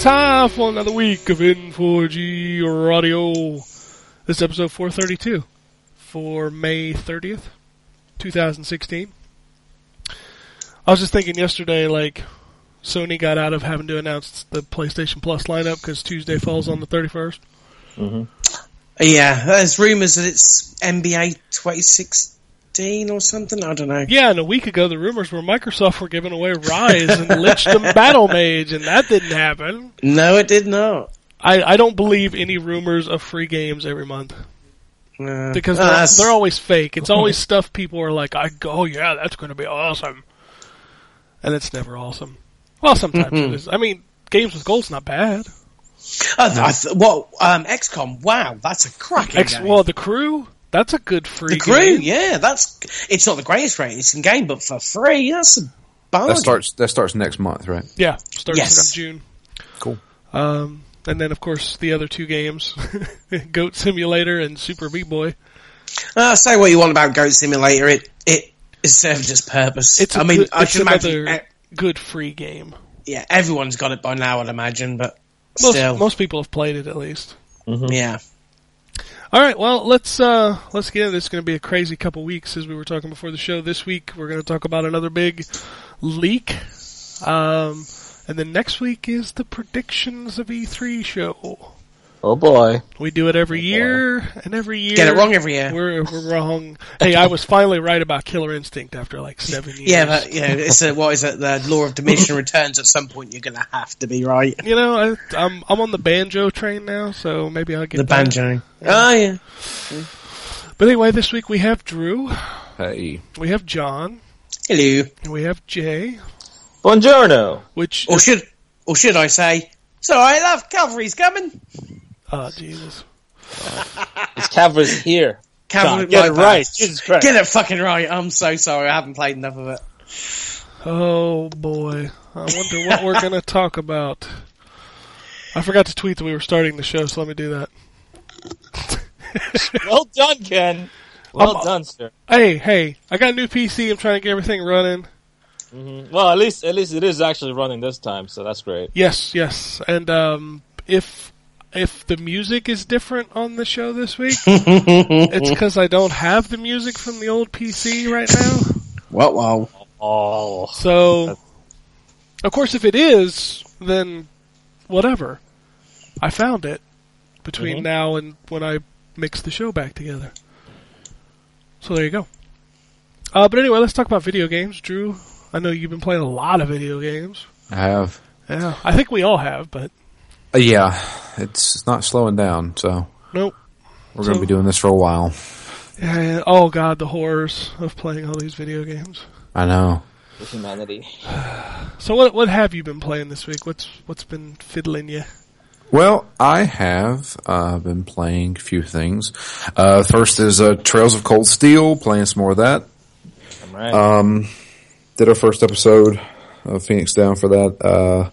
time for another week of N4G Radio. This is episode 432 for May 30th, 2016. I was just thinking yesterday, like, Sony got out of having to announce the PlayStation Plus lineup because Tuesday falls on the 31st. Mm-hmm. Yeah, there's rumours that it's NBA 2016 or something. I don't know. Yeah, and a week ago, the rumors were Microsoft were giving away Rise and Lichdom Battle Mage, and that didn't happen. No, it did not. I, I don't believe any rumors of free games every month. No. because Uh, they're, they're always fake. It's always stuff people are like, "I go, oh, yeah, that's going to be awesome," and it's never awesome. Well, sometimes it is. I mean, games with gold's not bad. Oh, I th- what? Um, XCOM. Wow, that's a cracking X, game. well, the crew, that's a good free the crew. game. Yeah, that's. It's not the greatest rating game, but for free, that's a bargain. That starts that starts next month, right? Yeah, starts Yes. in June. Cool. Um, and then of course the other two games, Goat Simulator and Super Meat Boy. Uh, say what you want about Goat Simulator. It it has served its purpose. It's a I mean, good, I it's should imagine. another good free game. yeah, everyone's got it by now, I'd imagine. But Most still, most people have played it at least. yeah. All right, well let's uh let's get into this. Going to be a crazy couple weeks as we were talking before the show. This week we're going to talk about another big leak, um, and then next week is the predictions of E3 show. Oh boy. We do it every oh, year, and every year Get it wrong every year. We're we're wrong. Hey, I was finally right about Killer Instinct after like seven years. Yeah, but yeah, it's a, what is it? The law of diminishing returns. At some point, you're going to have to be right. you know I, I'm I'm on the banjo train now, so maybe I'll get The that. banjo. Oh yeah. But anyway, this week we have Drew, Hey, we have John, Hello. and we have Jay, Buongiorno. which Or should, or should I say? So I love cavalry's coming. Oh Jesus. This cavalry's here. Cavalry, God, get my it right. Jesus Christ. Get it fucking right. I'm so sorry. I haven't played enough of it. Oh boy. I wonder what we're going to talk about. I forgot to tweet that we were starting the show, so let me do that. Well done, Ken. Well I'm- done, sir. Hey, hey, I got a new PC. I'm trying to get everything running. Well, at least at least it is actually running this time, so that's great. Yes, yes. And um if if the music is different on the show this week, it's cuz I don't have the music from the old PC right now. Well, well. Oh, So of course if it is, then whatever. I found it between Mhm. now and when I mix the show back together. So there you go. Uh, but anyway, let's talk about video games. Drew, I know you've been playing a lot of video games. I have. Yeah, I think we all have, but yeah, it's it's not slowing down, so nope. we're going So- to be doing this for a while. Yeah, yeah. Oh god, the horrors of playing all these video games. I know. the humanity. So what what have you been playing this week? What's what's been fiddling you? Well, I have uh, been playing a few things. Uh, first is uh, Trails of Cold Steel, playing some more of that. I'm right. Um, did our first episode of Phoenix Down for that.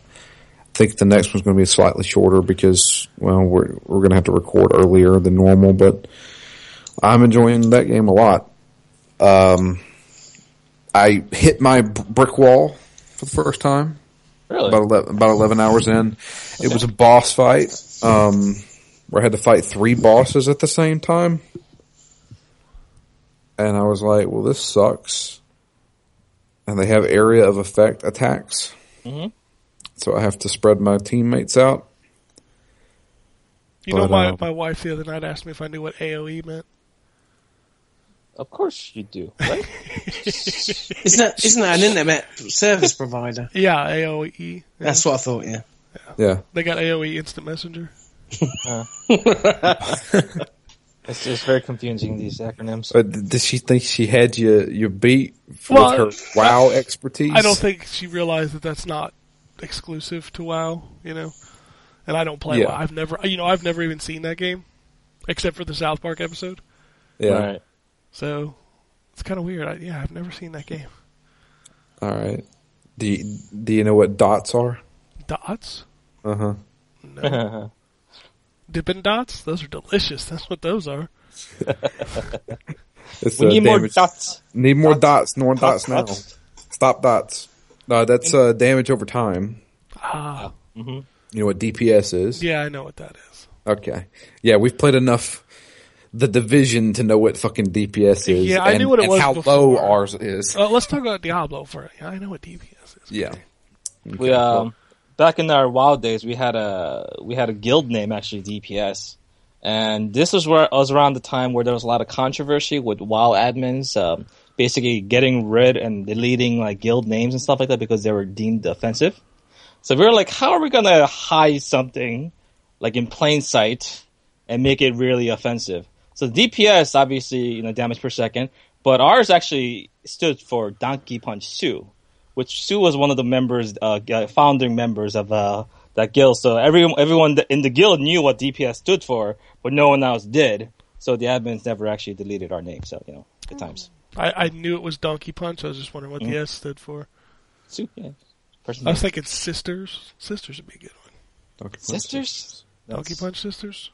I think the next one's going to be slightly shorter because, well, we're we're going to have to record earlier than normal, but I'm enjoying that game a lot. Um, I hit my brick wall for the first time really? about 11, about 11 hours in. It was a boss fight, um, where I had to fight three bosses at the same time. And I was like, well, this sucks. And they have area of effect attacks. Mhm. So I have to spread my teammates out. You know, my um, my wife the other night asked me if I knew what AOE meant. Of course you do, right? Isn't that, isn't that an internet service provider? Yeah, AOE. That's what I thought, yeah. Yeah. They got AOE Instant Messenger. it's just very confusing these acronyms. But d- does she think she had you you beat f- Well, with her WoW expertise? I don't think she realized that that's not exclusive to WoW, you know. And I don't play Yeah. WoW. I've never, you know, I've never even seen that game, except for the South Park episode. Yeah. Right. So it's kind of weird. I, yeah, I've never seen that game. All right. Do you, do you know what dots are? Dots, Uh huh. Uh-huh. Dippin' Dots. Those are delicious. That's what those are. We need more dots. Need more dots. No more dots now. Dots. Stop dots. No, that's uh, damage over time. Ah, You know what DPS is? yeah, I know what that is. Okay. Yeah, we've played enough the division to know what fucking DPS is. Yeah, I and, knew what it and was how before. low ours is. Uh, let's talk about Diablo for. Yeah, I know what DPS is. Yeah. We um back in our wild days, we had a we had a guild name actually DPS, and this was where was around the time where there was a lot of controversy with WoW admins, um, basically getting rid and deleting like guild names and stuff like that because they were deemed offensive. So we were like, how are we gonna hide something like in plain sight and make it really offensive? So DPS obviously you know damage per second, but ours actually stood for Donkey Punch Sue which Sue was one of the members, uh, founding members of uh, that guild. So everyone, everyone in the guild knew what DPS stood for, but no one else did. So the admins never actually deleted our name. So you know, good times. I, I knew it was Donkey Punch. I was just wondering what Mm. the S stood for. Sue, yeah. Person I was thinking Sisters. Sisters would be a good one. Donkey Punch. sisters. Donkey Punch Sisters.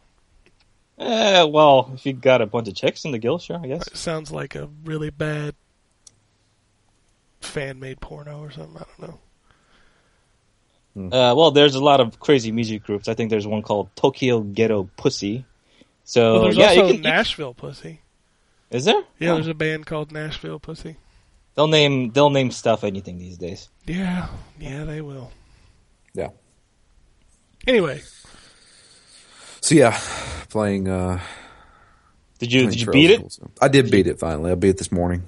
Eh, well, if you got a bunch of chicks in the guild, sure, I guess. It sounds like a really bad fan made porno or something. I don't know. Uh, well, there's a lot of crazy music groups. I think there's one called Tokyo Ghetto Pussy. So Well, there's yeah, also you can, you- Nashville Pussy. Is there? Yeah, Oh. there's a band called Nashville Pussy. They'll name they'll name stuff anything these days. Yeah, yeah, they will. Yeah. Anyway, So yeah, playing. Uh, Did you playing did you beat it? cool, I did beat it finally. I beat it this morning.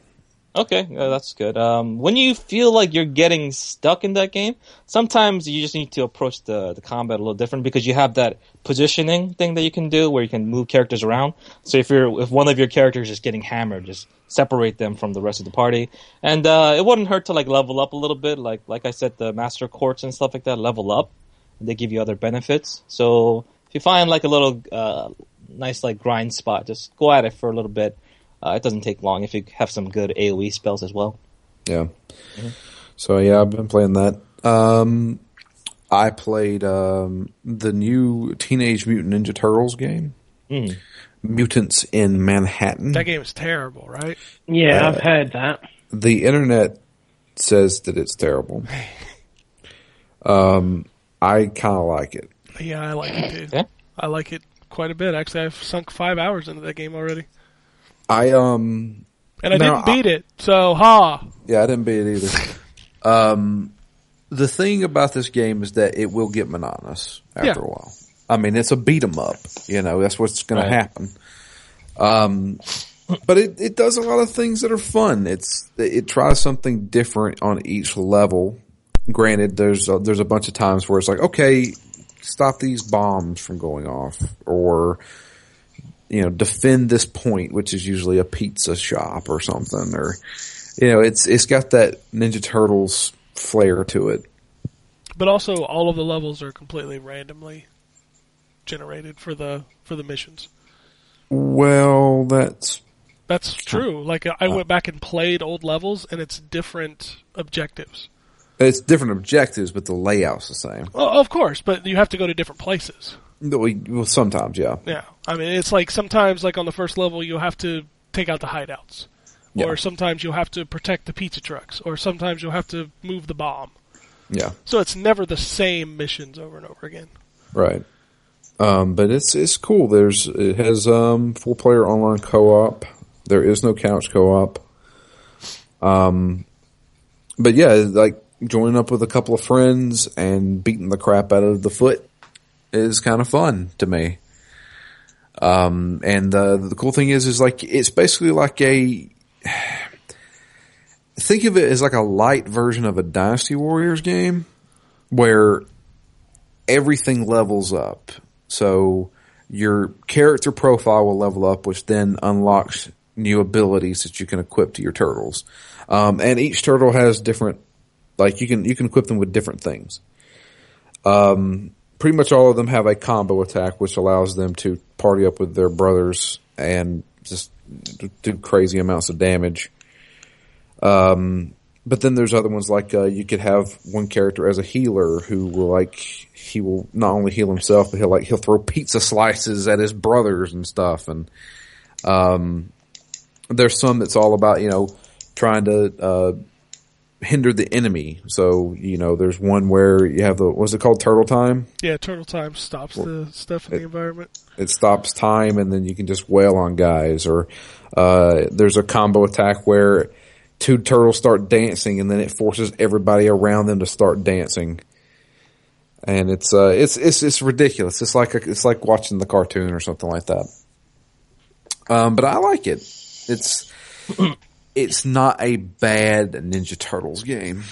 Okay, uh, that's good. Um, when you feel like you're getting stuck in that game, sometimes you just need to approach the, the combat a little different because you have that positioning thing that you can do where you can move characters around. So if you're if one of your characters is getting hammered, just separate them from the rest of the party, and uh, it wouldn't hurt to like level up a little bit. Like like I said, the master quartz and stuff like that level up. They give you other benefits. So if you find like a little uh, nice like grind spot, just go at it for a little bit. Uh, it doesn't take long if you have some good AOE spells as well. Yeah. So yeah, I've been playing that. Um, I played um, the new Teenage Mutant Ninja Turtles game, Mm. Mutants in Manhattan. that game is terrible, right? Yeah, Uh, I've heard that. the internet says that it's terrible. Um, I kind of like it. Yeah, I like it too. Yeah. I like it quite a bit. Actually, I've sunk five hours into that game already, I um, and I didn't beat it. So, ha! yeah, I didn't beat it either. um, the thing about this game is that it will get monotonous after Yeah. a while. I mean, it's a beat 'em up. You know, that's what's going Right. to happen. Um, but it, it does a lot of things that are fun. It's it tries something different on each level. Granted, there's a, there's a bunch of times where it's like, okay, stop these bombs from going off, or you know, defend this point, which is usually a pizza shop or something, or you know, it's it's got that Ninja Turtles flair to it. But also, all of the levels are completely randomly generated for the for the missions. Well, that's That's true. Like I went back and played old levels, and it's different objectives. It's different objectives, but the layout's the same. Well, of course, but you have to go to different places. Well, sometimes, yeah. Yeah, I mean, it's like sometimes, like on the first level, you'll have to take out the hideouts, Yeah. or sometimes you'll have to protect the pizza trucks, or sometimes you'll have to move the bomb. Yeah. So it's never the same missions over and over again. Right. Um, but it's it's cool. There's it has um four player online co op. There is no couch co op. Um, but yeah, like joining up with a couple of friends and beating the crap out of the foot is kind of fun to me. Um, and uh, the cool thing is, is like it's basically like a think of it as like a light version of a Dynasty Warriors game where everything levels up. So your character profile will level up, which then unlocks new abilities that you can equip to your turtles. Um, and each turtle has different, like you can you can equip them with different things. Um, pretty much all of them have a combo attack, which allows them to party up with their brothers and just do crazy amounts of damage. Um, but then there's other ones like uh, you could have one character as a healer who will like he will not only heal himself, but he'll like he'll throw pizza slices at his brothers and stuff. And um, there's some that's all about you know trying to uh, hinder the enemy. So you know there's one where you have the what's it called turtle time. Yeah, turtle time stops the stuff in the environment. It stops time, and then you can just wail on guys. Or uh, there's a combo attack where two turtles start dancing, and then it forces everybody around them to start dancing. And it's uh, it's it's it's ridiculous. It's like a, it's like watching the cartoon or something like that. Um, but I like it. It's it's not a bad Ninja Turtles game.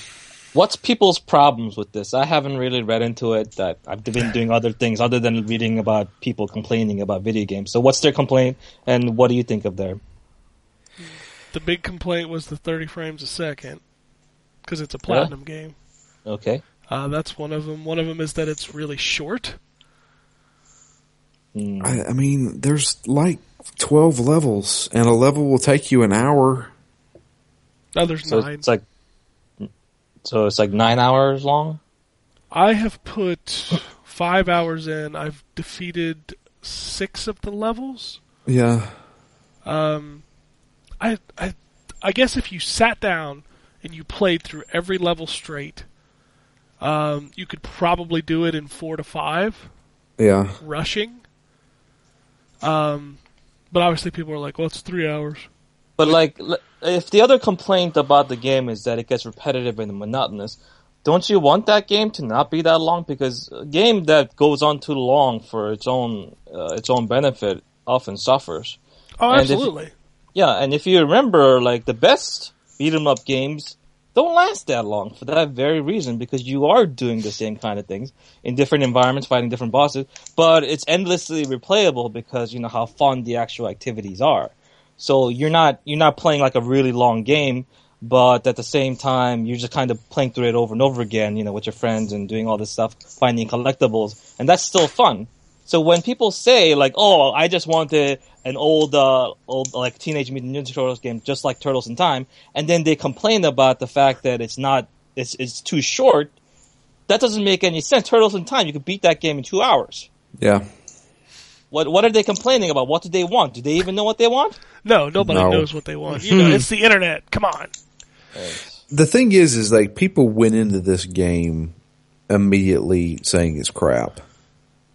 What's people's problems with this? I haven't really read into it. That I've been doing other things other than reading about people complaining about video games. So what's their complaint, and what do you think of their? The big complaint was the 30 frames a second because it's a platinum game. Okay. Uh, that's one of them. One of them is that it's really short. Hmm. I, I mean, there's like twelve levels, and a level will take you an hour. Now there's So nine. it's like, so it's like nine hours long. I have put five hours in. I've defeated six of the levels. Yeah, Um, I, I, I guess if you sat down and you played through every level straight, um, you could probably do it in four to five yeah. rushing. Um, but obviously people are like, "Well, it's three hours." But like, if the other complaint about the game is that it gets repetitive and monotonous, don't you want that game to not be that long? Because a game that goes on too long for its own uh, its own benefit often suffers. Oh, And you- absolutely. Yeah, and if you remember, like the best beat 'em up games don't last that long for that very reason because you are doing the same kind of things in different environments, fighting different bosses, but it's endlessly replayable because you know how fun the actual activities are. So you're not you're not playing like a really long game, but at the same time you're just kind of playing through it over and over again, you know, with your friends and doing all this stuff, finding collectibles, and that's still fun. So when people say like, "Oh, I just wanted an old, uh, old like Teenage Mutant Ninja Turtles game, just like Turtles in Time," and then they complain about the fact that it's not, it's it's too short, that doesn't make any sense. Turtles in Time, you could beat that game in two hours. Yeah. What what are they complaining about? What do they want? Do they even know what they want? No, nobody No. knows what they want. You know, it's the internet. Come on. The thing is, is like people went into this game immediately saying it's crap.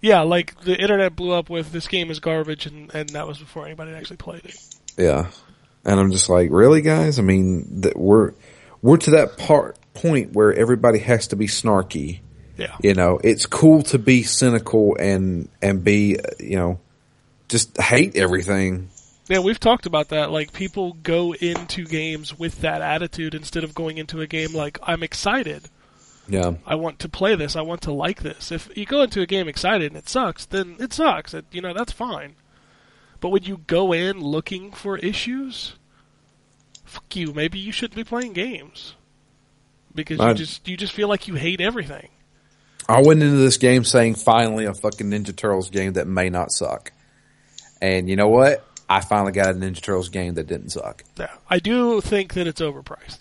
Yeah, like the internet blew up with this game is garbage, and, and that was before anybody actually played it. Yeah. And I'm just like, really, guys? I mean, that we're we're to that part point where everybody has to be snarky. Yeah. You know, it's cool to be cynical and and be, you know, just hate everything. Yeah, we've talked about that. Like people go into games with that attitude instead of going into a game like I'm excited. Yeah. I want to play this. I want to like this. If you go into a game excited and it sucks, then it sucks. It, you know that's fine. But when you go in looking for issues, fuck you. Maybe you shouldn't be playing games because you I- just you just feel like you hate everything. I went into this game saying finally a fucking Ninja Turtles game that may not suck. And you know what? I finally got a Ninja Turtles game that didn't suck. Yeah, I do think that it's overpriced.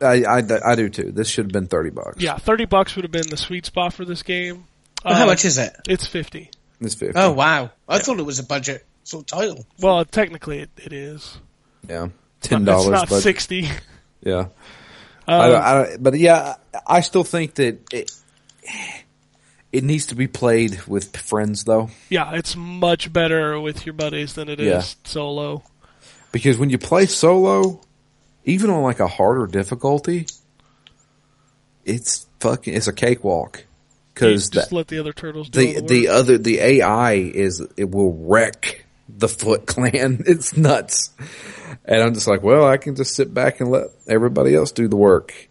I, I, I do too. This should have been 30 bucks. Yeah, thirty bucks would have been the sweet spot for this game. Well, how Uh, much is it? It's fifty. It's 50. Oh wow! I thought it was a budget sort of title. Well, technically it, it is. Yeah. $10, not- It's not but sixty. yeah. I, Um, don't- I, but yeah, I still think that it, it needs to be played with friends though. yeah, it's much better with your buddies than it is Yeah. solo. Because when you play solo, even on like a harder difficulty, it's fucking, it's a cakewalk. because just the, let the other turtles do the the, the other the AI is it will wreck the Foot Clan. It's nuts, and I'm just like, well, I can just sit back and let everybody else do the work.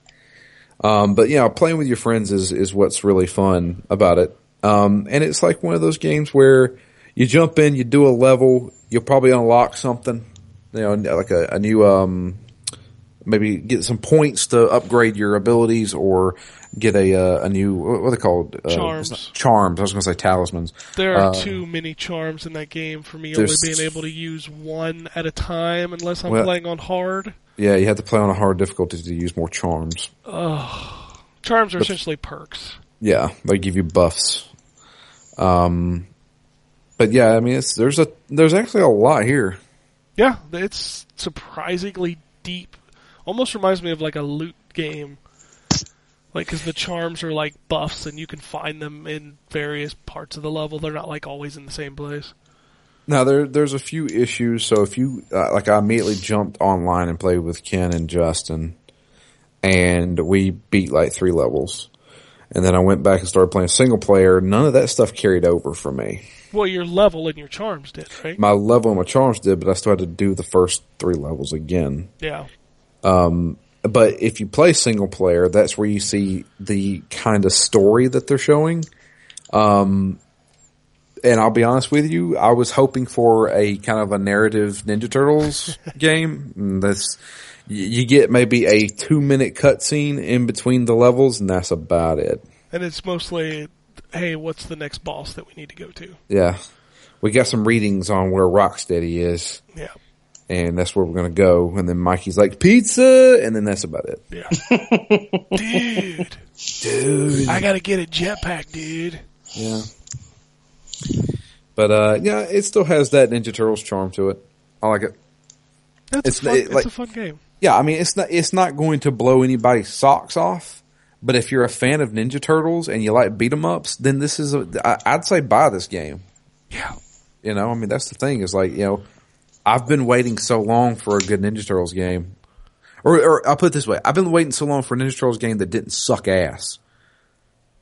Um, but yeah, playing with your friends is is what's really fun about it. Um, and it's like one of those games where you jump in, you do a level, you'll probably unlock something, you know, like a, a new um, maybe get some points to upgrade your abilities or get a uh, a new what are they called Uh, Charms. I was going to say talismans. There are uh, too many charms in that game for me only being able to use one at a time unless I'm Well- playing on hard. Yeah, you have to play on a hard difficulty to use more charms. Charms are essentially perks. Yeah, they give you buffs. Um, but yeah, I mean, it's there's a there's actually a lot here. Yeah, it's surprisingly deep. Almost reminds me of like a loot game. Like, because the charms are like buffs and you can find them in various parts of the level. They're not like always in the same place. Now there there's a few issues. So if you uh, like, I immediately jumped online and played with Ken and Justin, and we beat like three levels. And then I went back and started playing single player. None of that stuff carried over for me. Well, your level and your charms did, right? My level and my charms did, but I still had to do the first three levels again. Yeah. But if you play single player, that's where you see the kind of story that they're showing. Um, and I'll be honest with you, I was hoping for a kind of a narrative Ninja Turtles game. That's you get maybe a two minute cutscene in between the levels, and that's about it. And it's mostly, hey, what's the next boss that we need to go to? Yeah, we got some readings on where Rocksteady is, Yeah. And that's where we're gonna go. And then Mikey's like pizza, and then that's about it. Yeah. dude. Dude. I gotta get a jetpack, dude. Yeah. But uh, yeah, it still has that Ninja Turtles charm to it. I like it. That's It's a fun, it- like- it's a fun game. Yeah, I mean it's not it's not going to blow anybody's socks off. But if you're a fan of Ninja Turtles and you like beat 'em ups, then this is a, I, I'd say buy this game. Yeah. You know, I mean that's the thing is like you know, I've been waiting so long for a good Ninja Turtles game, or, or I'll put it this way: I've been waiting so long for a Ninja Turtles game that didn't suck ass,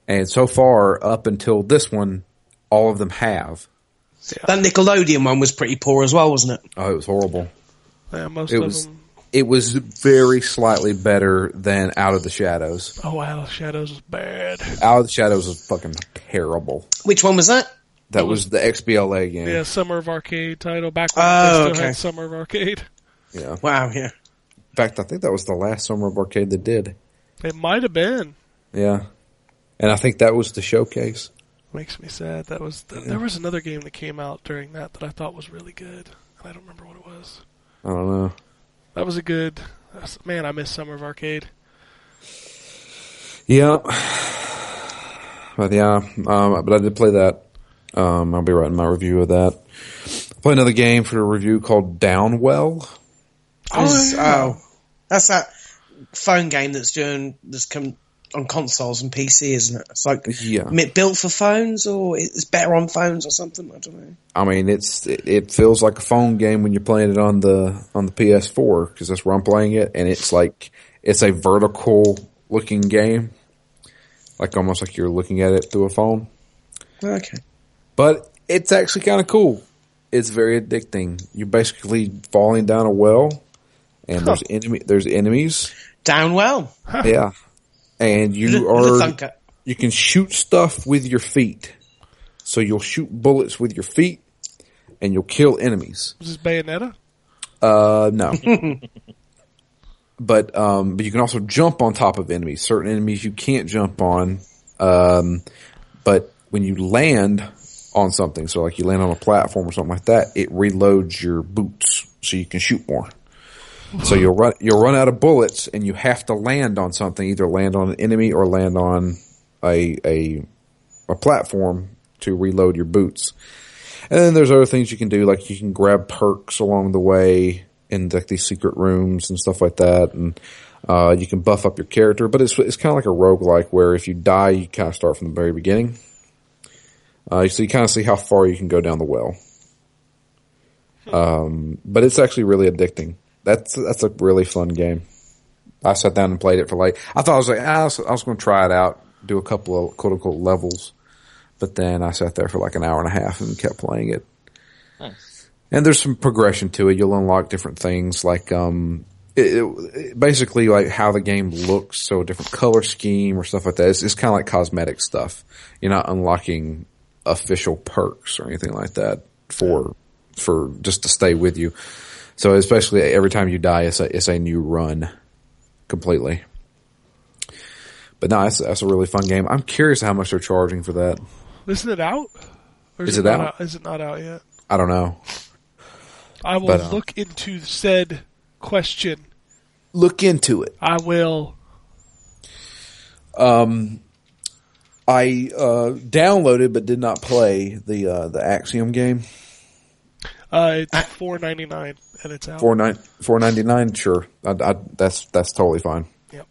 and so far up until this one, all of them have. That Nickelodeon one was pretty poor as well, wasn't it? Oh, it was horrible. Yeah, most It of was them. it was very slightly better than Out of the Shadows. Oh Out of the Shadows was bad. Out of the Shadows was fucking terrible. Which one was that? That was the XBLA game. Yeah, Summer of Arcade title back when Oh, they still okay. had Summer of Arcade. Yeah. Wow, yeah. In fact, I think that was the last Summer of Arcade they did. It might have been. Yeah. And I think that was the showcase. Makes me sad. That was there was another game that came out during that that I thought was really good, and I don't remember what it was. I don't know. That was a good. that's- Man, I miss Summer of Arcade. Yeah. But yeah, um, but I did play that. Um, I'll be writing my review of that. Play another game for the review called Downwell. Is- yeah. oh, that's that phone game that's doing that's come on consoles and PC, isn't it? It's like Yeah. built for phones, or it's better on phones, or something. I don't know. I mean, it's it, it feels like a phone game when you're playing it on the on the PS4 because that's where I'm playing it, and it's like it's a vertical looking game, like almost like you're looking at it through a phone. Okay. But it's actually kind of cool. It's very addicting. You're basically falling down a well, and there's enemy there's enemies. Down well. Yeah, and you The- are you can shoot stuff with your feet. So you'll shoot bullets with your feet, and you'll kill enemies. Was this Bayonetta? Uh, no. but um, but you can also jump on top of enemies. Certain enemies you can't jump on. Um, but when you land on something, so like you land on a platform or something like that, it reloads your boots so you can shoot more. So you'll run you'll run out of bullets, and you have to land on something, either land on an enemy or land on a a a platform to reload your boots. And then there's other things you can do, like you can grab perks along the way in like these secret rooms and stuff like that, and uh, you can buff up your character. But it's it's kind of like a roguelike where if you die, you kind of start from the very beginning. Uh, so you kind of see how far you can go down the well. Um, but it's actually really addicting. That's that's a really fun game. I sat down and played it for like I thought I was like ah, I was, I was going to try it out do a couple of quote unquote levels, but then I sat there for like an hour and a half and kept playing it. Nice. And there's some progression to it. You'll unlock different things like, um, it, it- basically like how the game looks. So a different color scheme or stuff like that. It's, it's kind of like cosmetic stuff. You're not unlocking official perks or anything like that for, for just to stay with you. So especially every time you die, it's a, it's a new run completely. But no, that's, that's a really fun game. I'm curious how much they're charging for that. Isn't it out? Or Is it not out? Is it not out yet? I don't know. I will But, uh, look into said question. Look into it. I will. I uh, downloaded but did not play the uh, the Axiom game. Uh, it's four ninety nine and it's out. Four nine four ninety nine. Sure, I, I, that's that's totally fine. Yep.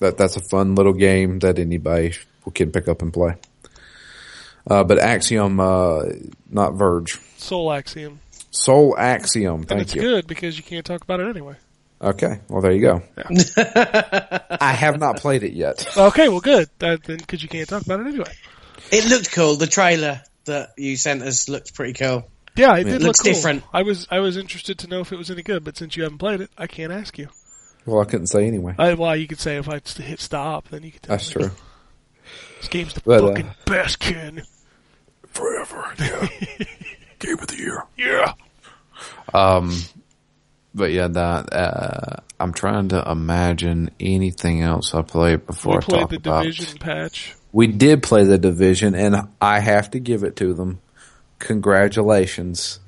That that's a fun little game that anybody can pick up and play. Uh, but Axiom, uh, not Verge. Soul Axiom. Soul Axiom. And Thank it's you. good because you can't talk about it anyway. Okay, well there you go. I have not played it yet. Okay, well, good. That, then because you can't talk about it anyway. It looked cool. The trailer that you sent us looked pretty cool. Yeah, it did looks look cool. different. I was I was interested to know if it was any good, but since you haven't played it, I can't ask you. Well, I couldn't say anyway. I, well, you could say if I just hit stop, then you could. Tell That's me. true. This game's the But, uh, fucking best, Ken. Forever, yeah. Game of the year. Yeah. But yeah, that uh, I'm trying to imagine anything else I played before We I talk the about. division patch. We did play the division, and I have to give it to them. Congratulations,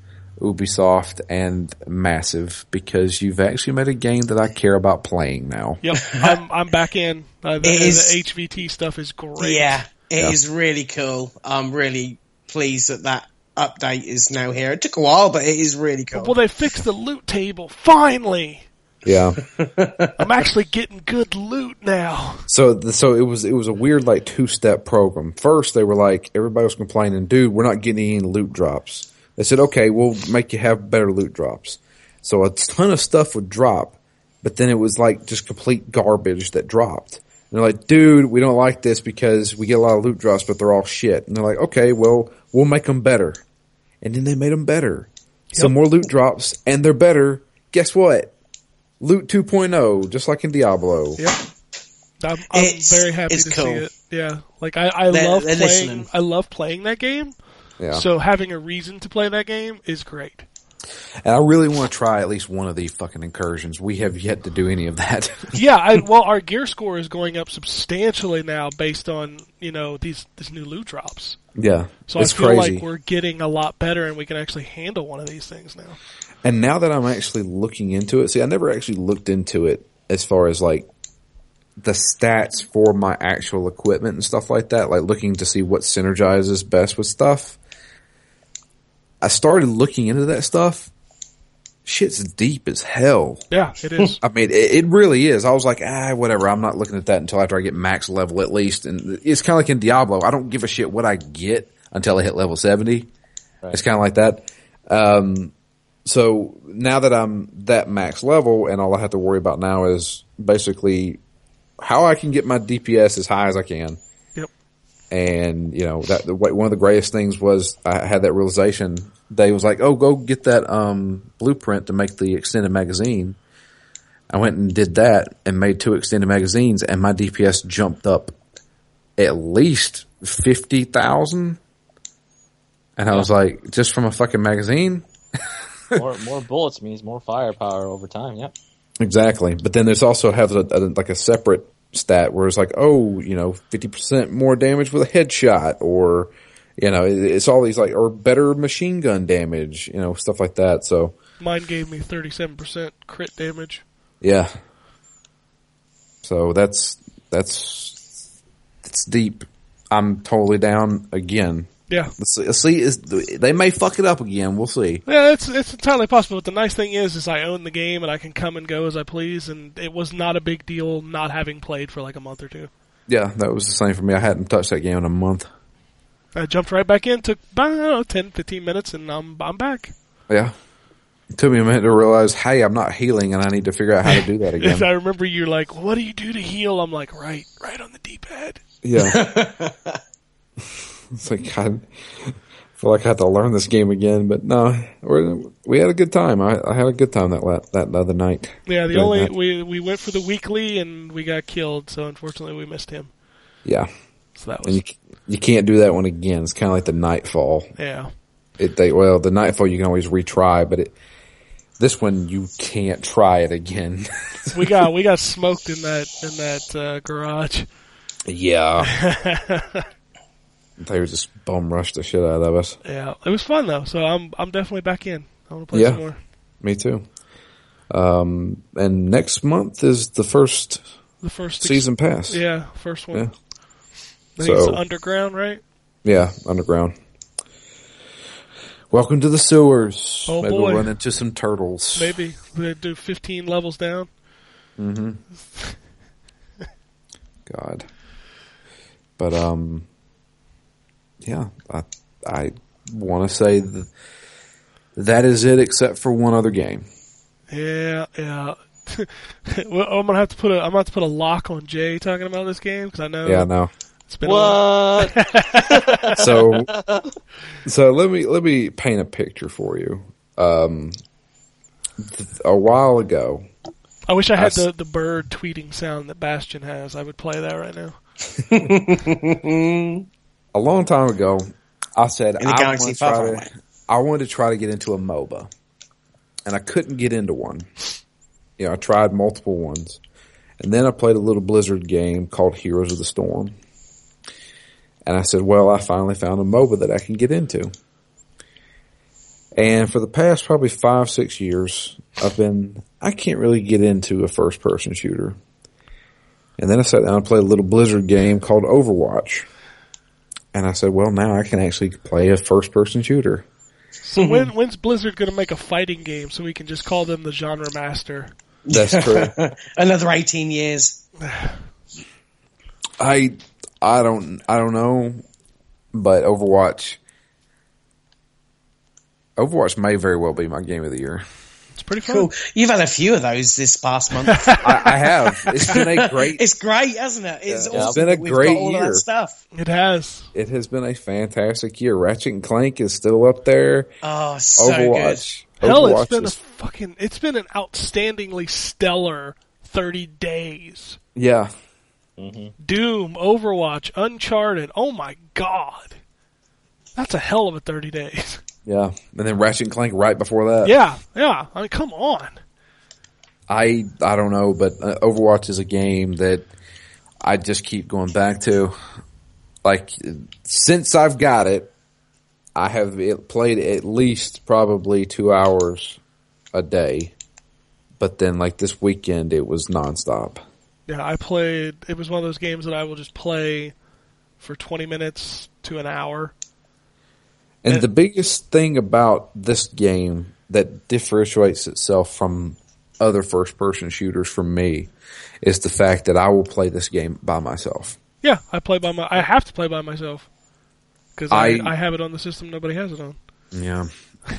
Ubisoft and Massive, because you've actually made a game that I care about playing now. Yep, I'm I'm back in. Uh, the, It is- the HVT stuff is great. Yeah, it is Yeah. really cool. I'm really pleased that that update is now here. It took a while, but it is really cool. Well, they fixed the loot table finally. Yeah. I'm actually getting good loot now. So, the, so it was it was a weird like two step program. First, they were like everybody was complaining, dude, we're not getting any loot drops. They said, okay, we'll make you have better loot drops. So a ton of stuff would drop, but then it was like just complete garbage that dropped. And they're like, dude, we don't like this because we get a lot of loot drops, but they're all shit. And they're like, okay, well, we'll make them better. And then they made them better. Some more loot drops, and they're better. Guess what? Loot 2.0, just like in Diablo. Yep. I'm, I'm very happy to cool. see it. Yeah, like I, I They're- love they're playing. listening. I love playing that game. Yeah. So having a reason to play that game is great. And I really want to try at least one of these fucking incursions. We have yet to do any of that. Yeah, I, well, our gear score is going up substantially now based on you know these these new loot drops. Yeah. So it's I feel crazy. like we're getting a lot better, and we can actually handle one of these things now. and now that I'm actually looking into it, see, I never actually looked into it as far as like the stats for my actual equipment and stuff like that, like looking to see what synergizes best with stuff. I started looking into that stuff. Shit's deep as hell. Yeah, it is. I mean, it, it really is. I was like, ah, whatever. I'm not looking at that until after I get max level at least. And it's kind of like in Diablo. I don't give a shit what I get until I hit level 70. It's kind of like that. Um, so now that I'm that max level and all I have to worry about now is basically how I can get my DPS as high as I can. yep. And, you know, that, the, one of the greatest things was I had that realization. They was like, oh, go get that, um, blueprint to make the extended magazine. I went and did that and made two extended magazines and my DPS jumped up at least 50,000. And I was like, just from a fucking magazine? more more bullets means more firepower over time. Yep. Exactly. But then there's also have a, a, like a separate stat where it's like, oh, you know, 50% more damage with a headshot or, you know, it, it's all these like, or better machine gun damage, you know, stuff like that. So Mine gave me thirty-seven percent crit damage. yeah. So that's, that's, it's deep. I'm totally down again. Yeah, Let's see, let's see is, they may fuck it up again. We'll see. yeah, it's it's entirely possible. But the nice thing is, is I own the game and I can come and go as I please, and it was not a big deal not having played for like a month or two. Yeah, that was the same for me. I hadn't touched that game in a month. I jumped right back in, took about I don't know, 10, 15 minutes, and I'm I'm back. Yeah. It took me a minute to realize, hey, I'm not healing and I need to figure out how to do that again. I remember you're like, "What do you do to heal?" I'm like, "Right, right on the D-pad." Yeah. it's like I feel like I had to learn this game again, but no, we're, we had a good time. I, I had a good time that la- that other night. Yeah, the only that. we we went for the weekly and we got killed, so unfortunately we missed him. Yeah, So that and was you c- you can't do that one again. It's kind of like the Nightfall. yeah. It they well the Nightfall you can always retry, but it this one you can't try it again. We got we got smoked in that in that uh, garage. yeah, they were just bum rushed the shit out of us. Yeah, it was fun though. So I'm I'm definitely back in. I want to play Yeah. some more. Me too. Um, and next month is the first The first ex- season pass. Yeah, first one. Yeah. I So- underground, right? Yeah, underground. Welcome to the sewers. Oh, Maybe boy. we'll run into some turtles. Maybe we do 15 levels down. Mm-hmm. God. But um, yeah, I I want to say that that is it, except for one other game. Yeah, yeah. well, I'm gonna have to put a I'm gonna have to put a lock on Jay talking about this game because I know Yeah, been a, What? So so let me let me paint a picture for you. Um, th- a while ago, I wish I I had s- the the bird tweeting sound that Bastion has. I would play that right now. a long time ago, I said In a I galaxy wanted to try to- I wanted to try to get into a MOBA, and I couldn't get into one. You know, I tried multiple ones, and then I played a little Blizzard game called Heroes of the Storm, and I said, "Well, I finally found a MOBA that I can get into." And for the past probably five, six years, I've been I can't really get into a first person shooter. And then I sat down and played a little Blizzard game called Overwatch. And I said, well, now I can actually play a first person shooter. So when when's Blizzard gonna make a fighting game so we can just call them the genre master? That's true. Another 18 years. I I don't I don't know, but Overwatch Overwatch may very well be my game of the year. It's pretty fun. Cool. You've had a few of those this past month. I, I have. It's been a great. it's great, hasn't it? It's Yeah. It's awesome been a we've great got all year. that stuff. It has. It has been a fantastic year. Ratchet and Clank is still up there. Oh, so Overwatch. Hell, Overwatch it's been a is- fucking. It's been an outstandingly stellar thirty days. yeah. Doom, Overwatch, Uncharted. Oh my god, that's a hell of a thirty days. Yeah. And then Ratchet and Clank right before that. Yeah, yeah. I mean, come on. I I don't know, but uh, Overwatch is a game that I just keep going back to. Like since I've got it, I have it played at least probably two hours a day. But then, like this weekend, it was nonstop. Yeah, I played. It was one of those games that I will just play for twenty minutes to an hour. And Uh, the biggest thing about this game that differentiates itself from other first person shooters for me is the fact that I will play this game by myself. Yeah, I play by my. I have to play by myself because I, I- I have it on the system. Nobody has it on. Yeah.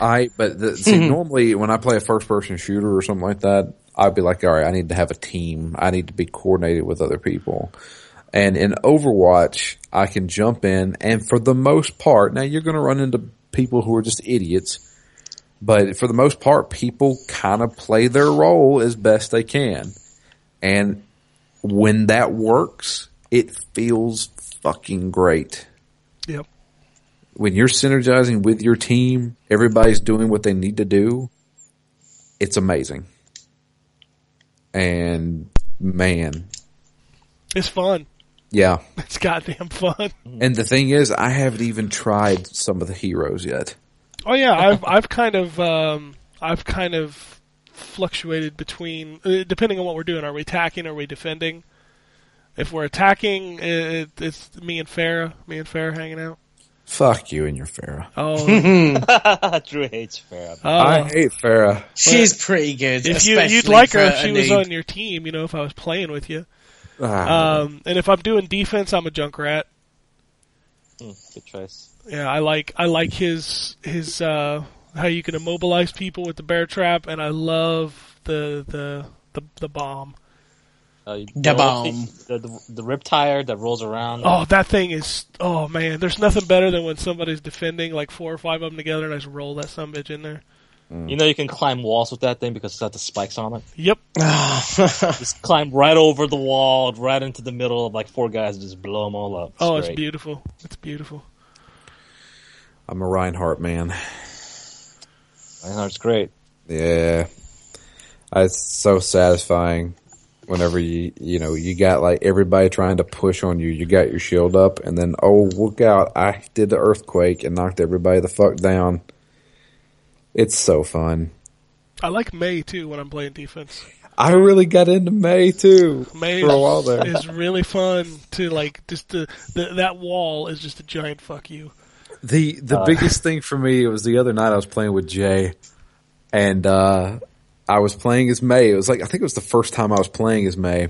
I, but the, see, normally when I play a first person shooter or something like that, I'd be like, all right, I need to have a team. I need to be coordinated with other people. And in Overwatch, I can jump in and for the most part, now you're going to run into people who are just idiots, but for the most part, people kind of play their role as best they can. And when that works, it feels fucking great Yep. when you're synergizing with your team, everybody's doing what they need to do. It's amazing. And man, It's fun. yeah. It's goddamn fun. And the thing is, I haven't even tried some of the heroes yet. Oh yeah, I've I've kind of um, I've kind of fluctuated between uh, depending on what we're doing. Are we attacking? Are we defending? If we're attacking, it, it's me and Pharah, me and Pharah hanging out. Fuck you and your Pharah. Oh, Drew hates Pharah. I oh. hate Pharah. She's pretty good. if you, you'd like her if she was on your team, you know, if I was playing with you. Ah, Um, and if I'm doing defense, I'm a Junkrat. Mm, good choice. Yeah, I like I like his his uh how you can immobilize people with the bear trap, and I love the the the, the bomb. Uh, The bomb. The, the, the rip tire that rolls around. Oh, that thing is. Oh man, there's nothing better than when somebody's defending like four or five of them together, and I just roll that some bitch in there. You know you can climb walls with that thing because it's got the spikes on it. Yep. Just climb right over the wall, right into the middle of like four guys, and just blow them all up. oh, it's beautiful. It's beautiful. I'm a Reinhardt man. I know it's great. Yeah, it's so satisfying whenever you you know you got like everybody trying to push on you. You got your shield up, and then oh look out! I did the earthquake and knocked everybody the fuck down. It's so fun. I like Mei too when I'm playing defense. I really got into Mei too Mei for a while there. is really fun to like just the, the that wall is just a giant fuck you. The the Uh, biggest thing for me was the other night I was playing with Jay, and uh, I was playing as Mei. It was like I think it was the first time I was playing as Mei,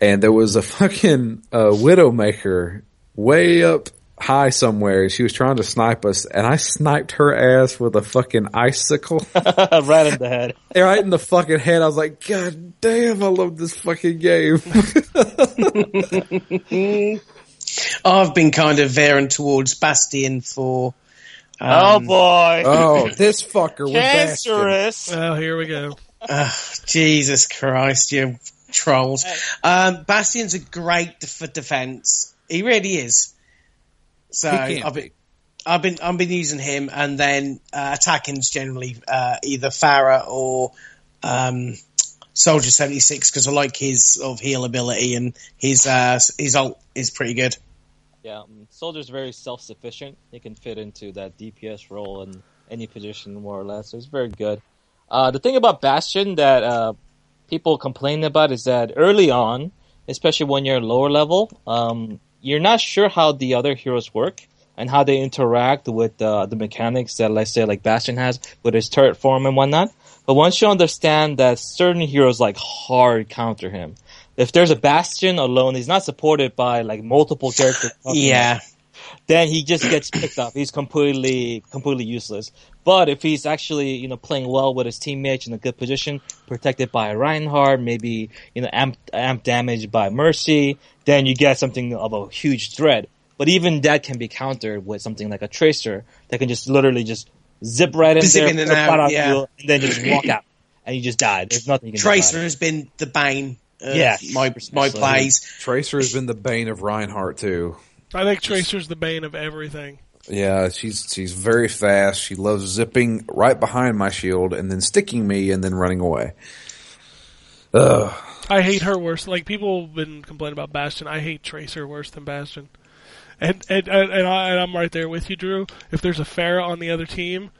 and there was a fucking uh, Widowmaker way up high somewhere. She was trying to snipe us, and I sniped her ass with a fucking icicle right in the head. right in the fucking head. I was like, God damn, I love this fucking game. I've been kind of veering towards Bastion for. Oh Um, boy, oh, this fucker with Bastion. cancerous. Oh, here we go. Jesus Christ, you trolls. Um, Bastion's a great for defense. He really is. So I've been, I've been I've been using him, and then uh, attacking's generally uh, either Pharah or um, Soldier seventy six because I like his sort of heal ability and his uh, his ult is pretty good. Yeah, um, Soldier's very self-sufficient. He can fit into that DPS role in any position more or less. So he's very good. Uh, the thing about Bastion that uh, people complain about is that early on, especially when you're lower level, um, you're not sure how the other heroes work and how they interact with uh, the mechanics that, let's say, like Bastion has with his turret form and whatnot. But once you understand that certain heroes like hard counter him, if there's a Bastion alone, he's not supported by like multiple characters. Yeah, then he just gets picked up. He's completely, completely useless. But if he's actually, you know, playing well with his teammates in a good position, protected by Reinhardt, maybe, you know, amp, amp damage by Mercy, then you get something of a huge threat. But even that can be countered with something like a Tracer that can just literally just zip right in there, in and out, yeah. you, and then just walk out. And you just die. There's nothing you can do Tracer has been the bane. Uh, of Yeah, my my precisely. plays. Tracer has been the bane of Reinhardt too. I think Tracer's the bane of everything. Yeah, she's she's very fast. She loves zipping right behind my shield and then sticking me and then running away. Ugh. I hate her worse. Like people have been complaining about Bastion. I hate Tracer worse than Bastion. And and and, and, I, and I'm right there with you, Drew. If there's a Pharah on the other team,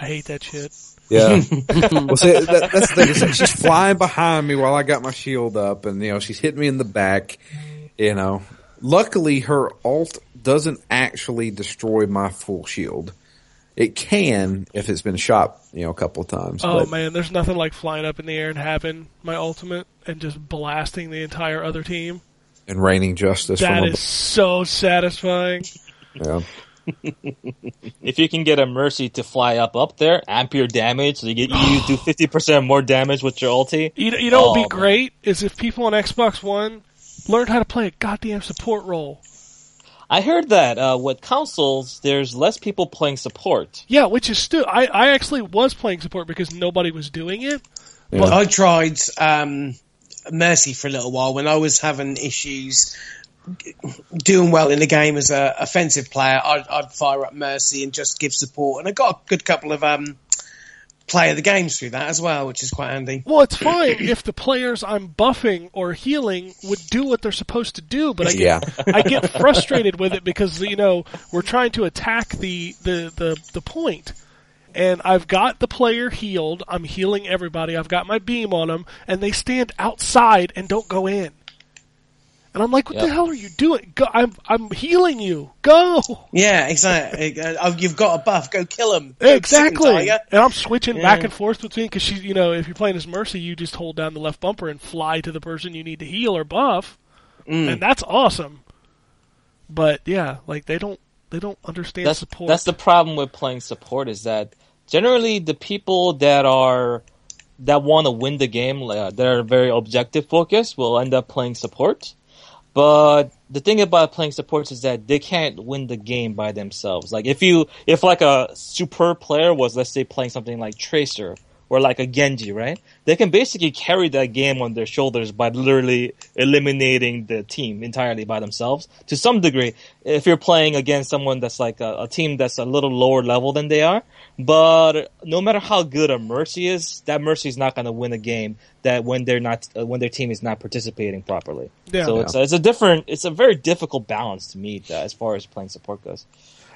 I hate that shit. Yeah. well, see, that, that's the thing. is she's flying behind me while I got my shield up, and you know she's hitting me in the back. You know, luckily her alt doesn't actually destroy my full shield. It can if it's been shot, you know, a couple of times. Oh but man, there's nothing like flying up in the air and having my ultimate and just blasting the entire other team. and raining justice That from is so satisfying. yeah. If you can get a Mercy to fly up up there, amp your damage, so you get you do fifty percent more damage with your ulti. You know, you know what would Oh, be man. great is if people on Xbox One learned how to play a goddamn support role. I heard that uh, with consoles, there's less people playing support. Yeah, which is still I, I actually was playing support because nobody was doing it. Yeah. I tried um, Mercy for a little while when I was having issues doing well in the game as a offensive player. I'd, I'd fire up Mercy and just give support, and I got a good couple of um, play of the games through that as well, which is quite handy. Well, it's fine if the players I'm buffing or healing would do what they're supposed to do, but I get Yeah. I get frustrated with it because you know we're trying to attack the the the, the point. And I've got the player healed. I'm healing everybody. I've got my beam on them, and they stand outside and don't go in. And I'm like, "What the hell are you doing? Go, I'm I'm healing you. Go!" Yeah, exactly. Uh, oh, You've got a buff. Go kill him. Exactly. And I'm switching back and forth between because she, you know, if you're playing as Mercy, you just hold down the left bumper and fly to the person you need to heal or buff, Mm. and that's awesome. But yeah, like they don't they don't understand That's support. that's the problem with playing support is that generally the people that are that want to win the game, uh, that are very objective focused, will end up playing support. But the thing about playing supports is that they can't win the game by themselves. Like if you, if like a superb player was, let's say, playing something like Tracer or like a Genji, right? They can basically carry that game on their shoulders by literally eliminating the team entirely by themselves to some degree. If you're playing against someone that's like a, a team that's a little lower level than they are, but no matter how good a Mercy is, that Mercy is not going to win a game that when they're not, uh, when their team is not participating properly. Yeah. so Yeah. it's a, it's a different, it's a very difficult balance to meet uh, as far as playing support goes.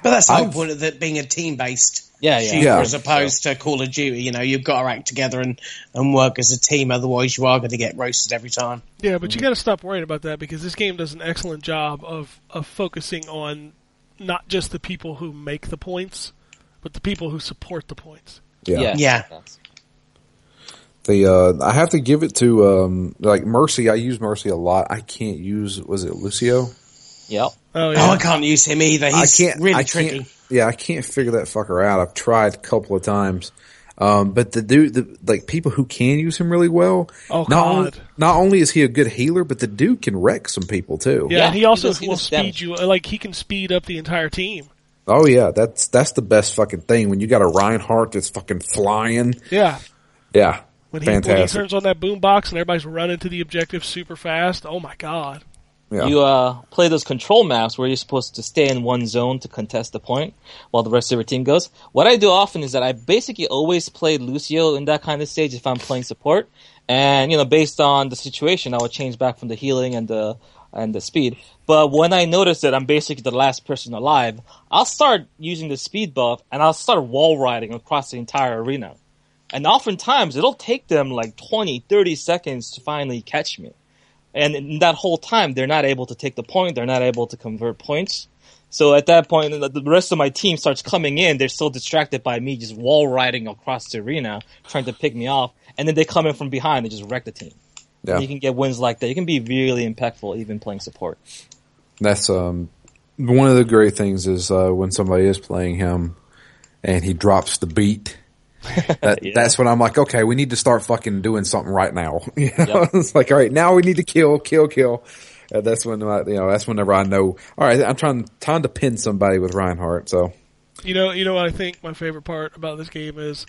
But that's the whole point of it being a team based Yeah, yeah. shooter Yeah. as opposed to Call of Duty. You know, you've got to act together and, and work as a team, otherwise you are going to get roasted every time. Yeah, but you got to stop worrying about that because this game does an excellent job of of focusing on not just the people who make the points, but the people who support the points. Yeah. Yeah. Yeah. Yes. The uh, I have to give it to um, like Mercy. I use Mercy a lot. I can't use was it Lucio? Yep. Oh Oh, I can't use him either. He's I can't. really I tricky. Can't, yeah, I can't figure that fucker out. I've tried a couple of times. Um, but the dude, the, like people who can use him really well. Oh, not only, God. not only is he a good healer, but the dude can wreck some people too. yeah. Yeah, and he also he does- he will speed damage. you. Like he can speed up the entire team. Oh yeah, that's that's the best fucking thing when you got a Reinhardt that's fucking flying. Yeah, Yeah, when he when he turns on that boombox and everybody's running to the objective super fast. Oh my god. yeah. You uh, play those control maps where you're supposed to stay in one zone to contest the point while the rest of your team goes. What I do often is that I basically always play Lucio in that kind of stage if I'm playing support. And, you know, based on the situation, I would change back from the healing and the, and the speed. But when I notice that I'm basically the last person alive, I'll start using the speed buff and I'll start wall riding across the entire arena. And oftentimes it'll take them like 20, 30 seconds to finally catch me. And in that whole time, they're not able to take the point. They're not able to convert points. So at that point, the- rest of my team starts coming in. They're so distracted by me just wall riding across the arena, trying to pick me off. And then they come in from behind and just wreck the team. Yeah. You can get wins like that. You can be really impactful even playing support. That's um one of the great things is uh, when somebody is playing him and he drops the beat. That, Yeah. That's when I'm like, okay, we need to start fucking doing something right now. You know, Yep. it's like, all right, now we need to kill, kill, kill. Uh, that's when I, you know, that's whenever I know. All right, I'm trying trying to pin somebody with Reinhardt. So You know, you know what I think my favorite part about this game is,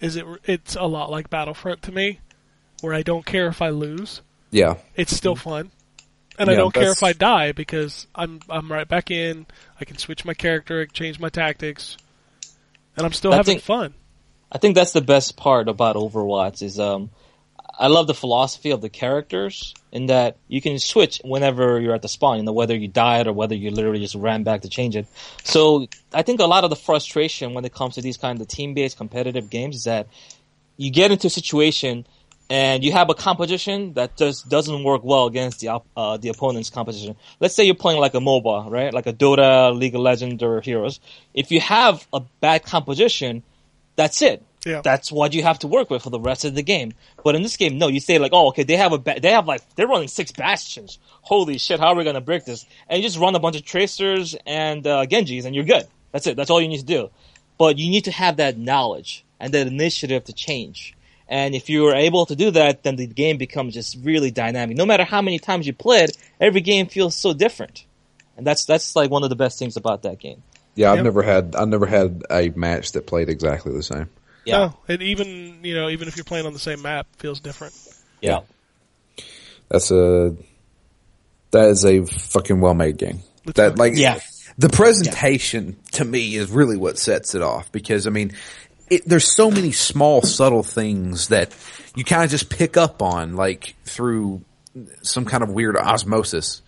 is it it's a lot like Battlefront to me, where I don't care if I lose, yeah, it's still fun, and I don't care if I die because I'm I'm right back in. I can switch my character, change my tactics, and I'm still I having think- fun. I think that's the best part about Overwatch is um I love the philosophy of the characters in that you can switch whenever you're at the spawn, you know, whether you died or whether you literally just ran back to change it. So I think a lot of the frustration when it comes to these kind of team-based competitive games is that you get into a situation and you have a composition that just doesn't work well against the uh, the opponent's composition. Let's say you're playing like a MOBA, right? Like a Dota, League of Legends, or Heroes. If you have a bad composition, that's it. Yeah. That's what you have to work with for the rest of the game. But in this game, no, you say like, oh, okay, they have a, ba- they have like, they're running six bastions. Holy shit, how are we gonna break this? And you just run a bunch of tracers and, uh, Genjis and you're good. That's it. That's all you need to do. But you need to have that knowledge and that initiative to change. And if you are able to do that, then the game becomes just really dynamic. No matter how many times you play it, every game feels so different. And that's, that's like one of the best things about that game. yeah. I've Yep. never had I never had a match that played exactly the same. Yeah. No, and even you know, even if you're playing on the same map, feels different. Yeah. That's a that is a fucking well made game. It's that like Yeah. the presentation to me is really what sets it off because I mean it, there's so many small subtle things that you kind of just pick up on like through some kind of weird osmosis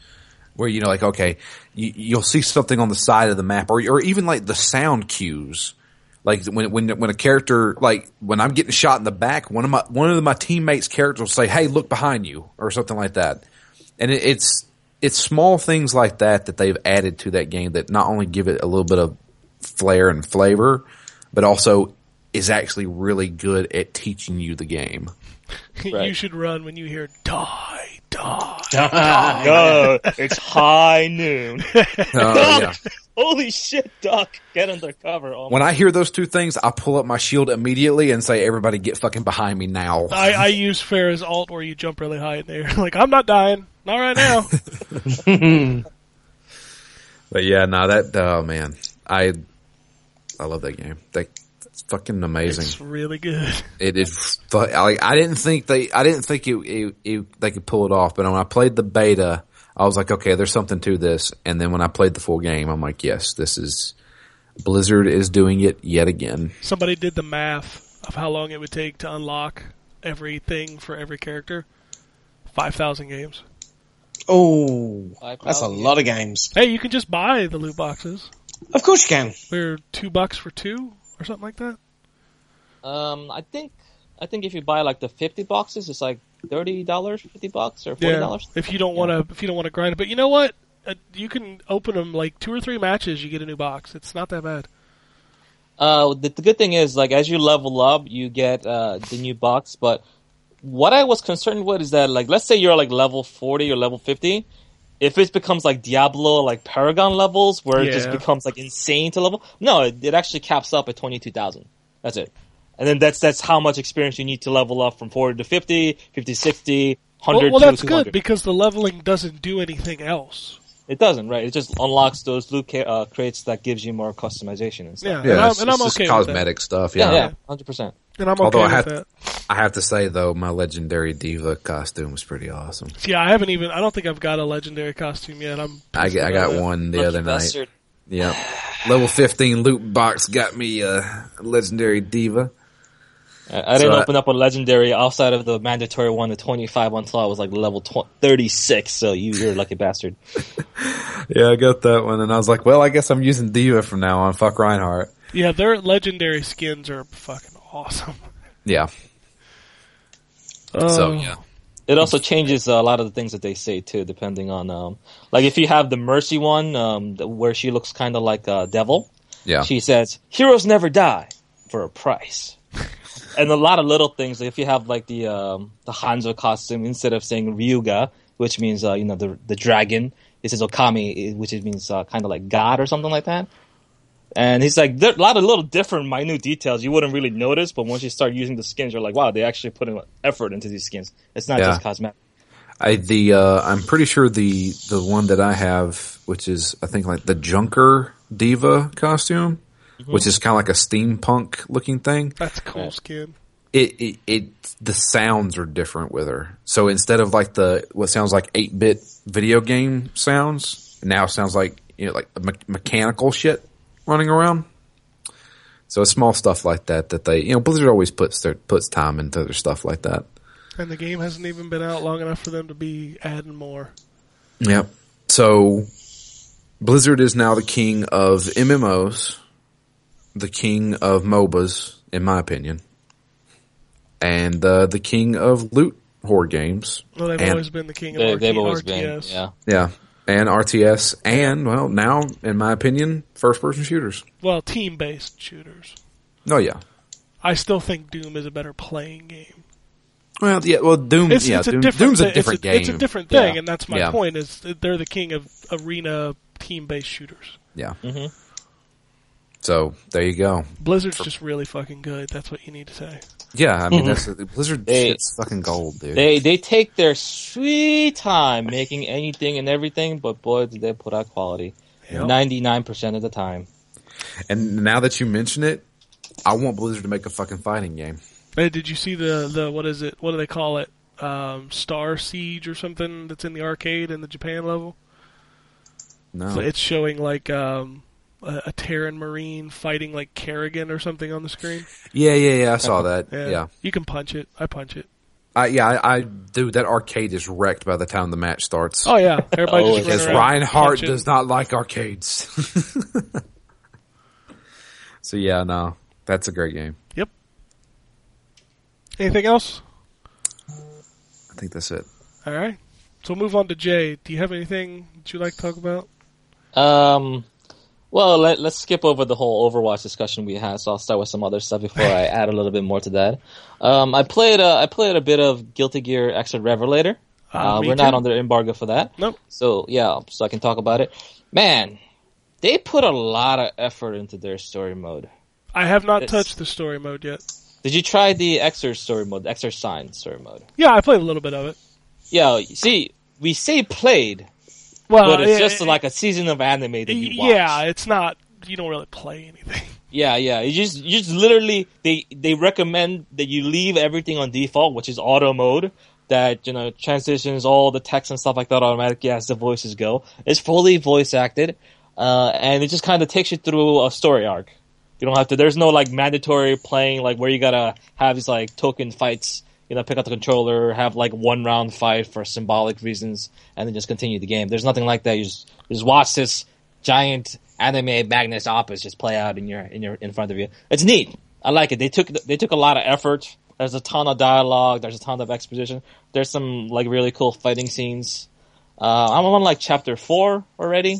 where you know like okay you, you'll see something on the side of the map or or even like the sound cues like when when when a character like when I'm getting shot in the back, one of my one of my teammates' characters will say, "Hey, look behind you," or something like that. And it, it's it's small things like that that they've added to that game that not only give it a little bit of flair and flavor, but also is actually really good at teaching you the game. you should run when you hear die, die. No, it's high noon. Uh, yeah. Holy shit, Doc! Get undercover. Oh When I hear those two things, I pull up my shield immediately and say, "Everybody, get fucking behind me now!" I, I use Pharah's alt where you jump really high in there. Like, I'm not dying. Not right now. But yeah, no, that oh man, I I love that game. That it's fucking amazing. it's really good. It is. fu- Like I didn't think they. I didn't think it, it, it. They could pull it off. But when I played the beta, I was like, okay, there's something to this. And then when I played the full game, I'm like, yes, this is. Blizzard is doing it yet again. Somebody did the math of how long it would take to unlock everything for every character. 5,000 games. Oh, Five that's a lot of games. Hey, you can just buy the loot boxes. Of course you can. They're two bucks for two or something like that. Um, I think I think if you buy like the fifty boxes, it's like thirty dollars, fifty bucks, or forty Yeah. dollars. If you don't want to, if you don't want to grind it, but you know what? Uh, you can open them like two or three matches. You get a new box. It's not that bad. Uh, the, the good thing is, like, as you level up, you get uh, the new box. But what I was concerned with is that, like, let's say you're like level forty or level fifty. If it becomes like Diablo, like Paragon levels, where it just becomes like insane to level, no, it, it actually caps up at twenty two thousand. That's it, and then that's that's how much experience you need to level up from forty to 50, 50 60, 100 Well, well to that's 200. good because the leveling doesn't do anything else. It doesn't, right? It just unlocks those loot ca- uh, crates that gives you more customization and stuff. Yeah, and I'm, it's, and I'm just okay with that. cosmetic stuff. Yeah, Yeah. yeah, hundred percent. And I'm Although okay I with have- that. I have to say though, my legendary D.Va costume was pretty awesome. Yeah, I haven't even. I don't think I've got a legendary costume yet. I'm. I, I got that. one the Lucky other night. bastard. Yep. Level 15 loot box got me a legendary D.Va. I, I didn't So I- open up a legendary outside of the mandatory one, the 25 until I was like level tw- 36. So you, you're a lucky bastard. Yeah, I got that one, and I was like, well, I guess I'm using D.Va from now on. Fuck Reinhardt. Yeah, their legendary skins are fucking awesome. Yeah. So yeah. It also changes a lot of the things that they say too, depending on um, like if you have the Mercy one, um, where she looks kind of like a devil. Yeah. She says, "Heroes never die for a price." and a lot of little things. If you have like the um, the Hanzo costume, instead of saying Ryuga, which means uh, you know the the dragon, it says Okami, which it means uh, kind of like God or something like that. And he's like, there are a lot of little different, minute details you wouldn't really notice, but once you start using the skins, you're like, wow, they actually put in effort into these skins. It's not Yeah. just cosmetic. I the uh I'm pretty sure the the one that I have, which is I think like the Junker D.Va costume, which is kind of like a steampunk looking thing. that's cool skin. It, it it the sounds are different with her. So instead of like the what sounds like eight bit video game sounds, now sounds like you know like me- mechanical shit running around. So it's small stuff like that that they you know Blizzard always puts their puts time into their stuff like that. And the game hasn't even been out long enough for them to be adding more. Yep. So Blizzard is now the king of MMOs, the king of MOBAs, in my opinion, and uh, the king of loot horde games. Well, they've And- always been the king of They, RT, they've always RTS. been, yeah. Yeah. And RTS, and well, now, in my opinion, first person shooters. Well, team-based shooters. Oh yeah. I still think Doom is a better playing game. Well, yeah. Well, Doom. It's, yeah, it's a Doom, different. Doom's a different it's a, game. It's a different thing, Yeah. and that's my Yeah. point. Is they're the king of arena team-based shooters. Yeah. Mhm. So there you go. Blizzard's just really fucking good. That's what you need to say. Yeah, I mean, that's Blizzard. They- shit's fucking gold, dude. They they take their sweet time making anything and everything, but boy, did they put out quality. Ninety nine percent of the time. and now that you mention it, I want Blizzard to make a fucking fighting game. Hey, did you see the the what is it? What do they call it? Um, Star Siege or something that's in the arcade in the Japan level. No. So it's showing like um, a, a Terran Marine fighting like Kerrigan or something on the screen. Yeah, yeah, yeah. I saw that. Yeah, yeah. you can punch it. I punch it. I, yeah. I, I, dude, that arcade is wrecked by the time the match starts. Oh yeah, everybody Oh, just because run around Reinhardt punching. does not like arcades. so yeah, no, that's a great game. Yep. Anything else? I think that's it. All right. So we'll move on to Jay. Do you have anything that you'd like to talk about? Um, well, let, let's skip over the whole Overwatch discussion we had. So I'll start with some other stuff before I add a little bit more to that. Um, I played uh, I played a bit of Guilty Gear Xrd Revelator. Ah, Uh, we're not too. under embargo for that. Nope. So yeah, so I can talk about it. Man, they put a lot of effort into their story mode. I have not It's- touched the story mode yet. Did you try the Xrd story mode, the Xrd Sign story mode? Yeah, I played a little bit of it. Yeah, see, we say played, Well, but it's yeah, just like a season of anime that you watch. yeah, it's not. You don't really play anything. Yeah, yeah. You just you just literally they they recommend that you leave everything on default, which is auto mode. That you know transitions all the text and stuff like that automatically as the voices go. It's fully voice acted, uh, and it just kind of takes you through a story arc. You don't have to. There's no like mandatory playing like where you gotta have these like token fights. You know, pick up the controller, have like one round fight for symbolic reasons, and then just continue the game. There's nothing like that. You just you just watch this giant anime Magnus Opus just play out in your in your in front of you. It's neat. I like it. They took they took a lot of effort. There's a ton of dialogue. There's a ton of exposition. There's some like really cool fighting scenes. Uh, I'm on like chapter four already.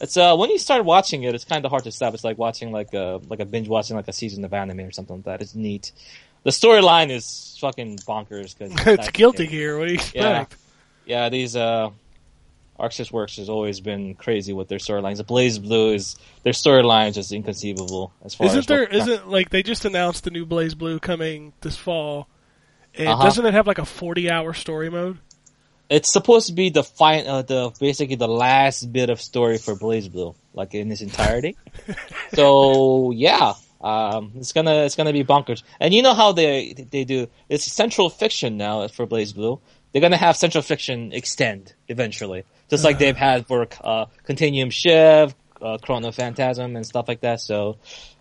It's uh when you start watching it, it's kind of hard to stop. It's like watching like a like a binge watching like a season of anime or something like that. It's neat. The storyline is fucking bonkers. Cause it's guilty gear. What do you Yeah. expect? yeah, these uh, Arc Sys Works has always been crazy with their storylines. The BlazBlue is their storyline is just inconceivable as far Isn't as there? what- Isn't like they just announced the new BlazBlue coming this fall? And Uh-huh. doesn't it have like a forty-hour story mode? It's supposed to be the fine, uh, the basically the last bit of story for BlazBlue, like in its entirety. so yeah, um, it's gonna it's gonna be bonkers. And you know how they they do? It's central fiction now for BlazBlue. They're gonna have central fiction extend eventually, just like they've had for uh, Continuum Shift, uh, Chrono Phantasm, and stuff like that. So.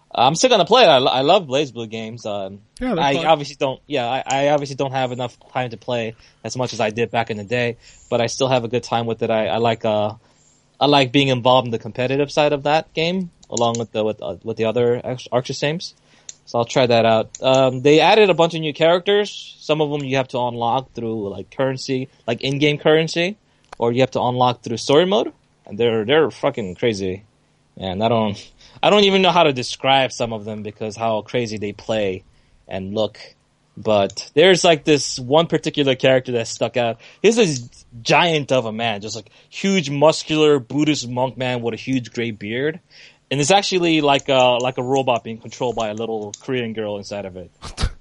I'm still gonna play it. I, I love BlazBlue games. Um, Yeah, I fun. obviously don't. Yeah, I, I obviously don't have enough time to play as much as I did back in the day, but I still have a good time with it. I, I like uh, I like being involved in the competitive side of that game, along with the with, uh, with the other Archer games. So I'll try that out. Um, they added a bunch of new characters. Some of them you have to unlock through like currency, like in-game currency, or you have to unlock through story mode, and they're they're fucking crazy. And I don't I don't even know how to describe some of them because how crazy they play and look. But there's like this one particular character that stuck out. He's this giant of a man, just like huge muscular Buddhist monk man with a huge gray beard. And it's actually like a, like a robot being controlled by a little Korean girl inside of it.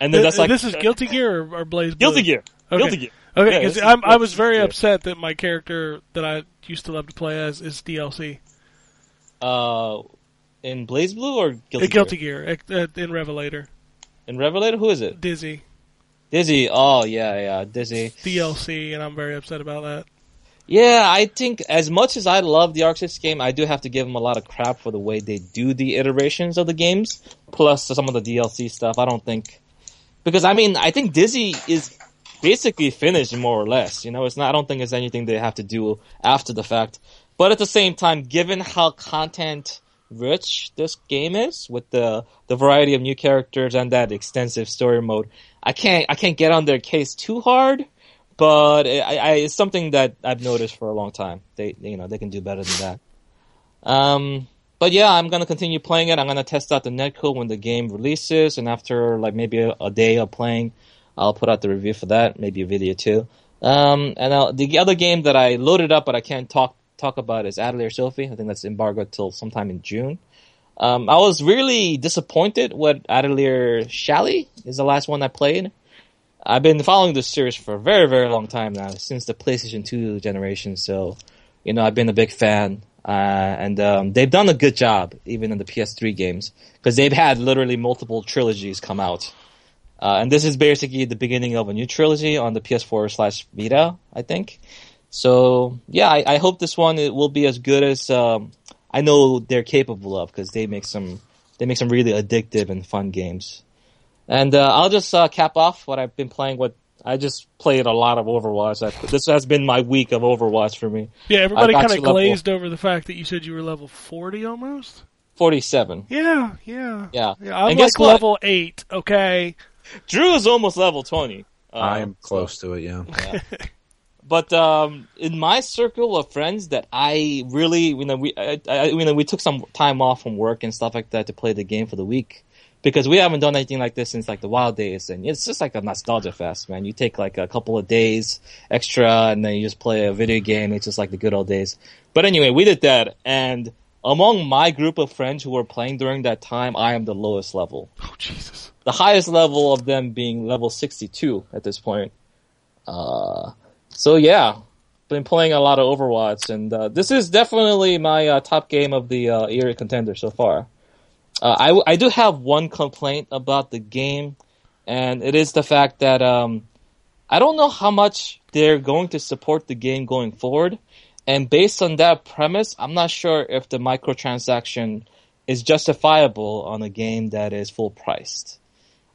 And then that's like, this is Guilty Gear or, or BlazBlue? Guilty Gear. Okay. Guilty Gear. Okay, Yeah, is- I was very is- upset that my character that I used to love to play as is DLC. Uh, in BlazBlue or Guilty, Uh, Gear? Guilty Gear uh, in Revelator. In Revelator, who is it? Dizzy Dizzy. Oh yeah, yeah, Dizzy. DLC, and I'm very upset about that. Yeah, I think as much as I love the Arc game, I do have to give them a lot of crap for the way they do the iterations of the games, plus some of the DLC stuff. I don't think because I mean I think Dizzy is basically finished more or less. You know, it's not. I don't think it's anything they have to do after the fact. But at the same time, given how content rich this game is with the the variety of new characters and that extensive story mode, I can't I can't get on their case too hard but I, I, it's something that I've noticed for a long time. They, you know, they can do better than that. Um, but yeah, I'm gonna continue playing it. I'm gonna test out the netcode when the game releases, and after like maybe a, a day of playing, I'll put out the review for that, maybe a video too. Um, and I'll, the other game that I loaded up but I can't talk talk about is Atelier Sophie. I think that's embargoed till sometime in June. Um, I was really disappointed with Atelier Shallie is the last one I played. I've been following this series for a very, very long time now, since the PlayStation 2 generation. So, you know, I've been a big fan. Uh, and um, they've done a good job, even in the PS3 games, because they've had literally multiple trilogies come out. Uh, and this is basically the beginning of a new trilogy on the PS4 slash Vita, I think. So, yeah, I, I hope this one it will be as good as um, I know they're capable of, because they make some they make some really addictive and fun games. And uh, I'll just uh, cap off what I've been playing with. I just played a lot of Overwatch. I, this has been my week of Overwatch for me. Yeah, everybody kind you of level- glazed over the fact that you said you were level 40 almost. 47. Yeah, yeah. Yeah. Yeah, I'm And like guess what? level 8, okay? Drew is almost level 20. Uh, I'm close to it, yeah. But um, in my circle of friends that I really, you know, we, I, I, you know, we took some time off from work and stuff like that to play the game for the week. because we haven't done anything like this since like the wild days, and it's just like a nostalgia fest, man. You take like a couple of days extra, and then you just play a video game. It's just like the good old days. But anyway, we did that, and among my group of friends who were playing during that time, I am the lowest level. Oh Jesus! The highest level of them being level 62 at this point. Uh, so yeah, been playing a lot of Overwatch, and uh, this is definitely my uh, top game of the uh, contender so far. Uh, I I do have one complaint about the game, and it is the fact that um, I don't know how much they're going to support the game going forward. And based on that premise, I'm not sure if the microtransaction is justifiable on a game that is full priced.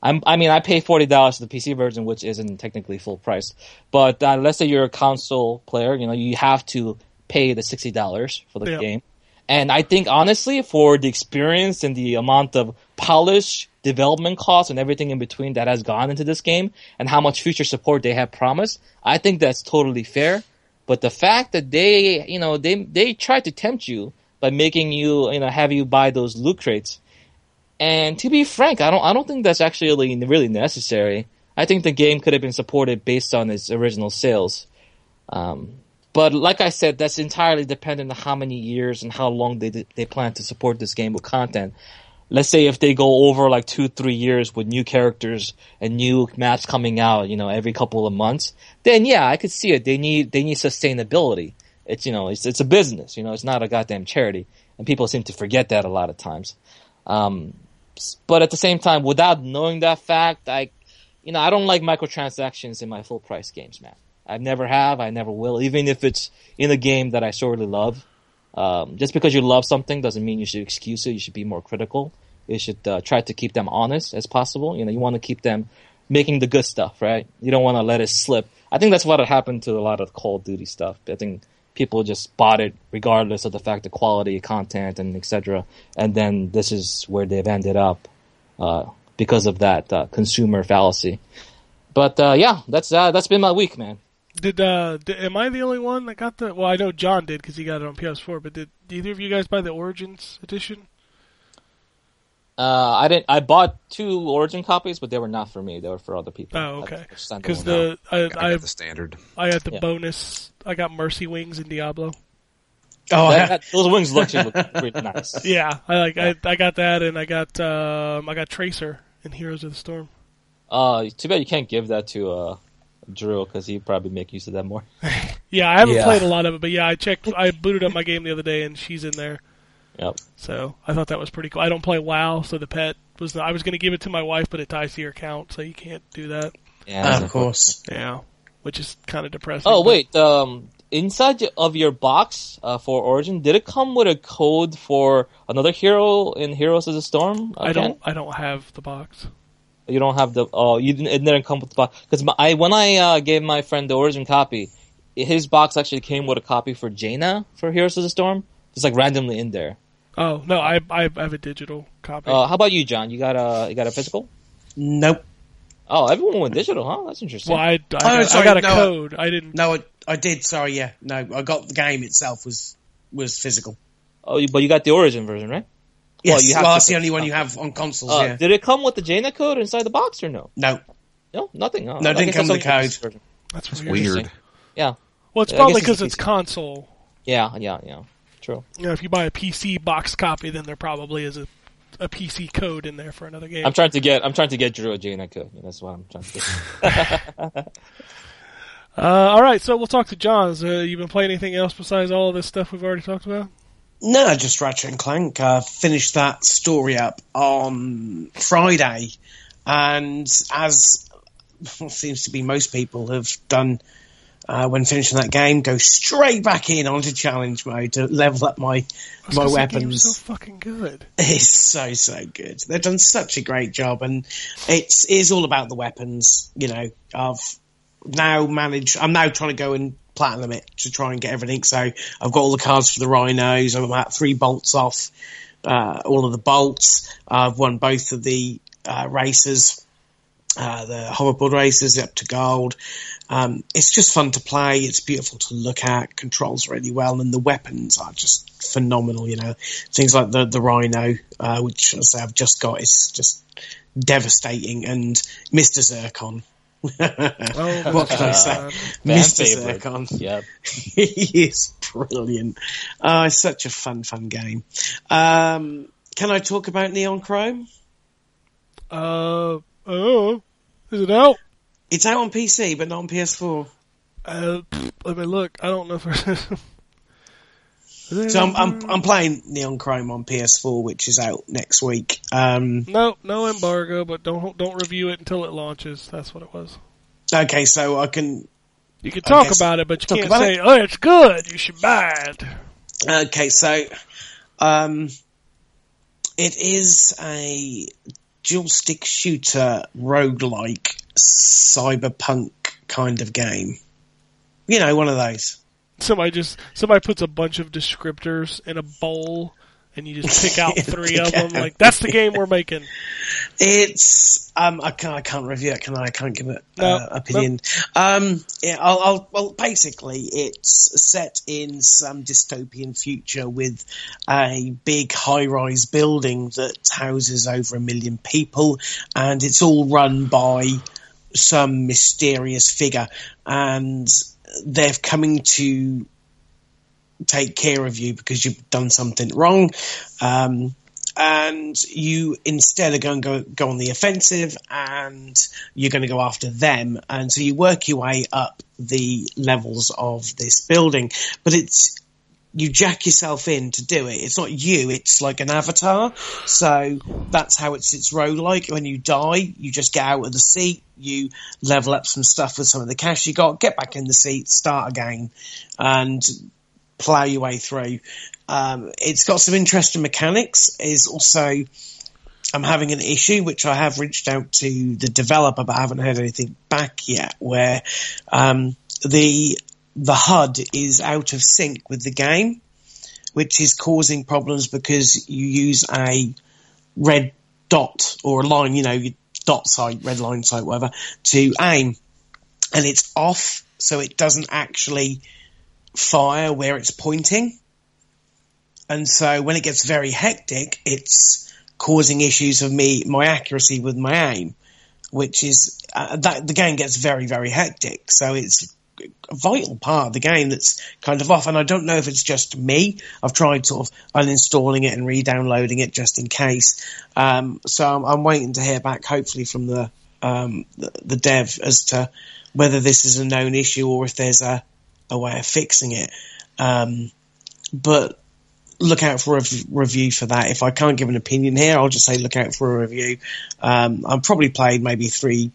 I'm, I mean, I pay forty dollars for the PC version, which isn't technically full price. But uh, let's say you're a console player, you know, you have to pay the sixty dollars for the Yeah. game. And I think honestly, for the experience and the amount of polish, development costs, and everything in between that has gone into this game, and how much future support they have promised, I think that's totally fair. But the fact that they, you know, they they tried to tempt you by making you, you know, have you buy those loot crates. And to be frank, I don't I don't think that's actually really necessary. I think the game could have been supported based on its original sales. Um, but like I said, that's entirely dependent on how many years and how long they they plan to support this game with content. Let's say if they go over like two, three years with new characters and new maps coming out, you know, every couple of months, then yeah, I could see it. They need they need sustainability. It's you know, it's it's a business. You know, it's not a goddamn charity, and people seem to forget that a lot of times. Um, but at the same time, without knowing that fact, I, you know, I don't like microtransactions in my full price games, man. I never have, I never will, even if it's in a game that I sorely love. Um, just because you love something doesn't mean you should excuse it. You should be more critical. You should uh, try to keep them honest as possible. You know, you want to keep them making the good stuff, right? You don't want to let it slip. I think that's what happened to a lot of Call of Duty stuff. I think people just bought it regardless of the fact the quality of content and etc. And then this is where they've ended up uh, because of that uh, consumer fallacy. But uh, yeah, that's uh, that's been my week, man. Did uh, d am I the only one that got the? Well, I know John did because he got it on PS4. But did either of you guys buy the Origins edition? Uh, I didn't. I bought two Origin copies, but they were not for me. They were for other people. Oh, okay. Because the I I I, got the standard. I had the Yeah. bonus. I got Mercy Wings in Diablo. Oh, That- I- that- those wings look, actually pretty nice. Yeah, I like I I got that, and I got um I got Tracer in Heroes of the Storm. Uh, too bad you can't give that to uh, Drew because he'd probably make use of that more. Yeah, I haven't Yeah. played a lot of it, but yeah, I checked. I booted up my game the other day, and she's in there. Yep. So I thought that was pretty cool. I don't play WoW, so the pet was. I was going to give it to my wife, but it ties to your account, so you can't do that. Yeah. of course. Yeah, which is kind of depressing. Oh but- wait, um, inside of your box uh, for Origin, did it come with a code for another hero in Heroes of the Storm? I don't. I don't have the box. You don't have the. Oh, you didn't. It didn't come with the box because I when I uh, gave my friend the Origin copy, his box actually came with a copy for Jaina for Heroes of the Storm, just like randomly in there. Oh no, I I have a digital copy. Uh, how about you, John? You got a you got a physical? Nope. Oh, everyone went digital, huh? That's interesting. well, I, I, Oh, got, I got a no, code. I didn't. No, I, I did. Sorry, yeah. No, I got the game itself was was physical. Oh, but you got the Origin version, right? Yes, you well, have to that's the only one stuff you have on consoles. Uh, yeah. Did it come with the Jaina code inside the box or no? No, No, nothing. Oh, No, it didn't come with the code. this. That's weird. Weird. Yeah, Well, it's I probably guess it's because it's console. yeah, yeah, yeah. True. You know, if you buy a PC box copy, then there probably is a a PC code in there for another game. I'm trying to get. I'm trying to get Drew a Jaina code. That's what I'm trying to get. Uh, all right, so we'll talk to John's. Uh, you been playing anything else besides all of this stuff we've already talked about? no, just Ratchet and Clank. Uh, finished that story up on Friday, and as seems to be most people have done uh, when finishing that game, go straight back in onto challenge mode to level up my my weapons. so fucking good. It's so so good. They've done such a great job, and it's it is all about the weapons. You know, I've now managed. I'm now trying to go and platinum it to try and get everything. So I've got all the cards for the rhinos. I'm about three bolts off uh, all of the bolts. I've won both of the uh, races. uh, the hoverboard races up to gold. Um, it's just fun to play. It's beautiful to look at. Controls really well, and the weapons are just phenomenal. You know, things like the the Rhino, uh, which as I say I've just got, is just devastating, and Mister Zurkon. Oh, what can I say? Fan Mister. Zurkon. Yep. he is brilliant. Oh, it's such a fun, fun game. Um, can I talk about Neon Chrome? Uh, oh, is it out? It's out on PC, but not on PS4. Uh, let me look. I don't know if. So I'm, I'm I'm playing Neon Chrome on PS4, which is out next week. Um, no, no embargo, but don't don't review it until it launches. That's what it was. okay, so I can. You can talk guess- about it, but you can't say, it? "Oh, it's good. You should buy it." Okay, so um, it is a dual stick shooter roguelike cyberpunk kind of game. You know, one of those. Somebody just somebody puts a bunch of descriptors in a bowl, and you just pick out three of them. Like that's the game we're making. It's um, I can't I can't review it, can I? I can't give it No, uh, opinion. Um, yeah, I'll, I'll well basically it's set in some dystopian future with a big high-rise building that houses over a million people, and it's all run by some mysterious figure, and they're coming to take care of you because you've done something wrong. Um, and you instead are going to go, go on the offensive and you're going to go after them. And so you work your way up the levels of this building, but it's, you jack yourself in to do it. It's not you, it's like an avatar. So that's how it's, it's roguelike. When you die, you just get out of the seat, you level up some stuff with some of the cash you got, get back in the seat, start again, and plow your way through. Um, it's got some interesting mechanics. Is also I'm having an issue which I have reached out to the developer, but I haven't heard anything back yet. Where um, the the HUD is out of sync with the game, which is causing problems because you use a red dot or a line, you know, your dot sight, red line sight, whatever, to aim, and it's off, so it doesn't actually fire where it's pointing. And so when it gets very hectic, it's causing issues of me, my accuracy with my aim, which is, uh, that the game gets very, very hectic. So it's a vital part of the game that's kind of off. And I don't know if it's just me. I've tried sort of uninstalling it and re-downloading it just in case. Um, so I'm, I'm waiting to hear back, hopefully from the, um, the, the dev as to whether this is a known issue or if there's a, a way of fixing it. Um, but look out for a review for that. If I can't give an opinion here, I'll just say look out for a review. Um, I've probably played maybe three,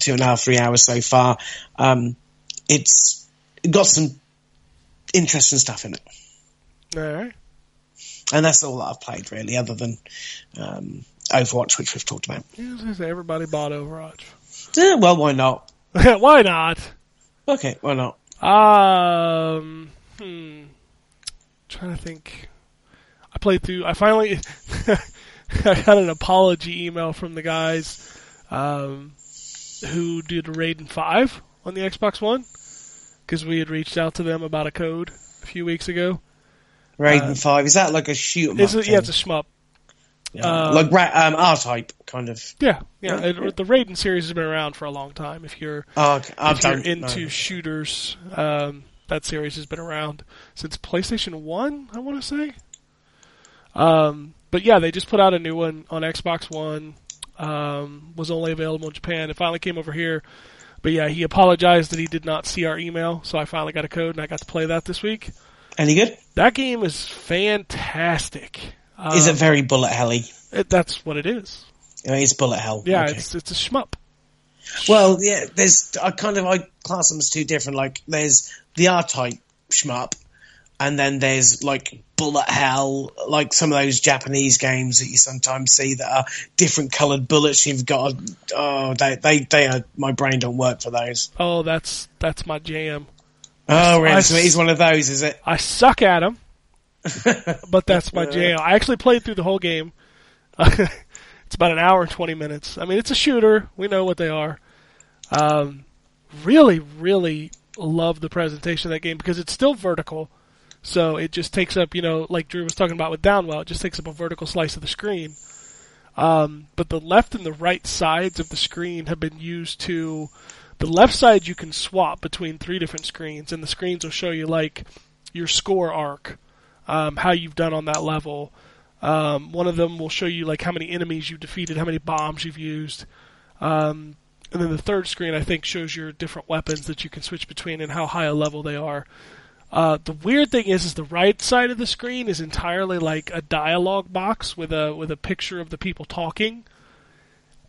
two and a half, three hours so far. Um, it's got some interesting stuff in it. All right. And that's all that I've played really, other than, um, Overwatch, which we've talked about. Yeah, I was gonna say everybody bought Overwatch. Eh, well, why not? Why not? Okay, why not? Um, hmm. Trying to think. I played through. I finally. I got an apology email from the guys um, who did Raiden Five on the Xbox One because we had reached out to them about a code a few weeks ago. Raiden Uh, 5, is that like a shoot? It's up a, yeah, it's a shmup. Yeah. um, like um, R-Type, kind of. Yeah, yeah. It, the Raiden series has been around for a long time. If you're Oh, okay. If you're into know. shooters, um, that series has been around since PlayStation One. I want to say. Um, but yeah, they just put out a new one on Xbox One. Um, was only available in Japan. It finally came over here. But yeah, he apologized that he did not see our email, so I finally got a code and I got to play that this week. Any good? That game is fantastic. Um, Is it very bullet helly? it, that's what it is. Uh, It's bullet hell. Yeah, Okay. it's it's a shmup. Well, yeah, there's I kind of I class them as two different. Like there's the R type shmup, and then there's like bullet hell, like some of those Japanese games that you sometimes see that are different coloured bullets. You've got oh they they they are my brain don't work for those. Oh, that's that's my jam. Oh, I? So s- it is one of those, is it? I suck at them, but that's my jam. I actually played through the whole game. it's about an hour and 20 minutes. I mean, it's a shooter. We know what they are. Um, really, really love the presentation of that game because it's still vertical. So it just takes up, you know, like Drew was talking about with Downwell, it just takes up a vertical slice of the screen. Um, but the left and the right sides of the screen have been used to. The left side you can swap between three different screens, and the screens will show you like your score arc, um, how you've done on that level. Um, one of them will show you like how many enemies you've defeated, how many bombs you've used. Um, and then the third screen, I think, shows your different weapons that you can switch between and how high a level they are. Uh, the weird thing is, is the right side of the screen is entirely like a dialogue box with a with a picture of the people talking,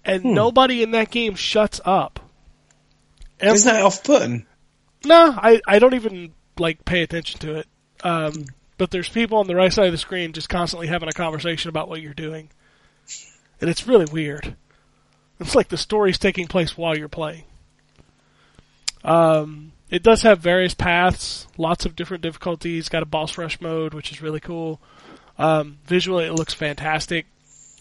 and nobody in that game shuts up. Every- Isn't that off putting? no, I, I don't even like pay attention to it. Um, but there's people on the right side of the screen just constantly having a conversation about what you're doing, and it's really weird. It's like the story's taking place while you're playing. Um, it does have various paths, lots of different difficulties. Got a boss rush mode, which is really cool. Um, visually, it looks fantastic.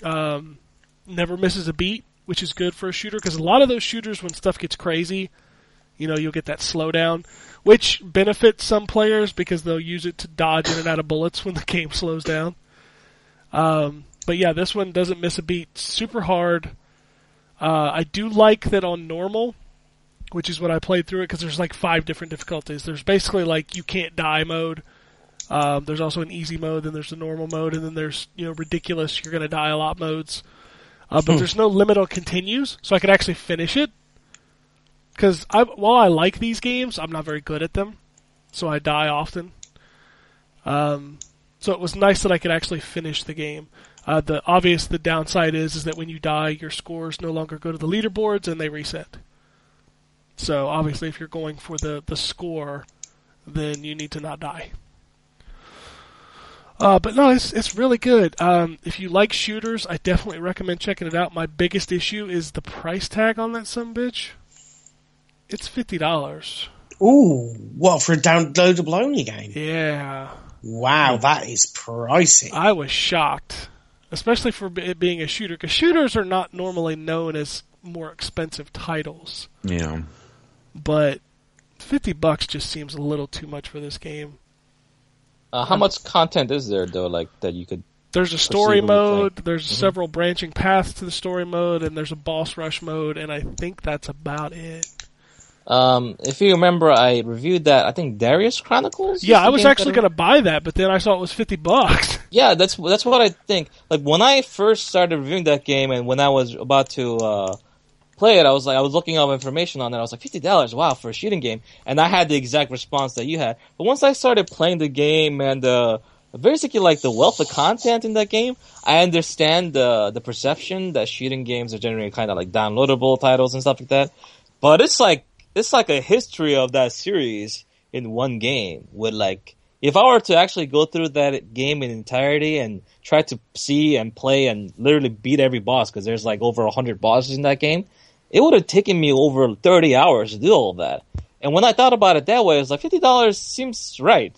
Um, never misses a beat, which is good for a shooter because a lot of those shooters, when stuff gets crazy, you know, you'll get that slowdown, which benefits some players because they'll use it to dodge in and out of bullets when the game slows down. Um, but yeah, this one doesn't miss a beat. Super hard. Uh, I do like that on normal, which is what I played through it because there's like five different difficulties. There's basically like you can't die mode. Um, there's also an easy mode, then there's the normal mode, and then there's you know ridiculous you're gonna die a lot modes. Uh, but there's no limit on continues, so I could actually finish it. Because I, while I like these games, I'm not very good at them, so I die often. Um, so it was nice that I could actually finish the game. Uh, the obvious the downside is is that when you die, your scores no longer go to the leaderboards and they reset. So obviously, if you're going for the the score, then you need to not die. Uh, but no, it's it's really good. Um, if you like shooters, I definitely recommend checking it out. My biggest issue is the price tag on that some bitch. It's fifty dollars. Ooh, what for a downloadable only game? Yeah, Wow, that is pricey. I was shocked, especially for it being a shooter, because shooters are not normally known as more expensive titles. Yeah. But fifty bucks just seems a little too much for this game. Uh, how much content is there though? Like that you could. There's a story mode, there's several branching paths to the story mode, and there's a boss rush mode, and I think that's about it. Um, if you remember, I reviewed that. I think Darius Chronicles. Yeah, I was actually going to buy that, but then I saw it was 50 bucks. Yeah, that's that's what I think. Like when I first started reviewing that game, and when I was about to uh, play it, I was like, I was looking up information on it. I was like, fifty dollars, wow, for a shooting game. And I had the exact response that you had. But once I started playing the game and uh, basically like the wealth of content in that game, I understand the the perception that shooting games are generally kind of like downloadable titles and stuff like that. But it's like it's like a history of that series in one game with like if I were to actually go through that game in entirety and try to see and play and literally beat every boss because there's like over a hundred bosses in that game, it would have taken me over thirty hours to do all that. And when I thought about it that way, I was like fifty dollars seems right,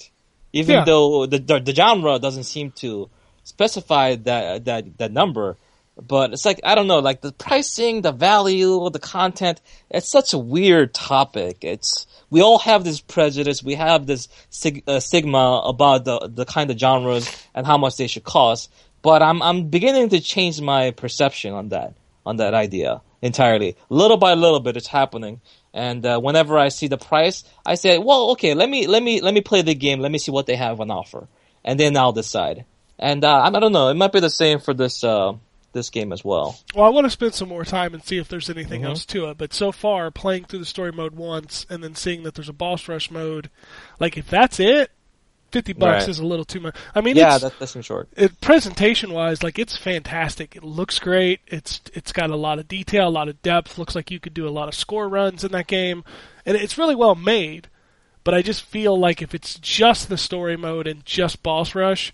even Yeah. though the, the the genre doesn't seem to specify that that that number. But it's like I don't know, like the pricing, the value, the content. It's such a weird topic. It's we all have this prejudice. We have this sig- uh, stigma about the the kind of genres and how much they should cost. But I'm I'm beginning to change my perception on that on that idea entirely. Little by little bit, it's happening. And uh, whenever I see the price, I say, well, okay, let me let me let me play the game. Let me see what they have on offer, and then I'll decide. And uh, I don't know. It might be the same for this uh, this game as well. Well, I want to spend some more time and see if there's anything Mm-hmm. else to it. But so far, playing through the story mode once and then seeing that there's a boss rush mode, like if that's it, fifty bucks Right. is a little too much. I mean, Yeah, that, that seems short. it, presentation wise, like it's fantastic. It looks great. It's it's got a lot of detail, a lot of depth. Looks like you could do a lot of score runs in that game, and it's really well made. But I just feel like if it's just the story mode and just boss rush,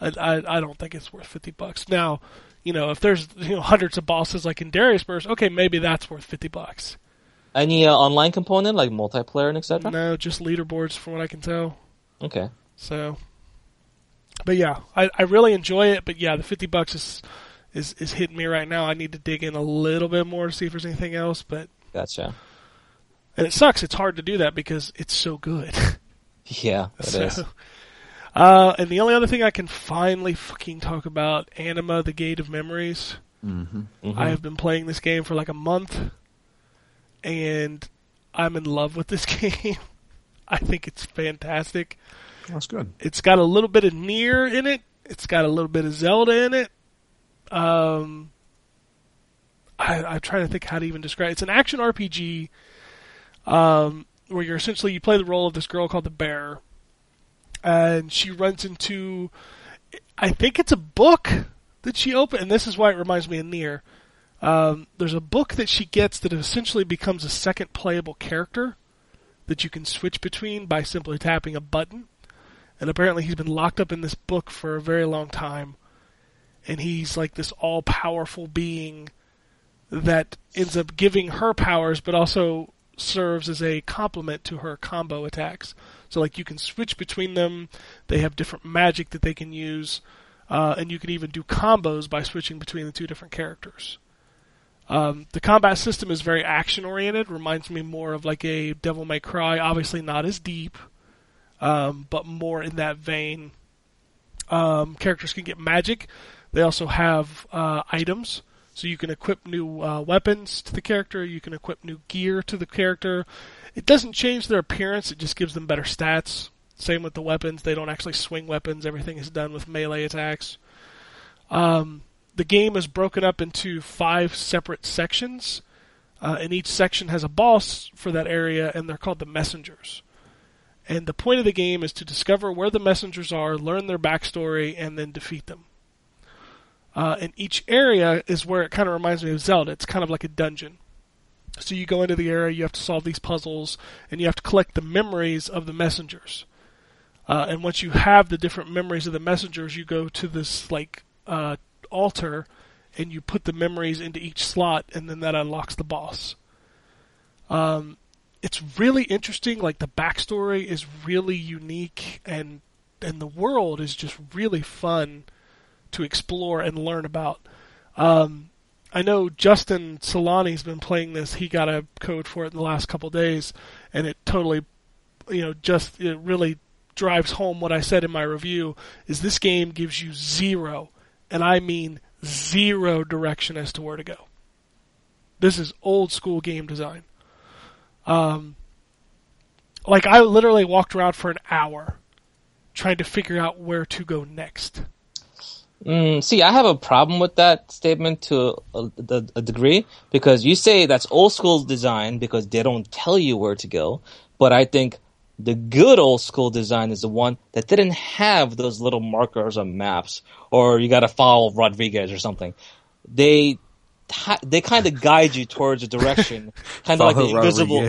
I I, I don't think it's worth fifty bucks. Now, you know, if there's you know hundreds of bosses like in Darius Burst, okay, maybe that's worth fifty bucks. Any uh, online component like multiplayer and etc. No, just leaderboards from what I can tell. Okay. So, but yeah, I, I really enjoy it. But yeah, the fifty bucks is is is hitting me right now. I need to dig in a little bit more to see if there's anything else, but Gotcha. and it sucks. It's hard to do that because it's so good. Yeah, it is. So, uh, and the only other thing I can finally fucking talk about, Anima: The Gate of Memories. Mm-hmm. Mhm. I have been playing this game for like a month, and I'm in love with this game. I think it's fantastic. That's good. It's got a little bit of Nier in it. It's got a little bit of Zelda in it. Um, I, I'm trying to think how to even describe. it. It's an action RPG, um, where you're essentially you play the role of this girl called the Bear, and she runs into, I think it's a book that she opened, and this is why it reminds me of Nier. Um, there's a book that she gets that essentially becomes a second playable character that you can switch between by simply tapping a button. And apparently he's been locked up in this book for a very long time. And he's like this all powerful being that ends up giving her powers but also serves as a complement to her combo attacks. So like you can switch between them. They have different magic that they can use. Uh, and you can even do combos by switching between the two different characters. Um, the combat system is very action oriented. Reminds me more of like a Devil May Cry. Obviously not as deep, um, but more in that vein. Um, characters can get magic. They also have uh, items, so you can equip new uh, weapons to the character. You can equip new gear to the character. It doesn't change their appearance. It just gives them better stats. Same with the weapons. They don't actually swing weapons. Everything is done with melee attacks. Um, the game is broken up into five separate sections, uh, and each section has a boss for that area, and they're called the messengers. And the point of the game is to discover where the messengers are, learn their backstory, and then defeat them. Uh, and each area is where it kind of reminds me of Zelda. It's kind of like a dungeon. So you go into the area, you have to solve these puzzles, and you have to collect the memories of the messengers. Uh, and once you have the different memories of the messengers, you go to this like uh, altar, and you put the memories into each slot, and then that unlocks the boss. Um, it's really interesting. Like the backstory is really unique, and and the world is just really fun to explore and learn about. Um, I know Justin Solani's been playing this. He got a code for it in the last couple days, and it totally, you know, just it really drives home what I said in my review. Is this game gives you zero, and I mean zero direction as to where to go. This is old school game design. Um, like I literally walked around for an hour trying to figure out where to go next. Mm, see, I have a problem with that statement to a, a, a degree because you say that's old school design because they don't tell you where to go. But I think the good old school design is the one that didn't have those little markers on maps or you got to follow Rodriguez or something. They they kind of guide you towards a direction, kind of like the invisible.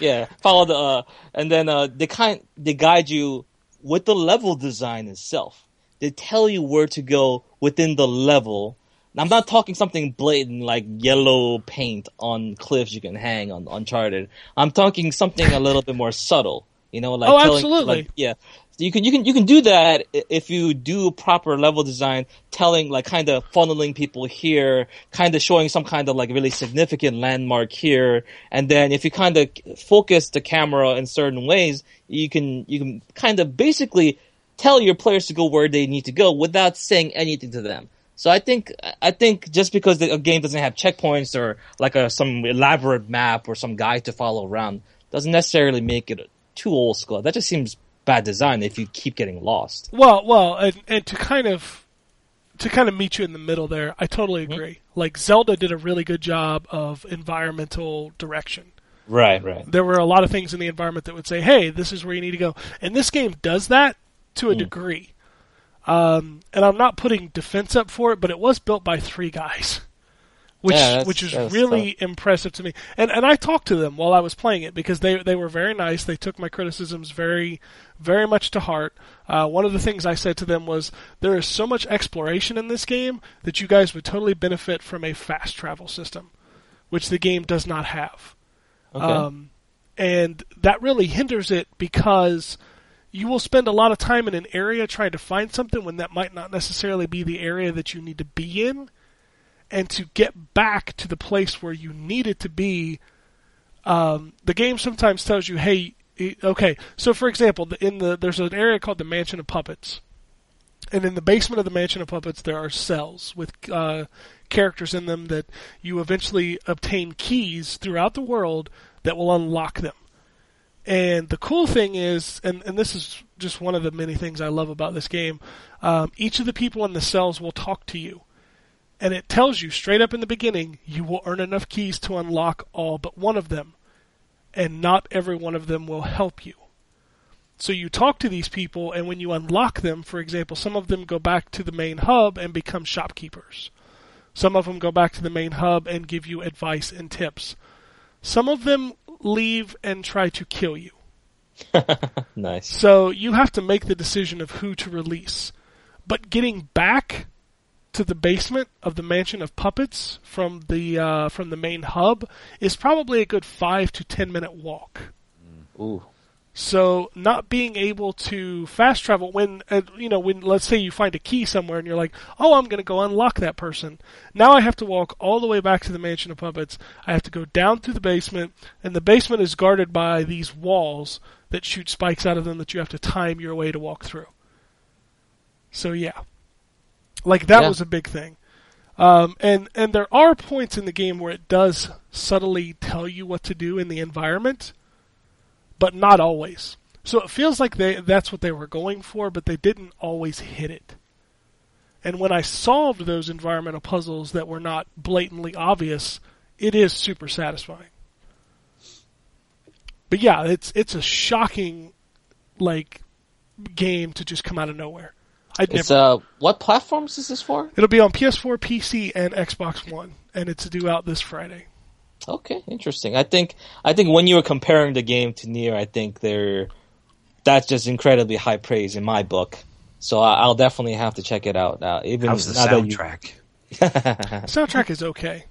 Yeah, follow the uh, and then uh, they kind they guide you with the level design itself. They tell you where to go within the level. Now, I'm not talking something blatant like yellow paint on cliffs you can hang on Uncharted. I'm talking something a little bit more subtle. You know, like Oh, telling- absolutely. like, yeah. You can you can you can do that if you do proper level design, telling like kind of funneling people here, kind of showing some kind of like really significant landmark here, and then if you kind of focus the camera in certain ways, you can you can kind of basically tell your players to go where they need to go without saying anything to them. So I think I think just because a game doesn't have checkpoints or like a some elaborate map or some guide to follow around doesn't necessarily make it too old school. That just seems bad design if you keep getting lost. Well, well, and, and to kind of to kind of meet you in the middle there, I totally agree. Like Zelda did a really good job of environmental direction. Right, right. There were a lot of things in the environment that would say, "Hey, this is where you need to go," and this game does that to a degree. Um, and I'm not putting defense up for it, but it was built by three guys, which Yeah, which is really impressive to me. And and I talked to them while I was playing it because they they were very nice. They took my criticisms very very much to heart. Uh, one of the things I said to them was there is so much exploration in this game that you guys would totally benefit from a fast travel system, which the game does not have. Okay. Um, and that really hinders it because you will spend a lot of time in an area trying to find something when that might not necessarily be the area that you need to be in. And to get back to the place where you needed to be. Um, the game sometimes tells you, "Hey, okay." So, for example, in the there's an area called the Mansion of Puppets, and in the basement of the Mansion of Puppets, there are cells with uh, characters in them that you eventually obtain keys throughout the world that will unlock them. And the cool thing is, and, and this is just one of the many things I love about this game, um, each of the people in the cells will talk to you. And it tells you straight up in the beginning, you will earn enough keys to unlock all but one of them. And not every one of them will help you. So you talk to these people, and when you unlock them, for example, some of them go back to the main hub and become shopkeepers. Some of them go back to the main hub and give you advice and tips. Some of them leave and try to kill you. Nice. So you have to make the decision of who to release. But getting back to the basement of the mansion of puppets from the uh, from the main hub is probably a good five to ten minute walk. Ooh. So not being able to fast travel when uh, you know when let's say you find a key somewhere and you're like, "Oh, I'm going to go unlock that person." Now I have to walk all the way back to the mansion of puppets. I have to go down through the basement and the basement is guarded by these walls that shoot spikes out of them that you have to time your way to walk through. So yeah. Like that Yeah. was a big thing. Um, and and there are points in the game where it does subtly tell you what to do in the environment, but not always. So it feels like they that's what they were going for, but they didn't always hit it. And when I solved those environmental puzzles that were not blatantly obvious, it is super satisfying. But yeah, it's it's a shocking like game to just come out of nowhere. I'd It's never uh, what platforms is this for? It'll be on PS4, PC, and Xbox One, and it's due out this Friday. Okay, interesting. I think I think when you were comparing the game to Nier, I think they're that's just incredibly high praise in my book. So I, I'll definitely have to check it out now. Even How's the now that you- soundtrack? Soundtrack is okay.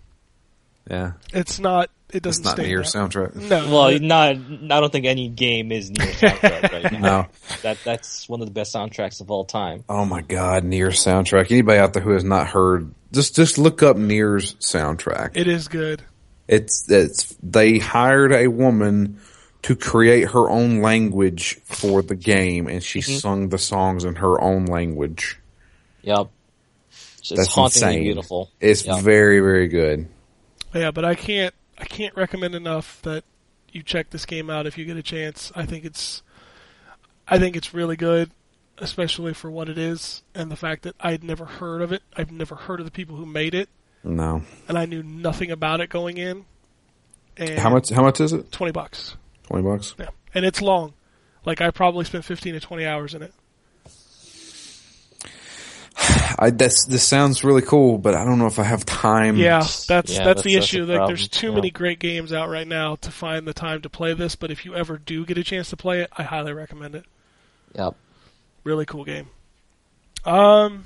Yeah, It's not. It it's doesn't not stay near out. soundtrack. No. Well, not I don't think any game is near soundtrack right now. No. That that's one of the best soundtracks of all time. Oh my God, Nier soundtrack. Anybody out there who has not heard, just just look up Nier's soundtrack. it is good. It's it's they hired a woman to create her own language for the game, and she mm-hmm. sung the songs in her own language. Yep. It's That's hauntingly insane. beautiful. It's Yep. very very good. Yeah, but I can't. I can't recommend enough that you check this game out if you get a chance. I think it's. I think it's really good, especially for what it is and the fact that I'd never heard of it. I've never heard of the people who made it, No, and I knew nothing about it going in. And how much? How much is it? Twenty bucks. Twenty bucks. Yeah, and it's long. Like I probably spent fifteen to twenty hours in it. I that's this sounds really cool, but I don't know if I have time. Yeah, that's Yeah, that's, that's- the that's the issue. Like, there's too yeah. many great games out right now to find the time to play this. But if you ever do get a chance to play it, I highly recommend it. Yep. Really cool game. Um,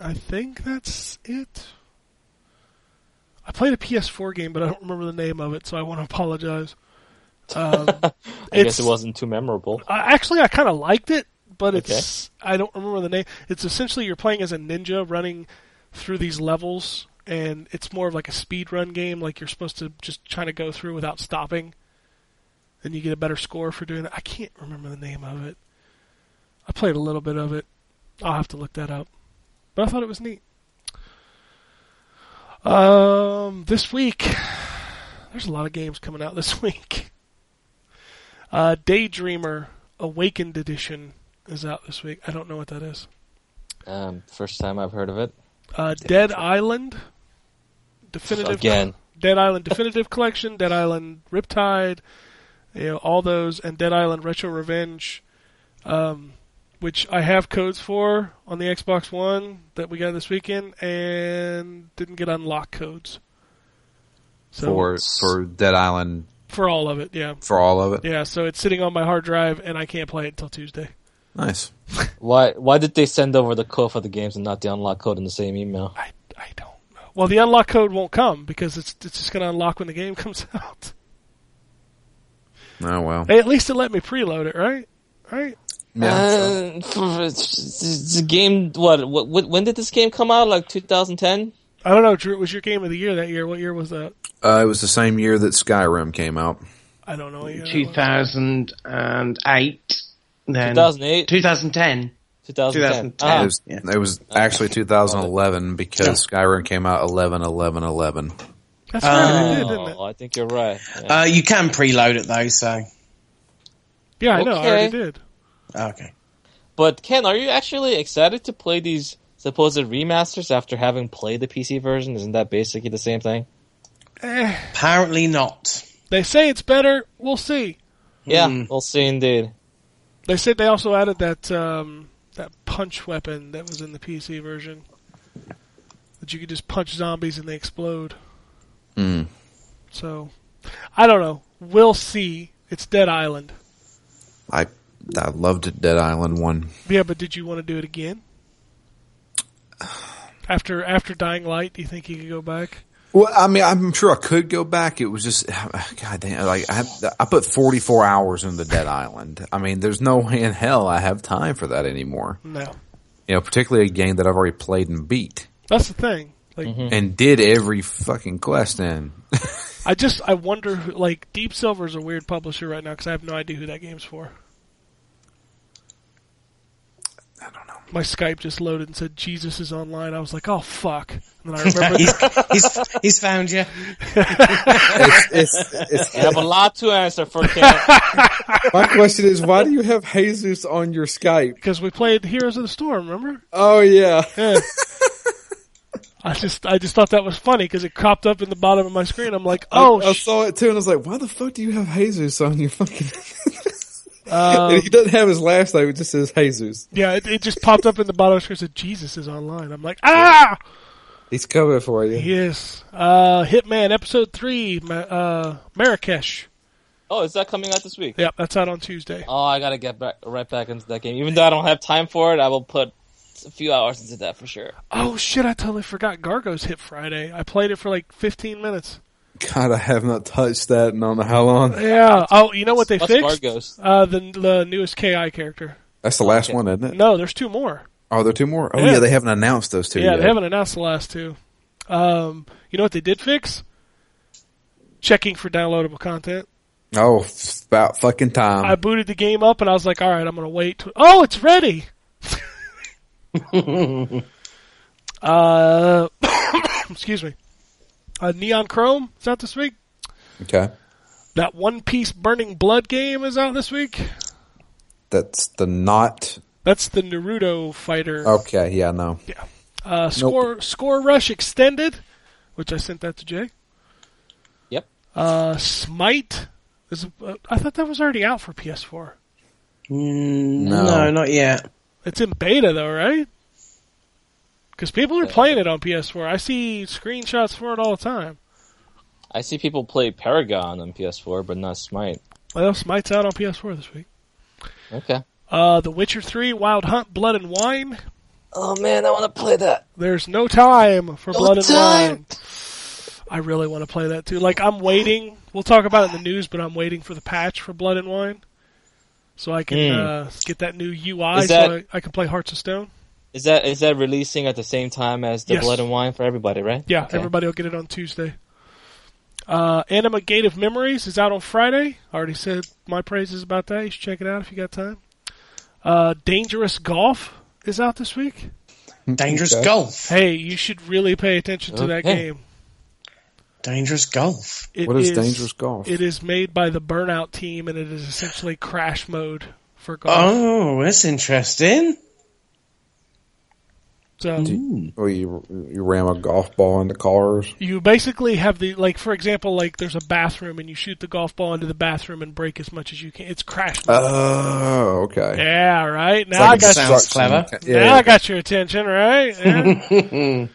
I think that's it. I played a PS4 game, but I don't remember the name of it, so I want to apologize. Um, I guess it wasn't too memorable. I, actually, I kind of liked it, but it's I don't remember the name. It's essentially you're playing as a ninja running through these levels, and it's more of like a speed run game. Like you're supposed to just trying to go through without stopping, and you get a better score for doing it. I can't remember the name of it. I played a little bit of it. I'll have to look that up, but I thought it was neat. Um, this week, there's a lot of games coming out this week. Uh, Daydreamer Awakened Edition is out this week. I don't know what that is. Um, first time I've heard of it. Uh, Dead Island Definitive Again. Dead Island Definitive Collection, Dead Island Riptide, you know, all those, and Dead Island Retro Revenge, um, which I have codes for on the Xbox One that we got this weekend, and didn't get unlock codes. So for for Dead Island for all of it, yeah, for all of it. yeah. So it's sitting on my hard drive, and I can't play it until Tuesday. Nice. Why why did they send over the code for the games and not the unlock code in the same email? I, I don't know. Well, the unlock code won't come because it's it's just going to unlock when the game comes out. Oh well. Hey, at least it let me preload it, right? Right? Uh, for- it's, it's a game. What, what? When did this game come out? Like 2010? I don't know, Drew. It was your game of the year that year. What year was that? Uh, it was the same year that Skyrim came out. I don't know. what year that was. 2008. Then 2008, 2010. 2010. 2010. Ah, It was, yeah. it was actually 2011 because Skyrim came out 11 11 11. That's right. It did, didn't it? oh, I think you're right. Yeah. Uh, you can preload it though, so Yeah, I know. I already did. okay. But Ken, are you actually excited to play these supposed remasters after having played the PC version? Isn't that basically the same thing? Eh, Apparently not. they say it's better. We'll see. Yeah, Hmm. we'll see indeed. They said they also added that um, that punch weapon that was in the PC version. That you could just punch zombies and they explode. Mm. So, I don't know. We'll see. It's Dead Island. I I loved Dead Island 1. Yeah, but did you want to do it again? After after Dying Light, do you think you could go back? Well, I mean, I'm sure I could go back. It was just, God damn, like I, I put 44 hours into Dead Island. I mean, there's no way in hell I have time for that anymore. No. You know, particularly a game that I've already played and beat That's the thing. Like mm-hmm. and did every fucking quest in. I just I wonder like Deep Silver's a weird publisher right now because I have no idea who that game's for. I don't know. My Skype just loaded and said Jesus is online. I was like, oh fuck. And then I remember he's, he's he's found you. It's, it's, it's, You have a lot to answer for Ken. my question is, why do you have Jesus on your Skype? because we played Heroes of the Storm. Remember? Oh yeah. Yeah. I just I just thought that was funny because it cropped up in the bottom of my screen. I'm like, oh, I, I saw it too, and I was like, "Why the fuck do you have Jesus on your fucking?" um, he doesn't have his last name; it just says Jesus. yeah, it, it just popped up in the bottom of the screen. Said Jesus is online. I'm like, ah, He's coming for you. yes. Uh, Hitman episode three, Ma- uh, Marrakesh. Oh, is that coming out this week? Yep, that's out on Tuesday. Oh, I gotta get back right back into that game. Even though I don't have time for it, I will put a few hours into that for sure. Oh shit! I totally forgot. Gargos hit Friday. I played it for like 15 minutes. God, I have not touched that in I don't know how long. Yeah. Oh, you know what they What's fixed? Gargos? Uh, the the newest Ki character. That's the last Okay. one, isn't it? No, there's two more. Oh, there are two more. Oh Yeah. yeah, they haven't announced those two. yeah, yet. they haven't announced the last two. Um, you know what they did fix? Checking for downloadable content. Oh, it's about fucking time. I booted the game up and I was like, all right, I'm gonna wait. till- oh, it's ready. uh, excuse me. Uh, Neon Chrome is out this week. okay, That One Piece Burning Blood game is out this week. that's the not. That's the Naruto fighter. Okay, yeah, no. Uh, score Score Rush Extended, which I sent that to Jay. Yep. Uh, Smite. Is, uh, I thought that was already out for PS4. Mm, No. no. not yet. It's in beta though, right? Because people are playing it on PS4. I see screenshots for it all the time. I see people play Paragon on PS4, but not Smite. Well, Smite's out on PS4 this week. Okay. Uh, The Witcher 3, Wild Hunt, Blood and Wine. Oh man, I want to play that. There's no time for No Blood and time. Wine. I really want to play that too. Like I'm waiting. We'll talk about it in the news, but I'm waiting for the patch for Blood and Wine, so I can Hmm. uh, get that new UI, that- so I, I can play Hearts of Stone. Is that is that releasing at the same time as the Yes. Blood and Wine for everybody, right? Yeah, Okay. everybody will get it on Tuesday. Uh, Anima Gate of Memories is out on Friday. I already said my praises about that. You should check it out if you got time. Uh, Dangerous Golf is out this week. Dangerous Okay. Golf. Hey, you should really pay attention to that game. Dangerous Golf. It What is Dangerous Golf? It is made by the Burnout team, and it is essentially crash mode for golf. Oh, that's interesting. So Or you you ram a golf ball into cars. you basically have the like, for example, like there's a bathroom, and you shoot the golf ball into the bathroom and break as much as you can. It's crash mode. Oh, okay. yeah, right. Now Like I a got sounds suction- clever. now Yeah. I got your attention, right? Yeah.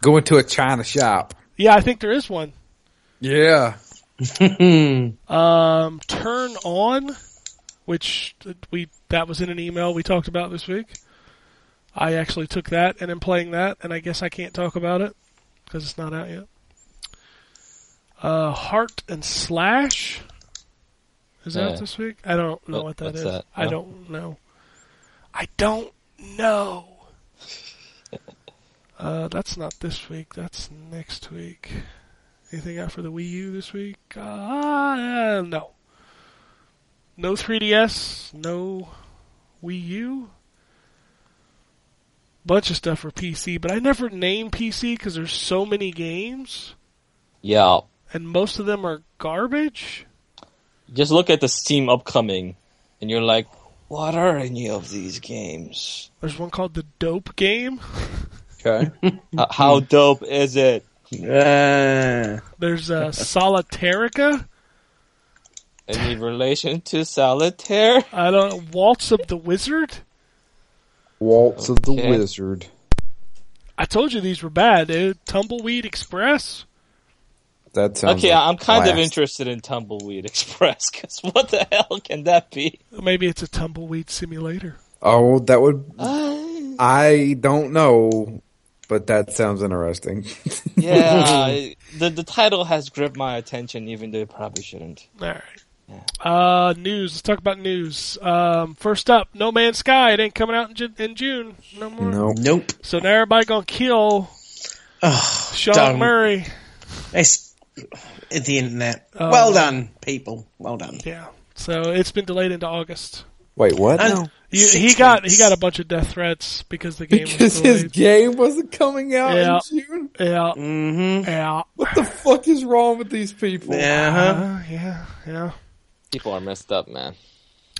Go into a china shop. yeah, I think there is one. Yeah. Um, turn on, which we that was in an email we talked about this week. I actually took that and am playing that, and I guess I can't talk about it because it's not out yet. Uh, Heart and Slash is Yeah. out this week. I don't know What- what that is. that? I don't know. I don't know. Uh, that's not this week. That's next week. Anything out for the Wii U this week? Uh, no. No 3DS. No Wii U. Bunch of stuff for PC, but I never name PC because there's so many games, Yeah. and most of them are garbage. Just look at the Steam upcoming, and you're like, what are any of these games? There's one called the Dope Game. Okay. Uh, how dope is it? There's uh, Solitarica. Any relation to Solitaire? I don't. Waltz of the Wizard. Waltz of the Wizard. I told you these were bad, dude. Tumbleweed Express. That sounds Okay, like I'm kind of interested in Tumbleweed Express, because what the hell can that be? Maybe it's a tumbleweed simulator. Oh, that would. Uh, I don't know, but that sounds interesting. yeah, the the title has gripped my attention, even though it probably shouldn't. All right. Uh, news. Let's talk about news. Um, first up, No Man's Sky. It ain't coming out in, Ju- in June no more. no. nope. So now everybody gonna kill Oh, Sean done. Murray. It's the internet. Oh. well done, people. Well done. Yeah. So it's been delayed into August. Wait, what? And You, six he got he got a bunch of death threats because the game was Because his game wasn't coming out Yeah. in June. Yeah. Mhm. Yeah. What the fuck is wrong with these people? Uh-huh. Uh, yeah. Yeah. People are messed up, man.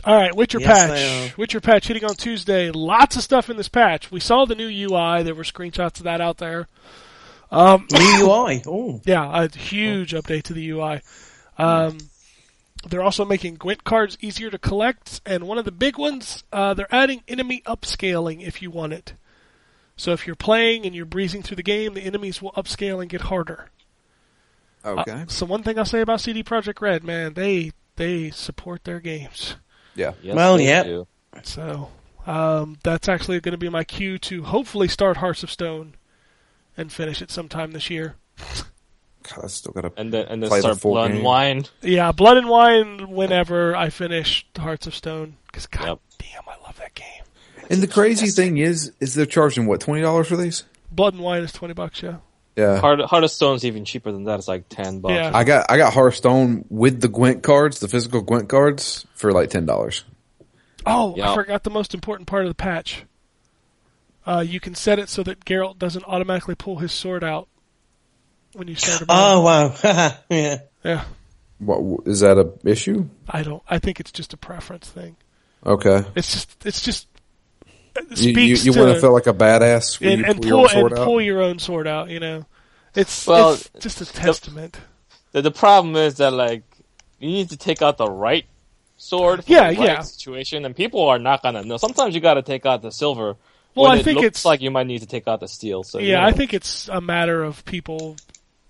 All right, Witcher Yes, patch. Witcher patch hitting on Tuesday. Lots of stuff in this patch. We saw the new UI. There were screenshots of that out there. Um, New UI. Oh, yeah, a huge update to the UI. Um, they're also making Gwent cards easier to collect, and one of the big ones, uh, they're adding enemy upscaling if you want it. So if you're playing and you're breezing through the game, the enemies will upscale and get harder. Okay. So one thing I'll say about CD Projekt Red, man, they they support their games. yeah. Yes, Well, yeah. do. So um, that's actually going to be my cue to hopefully start Hearts of Stone and finish it sometime this year. God, I still gotta. And then and then Play the start full blood and wine. Yeah, Blood and Wine whenever I finish Hearts of Stone because god Yep. damn, I love that game. And the crazy thing is, is they're charging what twenty dollars for these? Blood and Wine is twenty bucks. Yeah. Yeah. Heart, Heart of Stone's even cheaper than that. It's like ten bucks. Yeah. I got I got Hearthstone with the Gwent cards, the physical Gwent cards, for like ten dollars. Oh, I forgot the most important part of the patch. Uh, you can set it so that Geralt doesn't automatically pull his sword out when you start a battle. oh wow. yeah. Yeah, What is that a issue? I don't. I think it's just a preference thing. Okay. It's just. It's just. It You you, you to, want to feel like a badass when and, you and pull your pull own sword and out? pull your own sword out. You know, it's Well, it's just a testament. The, the problem is that like you need to take out the right sword. For Yeah, the right yeah. Situation, and people are not gonna know. Sometimes you got to take out the silver. Well, when I it think looks it's- like you might need to take out the steel. So you yeah, know. I think it's a matter of people.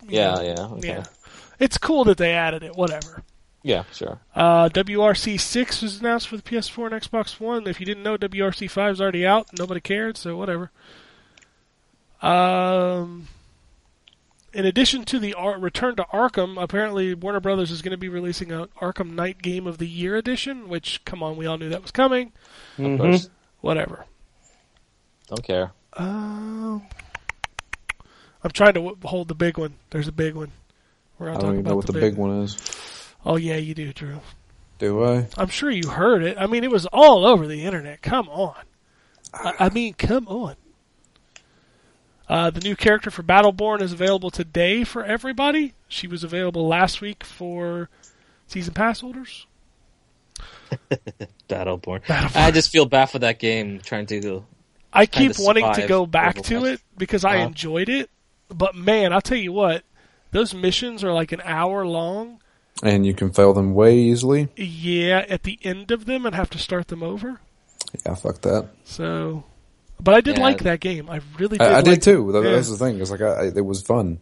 Yeah, know, yeah, okay. yeah. It's cool that they added it. Whatever. Yeah, sure. Uh, WRC six was announced for the PS4 and Xbox One. If you didn't know, WRC five is already out. Nobody cared, so whatever. Um, in addition to the Ar- Return to Arkham, apparently Warner Brothers is going to be releasing a Arkham Knight Game of the Year edition. Which, come on, we all knew that was coming. Of course. Whatever. Don't care. Um, I'm trying to w- hold the big one. There's a big one. We're I gonna don't talk even about know what the big one is. Oh yeah, you do, Drew. Do I? I'm sure you heard it. I mean, it was all over the internet. Come on. I, I mean, come on. Uh, the new character for Battleborn is available today for everybody. She was available last week for season pass holders. Battleborn. Battleborn. I just feel bad for that game trying to go. I Kinda keep wanting to go back to it because I Uh-huh. enjoyed it. But man, I'll tell you what, those missions are like an hour long. And you can fail them way easily. Yeah, at the end of them and have to start them over. Yeah, fuck that. So, but I did Yeah. like that game. I really did. I, I like did too. That, yeah. That's the thing. It's like I, I, it was fun.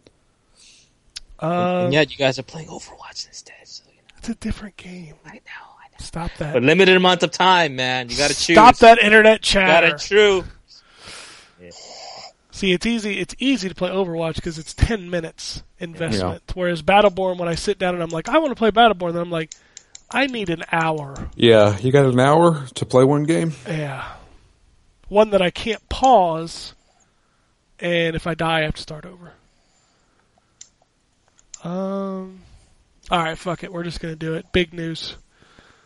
Uh, and yet you guys are playing Overwatch instead. So, you know. It's a different game. I know. I know. Stop that. But limited amount of time, man. You got to choose. Stop that internet You got chatter. to choose. See, it's easy. It's easy to play Overwatch because it's ten minutes investment. Whereas Battleborn, when I sit down and I'm like, I want to play Battleborn, then I'm like, I need an hour. Yeah, you got an hour to play one game. Yeah, one that I can't pause and if I die, I have to start over. Um, all right, fuck it. We're just gonna do it. Big news.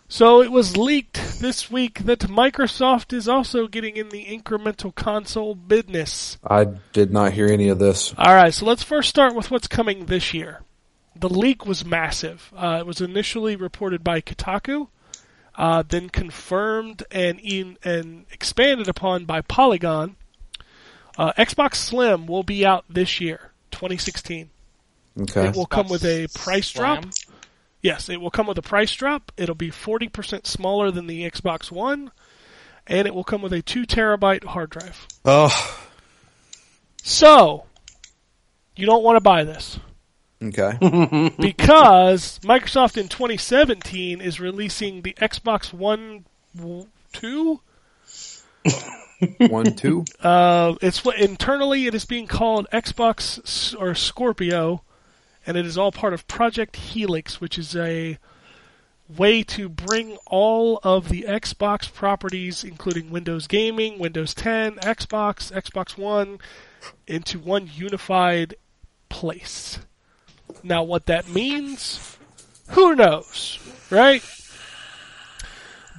So it was leaked this week that Microsoft is also getting in the incremental console business. I did not hear any of this. All right, so let's first start with what's coming this year. The leak was massive. Uh, it was initially reported by Kotaku, uh, then confirmed and in, and expanded upon by Polygon. Uh, Xbox Slim will be out this year, 2016. Okay. It will come with a price drop. Slam? Yes, it will come with a price drop. It'll be 40% smaller than the Xbox One, and it will come with a 2 terabyte hard drive. Oh, So, you don't want to buy this. okay. because Microsoft in 2017 is releasing the Xbox One 2. One, two. Uh, it's what internally it is being called Xbox or Scorpio, and it is all part of Project Helix, which is a way to bring all of the Xbox properties, including Windows Gaming, Windows 10, Xbox, Xbox One, into one unified place. Now, what that means, who knows, right?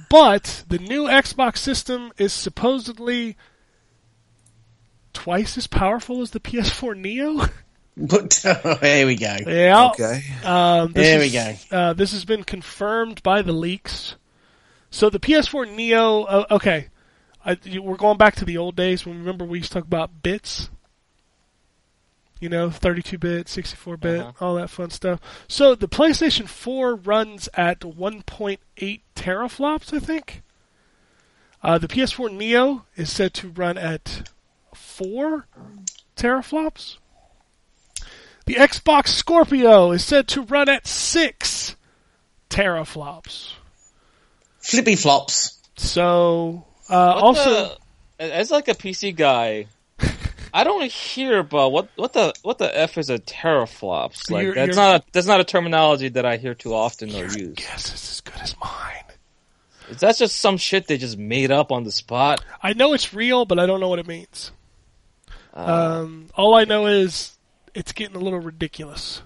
But the new Xbox system is supposedly twice as powerful as the PS4 Neo. But here we go. yeah. Okay. Um, this There we go. Uh, this has been confirmed by the leaks. So the PS4 Neo. Uh, okay, I, you, we're going back to the old days when remember we used to talk about bits. You know, 32-bit, 64-bit, Uh-huh. all that fun stuff. So the PlayStation 4 runs at 1.8 teraflops, I think. Uh, the PS4 Neo is said to run at 4 teraflops. The Xbox Scorpio is said to run at 6 teraflops. Flippy flops. So, uh, also, the- as like a PC guy, I don't hear about what what the what the f is a teraflops. Like You're- that's you're- not a, that's not a terminology that I hear too often or use. guess is as good as mine. Is that just some shit they just made up on the spot? I know it's real, but I don't know what it means. Uh, Um, all I know is it's getting a little ridiculous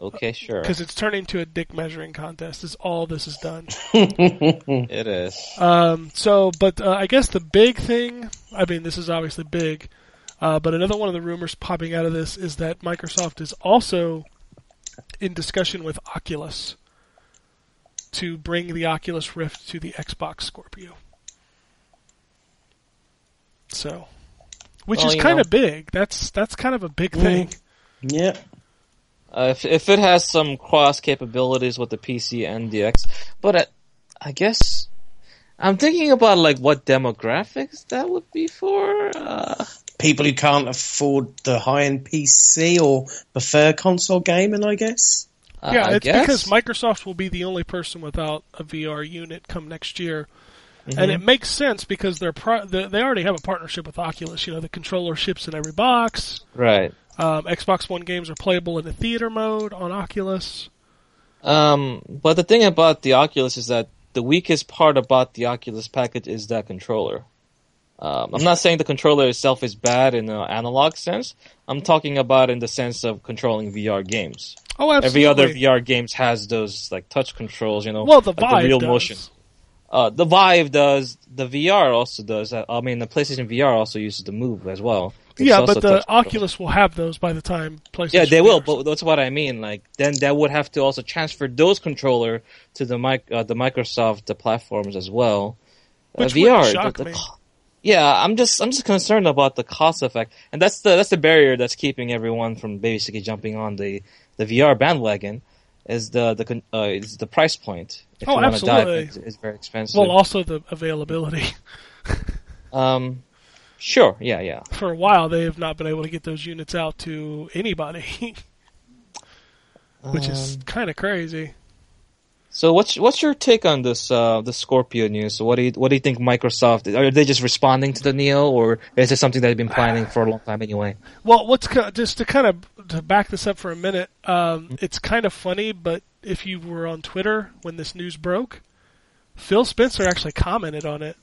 okay, sure, because it's turning into a dick measuring contest. Is all this is done. it is. Um, so, but uh, I guess the big thing, I mean, this is obviously big, uh, but another one of the rumors popping out of this is that Microsoft is also in discussion with Oculus to bring the Oculus Rift to the Xbox Scorpio. So, which Well, is kind of big. That's that's kind of a big thing. Yeah. Uh, if if it has some cross capabilities with the PC and the X, but I, I guess I'm thinking about like what demographics that would be for. Uh, People who can't afford the high-end PC or prefer console gaming, I guess. Yeah, I it's guess. because Microsoft will be the only person without a VR unit come next year, and Mm-hmm. it makes sense because they're pro- they they already have a partnership with Oculus. You know, the controller ships in every box. right. Um, Xbox One games are playable in the theater mode on Oculus. Um, but the thing about the Oculus is that the weakest part about the Oculus package is that controller. Um, I'm not saying the controller itself is bad in an analog sense. I'm talking about in the sense of controlling VR games. Oh, absolutely. Every other VR games has those like touch controls, you know, well, the like Vive the real does. motion. Uh, the Vive does. The VR also does. I mean, the PlayStation VR also uses the Move as well. It's Yeah, but the. Oculus will have those by the time PlayStation. Yeah, they will, VR but that's what I mean. Like, then that would have to also transfer those controller to the mic, uh, the Microsoft the platforms as well. Uh, VR, the- the me. yeah, I'm just I'm just concerned about the cost effect, and that's the that's the barrier that's keeping everyone from basically jumping on the the VR bandwagon. Is the the uh, is the price point? If Oh, you wanna dive, absolutely. it's, it's very expensive. Well, also the availability. um, sure, yeah, yeah. For a while, they have not been able to get those units out to anybody, which is Um, kind of crazy. So what's what's your take on this uh, the Scorpio news? So what do you what do you think Microsoft are they just responding to the Neo or is it something they've been planning for a long time anyway? Well, what's just to kind of to back this up for a minute, um, it's kind of funny, but if you were on Twitter when this news broke, Phil Spencer actually commented on it,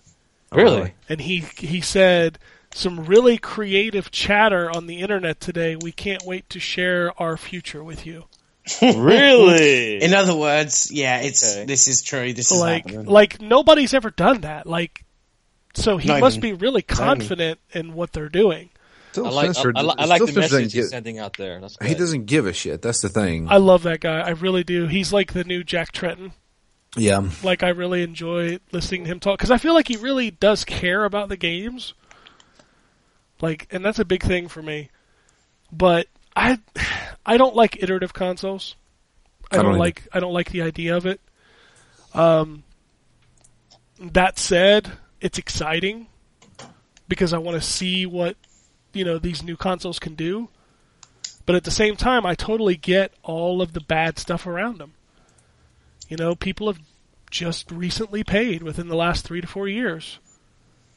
Really? Oh, and he he said some really creative chatter on the internet today. We can't wait to share our future with you. really? In other words, yeah, it's Okay. this is true. This is like happening. like nobody's ever done that. Like so he Not must even- be really confident in what they're doing. Still I like, I, I, I still like the Finster message doesn't he's sending out there. He doesn't give a shit. That's the thing. I love that guy. I really do. He's like the new Jack Tretton. yeah. Like I really enjoy listening to him talk because I feel like he really does care about the games. Like, and that's a big thing for me. But I, I don't like iterative consoles. I I don't, don't like. I don't like the idea of it. Um. That said, it's exciting because I want to see what you know these new consoles can do. But at the same time, I totally get all of the bad stuff around them. You know, people have just recently paid within the last three to four years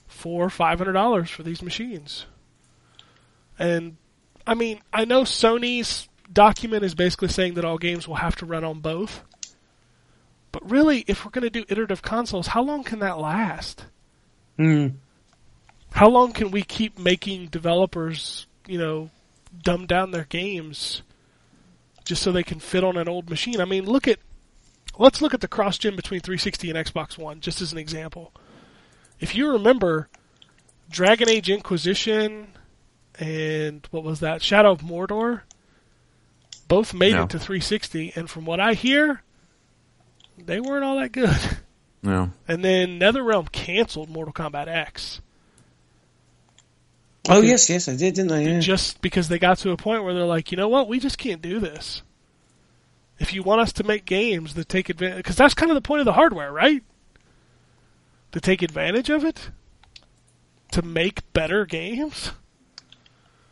for five hundred dollars for these machines. And I mean, I know Sony's document is basically saying that all games will have to run on both. But really, if we're going to do iterative consoles, how long can that last? Hmm. How long can we keep making developers, you know, dumb down their games just so they can fit on an old machine? I mean, look at let's look at the cross gen between 360 and Xbox One, just as an example. If you remember, Dragon Age Inquisition and what was that? Shadow of Mordor both made No. it to 360, and from what I hear, they weren't all that good. No. And then NetherRealm canceled Mortal Kombat X Oh yes, yes, I did, didn't I? Yeah. just because they got to a point where they're like, you know what, we just can't do this. If you want us to make games that take advantage, because that's kind of the point of the hardware, right? To take advantage of it, to make better games.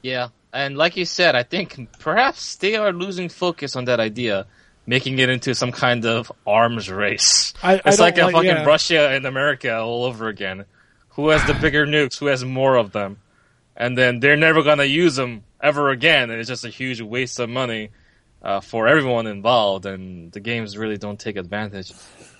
Yeah, and like you said, I think perhaps they are losing focus on that idea, making it into some kind of arms race. I, I It's don't like a fucking yeah. Russia and America all over again. Who has the bigger nukes? Who has more of them? And then they're never gonna use them ever again, and it's just a huge waste of money uh, for everyone involved. And the games really don't take advantage.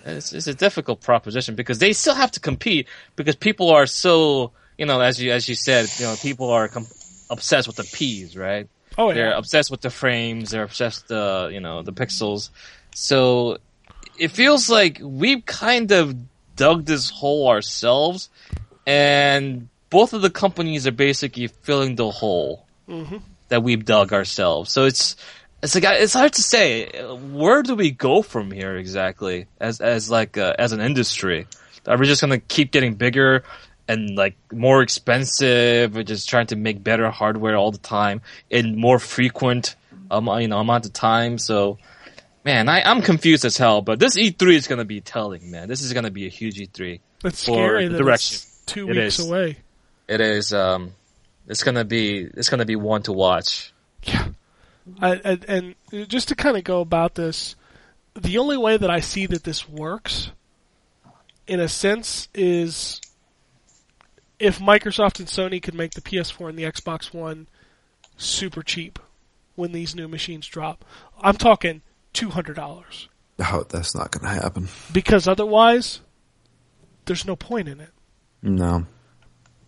It's, it's a difficult proposition because they still have to compete because people are so you know as you as you said you know people are com- obsessed with the P's right Oh yeah. they're obsessed with the frames they're obsessed with the you know the pixels so it feels like we've kind of dug this hole ourselves and both of the companies are basically filling the hole that we've dug ourselves. So it's it's like it's hard to say. Where do we go from here exactly as as like uh, as an industry? Are we just gonna keep getting bigger and like more expensive? Or just trying to make better hardware all the time in more frequent um, you know amount of time. So man I, i'm confused as hell but this e3 is gonna be telling man. This is gonna be a huge E e3 it's for scary the that direction. it's two It weeks is. away. It is um it's gonna be it's gonna be one to watch Yeah. I, I, and just to kind of go about this, the only way that I see that this works, in a sense, is if Microsoft and Sony could make the PS4 and the Xbox One super cheap when these new machines drop. I'm talking two hundred dollars Oh, that's not going to happen. because otherwise, there's no point in it. No.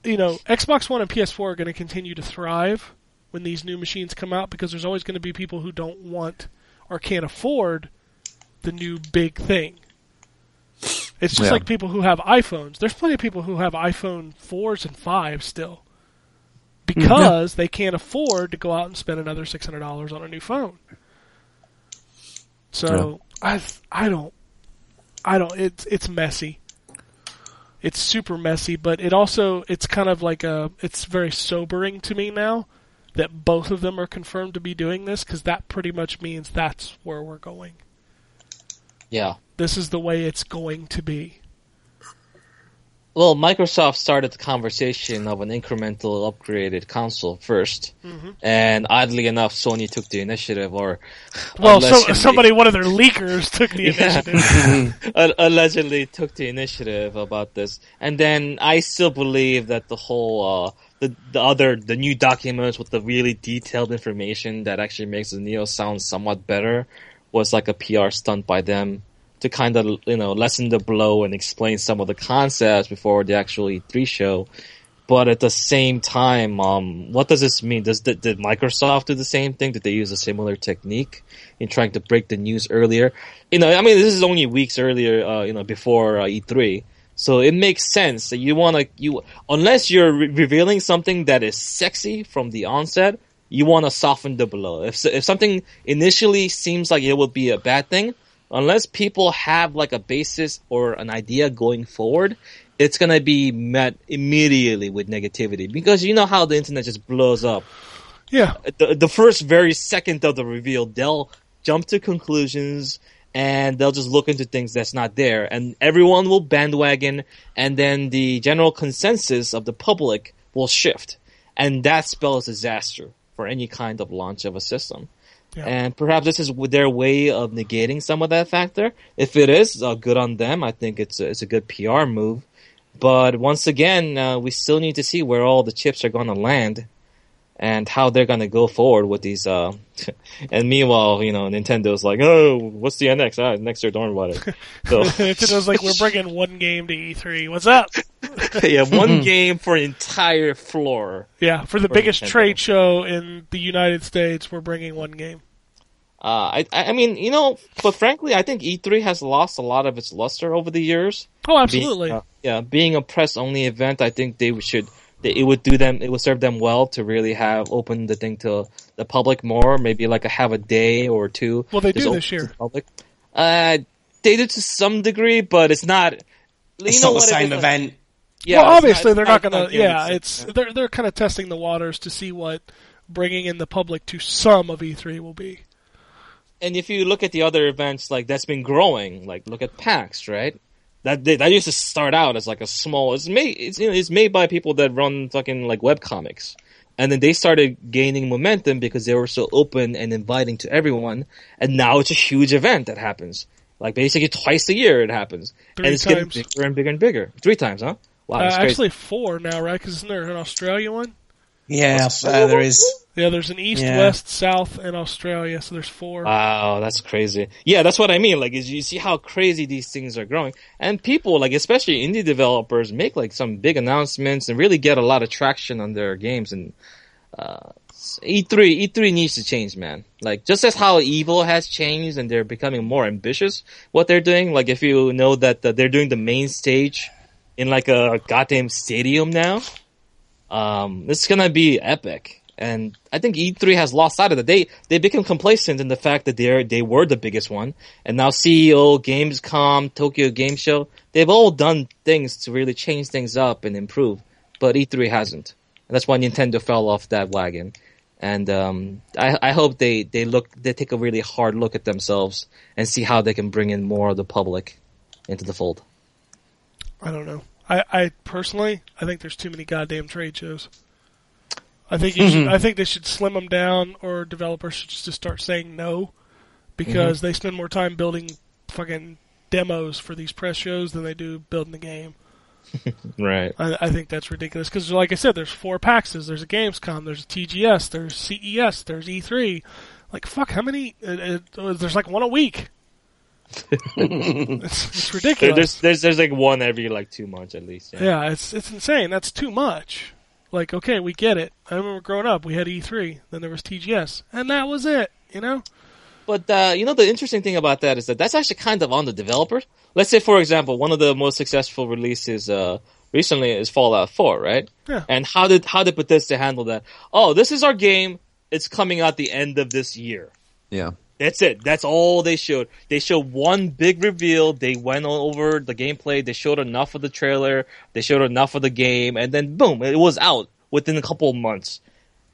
You know, Xbox One and PS4 are going to continue to thrive when these new machines come out because there's always going to be people who don't want or can't afford the new big thing. It's just Yeah. like people who have iPhones. There's plenty of people who have iPhone 4s and 5s still because they can't afford to go out and spend another $600 on a new phone. So, I I don't I don't it's it's messy it's super messy, but it also it's kind of like a it's very sobering to me now that both of them are confirmed to be doing this because that pretty much means that's where we're going. yeah This is the way it's going to be. Well, Microsoft started the conversation of an incremental upgraded console 1st Mm-hmm. and oddly enough, Sony took the initiative, or Well, so, somebody, one of their leakers, took the initiative. allegedly took the initiative about this, and then I still believe that the whole uh, the the other the new documents with the really detailed information that actually makes the Neo sound somewhat better was like a PR stunt by them to kind of you know lessen the blow and explain some of the concepts before the actual E3 show. But at the same time, um, what does this mean? Does did, did Microsoft do the same thing? Did they use a similar technique in trying to break the news earlier? You know, I mean, this is only weeks earlier, uh, you know, before uh, E3. So it makes sense that you want to you unless you're re- revealing something that is sexy from the onset, you want to soften the blow. If if something initially seems like it would be a bad thing, unless people have like a basis or an idea going forward, it's gonna be met immediately with negativity because you know how the internet just blows up. Yeah. The, the first very second of the reveal, they'll jump to conclusions and they'll just look into things that's not there and everyone will bandwagon and then the general consensus of the public will shift and that spells disaster for any kind of launch of a system. And perhaps this is their way of negating some of that factor. If it is, uh, good on them. I think it's a, it's a good PR move. But once again, uh, we still need to see where all the chips are going to land and how they're going to go forward with these. Uh, and meanwhile, you know, Nintendo's like, oh, what's the NX? Ah, next year, don't worry about it. So, Nintendo's like, we're bringing one game to E3. What's up? yeah, one game for an entire floor. Yeah, for the For biggest Nintendo. trade show in the United States, we're bringing one game. Uh, I, I I mean, you know, but frankly, I think E3 has lost a lot of its luster over the years. Oh, Being- absolutely. uh, yeah, being a press only event, I think they should. They, it would do them. It would serve them well to really have open the thing to the public more. Maybe like a, have a day or two. Well, they do this year. the public. Uh, they do to some degree, but it's not. It's know not the same is, event. Yeah, well, obviously not- they're it's not going to. Yeah, system. it's they're they're kind of testing the waters to see what bringing in the public to some of E3 will be. and if you look at the other events, like that's been growing. Like look at PAX, right? That that used to start out as like a small. It's made. It's you know, it's made by people that run fucking like web comics, and then they started gaining momentum because they were so open and inviting to everyone. And now it's a huge event that happens. Like basically twice a year it happens, Three and it's times. getting bigger and bigger and bigger. Three times, huh? Wow, Uh, actually, four now, right? Because isn't there an Australia one? Yeah, uh, there is. Yeah, there's an east, Yeah. west, south, and Australia. So there's four. Wow, that's crazy. Yeah, that's what I mean. Like, is you see how crazy these things are growing, and people, like especially indie developers, make like some big announcements and really get a lot of traction on their games. And uh, E3, E3 needs to change, man. Like, just as how Evo has changed and they're becoming more ambitious, what they're doing. Like, if you know that uh, they're doing the main stage in like a goddamn stadium now, um, it's gonna be epic. And I think E3 has lost sight of that. They they become complacent in the fact that they they were the biggest one, and now CEO, Gamescom, Tokyo Game Show, they've all done things to really change things up and improve, but E3 hasn't. And that's why Nintendo fell off that wagon. And um, I, I hope they, they look they take a really hard look at themselves and see how they can bring in more of the public into the fold. I don't know. I, I personally, I think there's too many goddamn trade shows. I think you mm-hmm. should, I think they should slim them down, or developers should just start saying no, because mm-hmm. they spend more time building fucking demos for these press shows than they do building the game. Right. I, I think that's ridiculous because, like I said, there's four PAXs. There's a Gamescom. There's a TGS. There's CES. There's E3. Like fuck, how many? It, it, there's like one a week. it's, it's There, ridiculous. there's there's there's like one every like two months at least. Yeah. Yeah, it's it's insane. That's too much. Like, okay, we get it. I remember growing up, we had E3, then there was TGS, and that was it. You know? But uh, you know the interesting thing about that is that that's actually kind of on the developers. Let's say, for example, one of the most successful releases uh, recently is Fallout 4, right? Yeah. And how did how did Bethesda handle that? Oh, this is our game. It's coming out the end of this year. Yeah. That's it. That's all they showed. They showed one big reveal. They went over the gameplay. They showed enough of the trailer. They showed enough of the game, and then boom, it was out within a couple of months.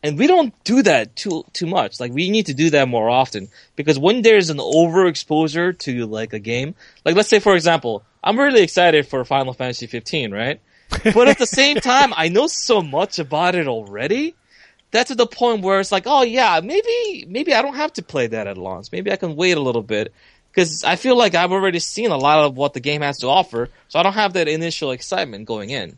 And we don't do that too too much. Like we need to do that more often because when there's an overexposure to like a game, like let's say for example, I'm really excited for Final Fantasy 15, right? But at the same time, I know so much about it already that's to the point where it's like, oh yeah, maybe maybe I don't have to play that at launch. Maybe I can wait a little bit because I feel like I've already seen a lot of what the game has to offer, so I don't have that initial excitement going in.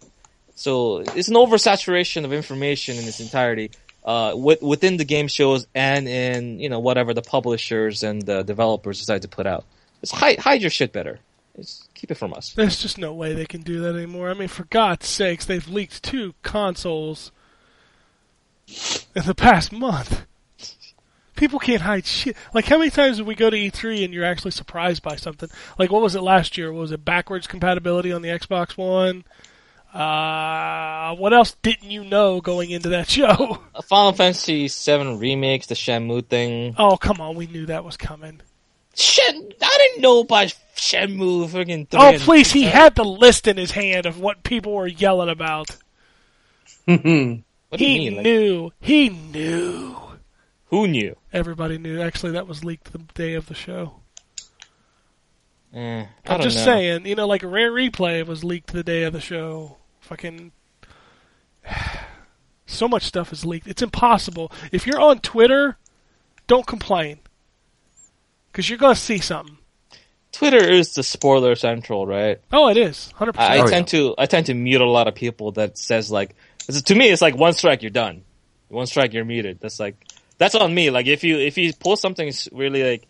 So it's an oversaturation of information in its entirety uh, with, within the game shows and in you know whatever the publishers and the developers decide to put out. Just hide, hide your shit better. Just keep it from us. There's just no way they can do that anymore. I mean, for God's sakes, they've leaked two consoles in the past month. People can't hide shit. Like, how many times did we go to E3 and you're actually surprised by something? Like, what was it last year? Was it backwards compatibility on the Xbox One? Uh, what else didn't you know going into that show? Uh, Final Fantasy VII remakes, the Shenmue thing. Oh, come on, we knew that was coming. Shen, I didn't know about Shenmue freaking three. Oh, please, he had the list in his hand of what people were yelling about. What do you He mean? Like, knew. He knew. who knew? Everybody knew. Actually, that was leaked the day of the show. Eh, I I'm don't just know. saying, you know, like a Rare Replay was leaked the day of the show. Fucking. So much stuff is leaked. It's impossible. If you're on Twitter, don't complain. Because you're going to see something. Twitter is the spoiler central, right? Oh, it is. 100%. I, I Oh, tend to I tend to mute a lot of people that says like it's- to me it's like one strike you're done, one strike you're muted. That's like that's on me. Like if you if you pull something really like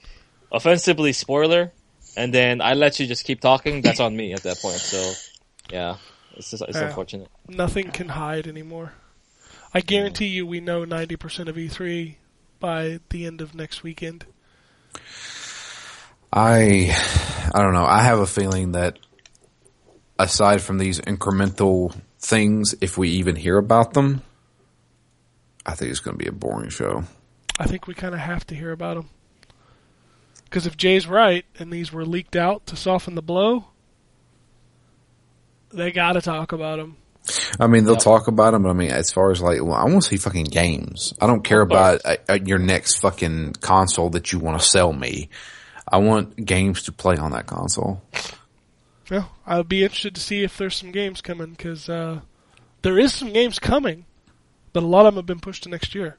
offensively spoiler, and then I let you just keep talking, that's on me at that point. So yeah, it's just, it's Yeah. unfortunate. Nothing can hide anymore. I guarantee you we know 90% of E3 by the end of next weekend. I I don't know. I have a feeling that aside from these incremental things, if we even hear about them, I think it's going to be a boring show. I think we kind of have to hear about them. Because if Jay's right and these were leaked out to soften the blow, they got to talk about them. I mean, they'll talk about them, but I mean, as far as like, well, I want to see fucking games. I don't care about uh, uh, your next fucking console that you want to sell me. I want games to play on that console. Yeah, I'll be interested to see if there's some games coming because uh, there is some games coming, but a lot of them have been pushed to next year.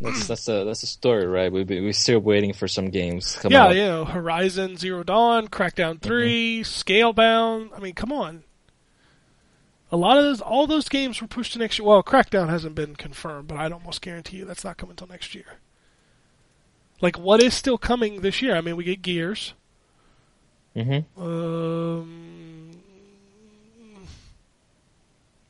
That's that's a that's a story, right? We we we're still waiting for some games. Come yeah, out. you know, Horizon Zero Dawn, Crackdown 3 Scalebound. I mean, come on. A lot of those, all those games were pushed to next year. Well, Crackdown hasn't been confirmed, but I'd almost guarantee you that's not coming until next year. Like, what is still coming this year? I mean, we get Gears. Mhm. Um,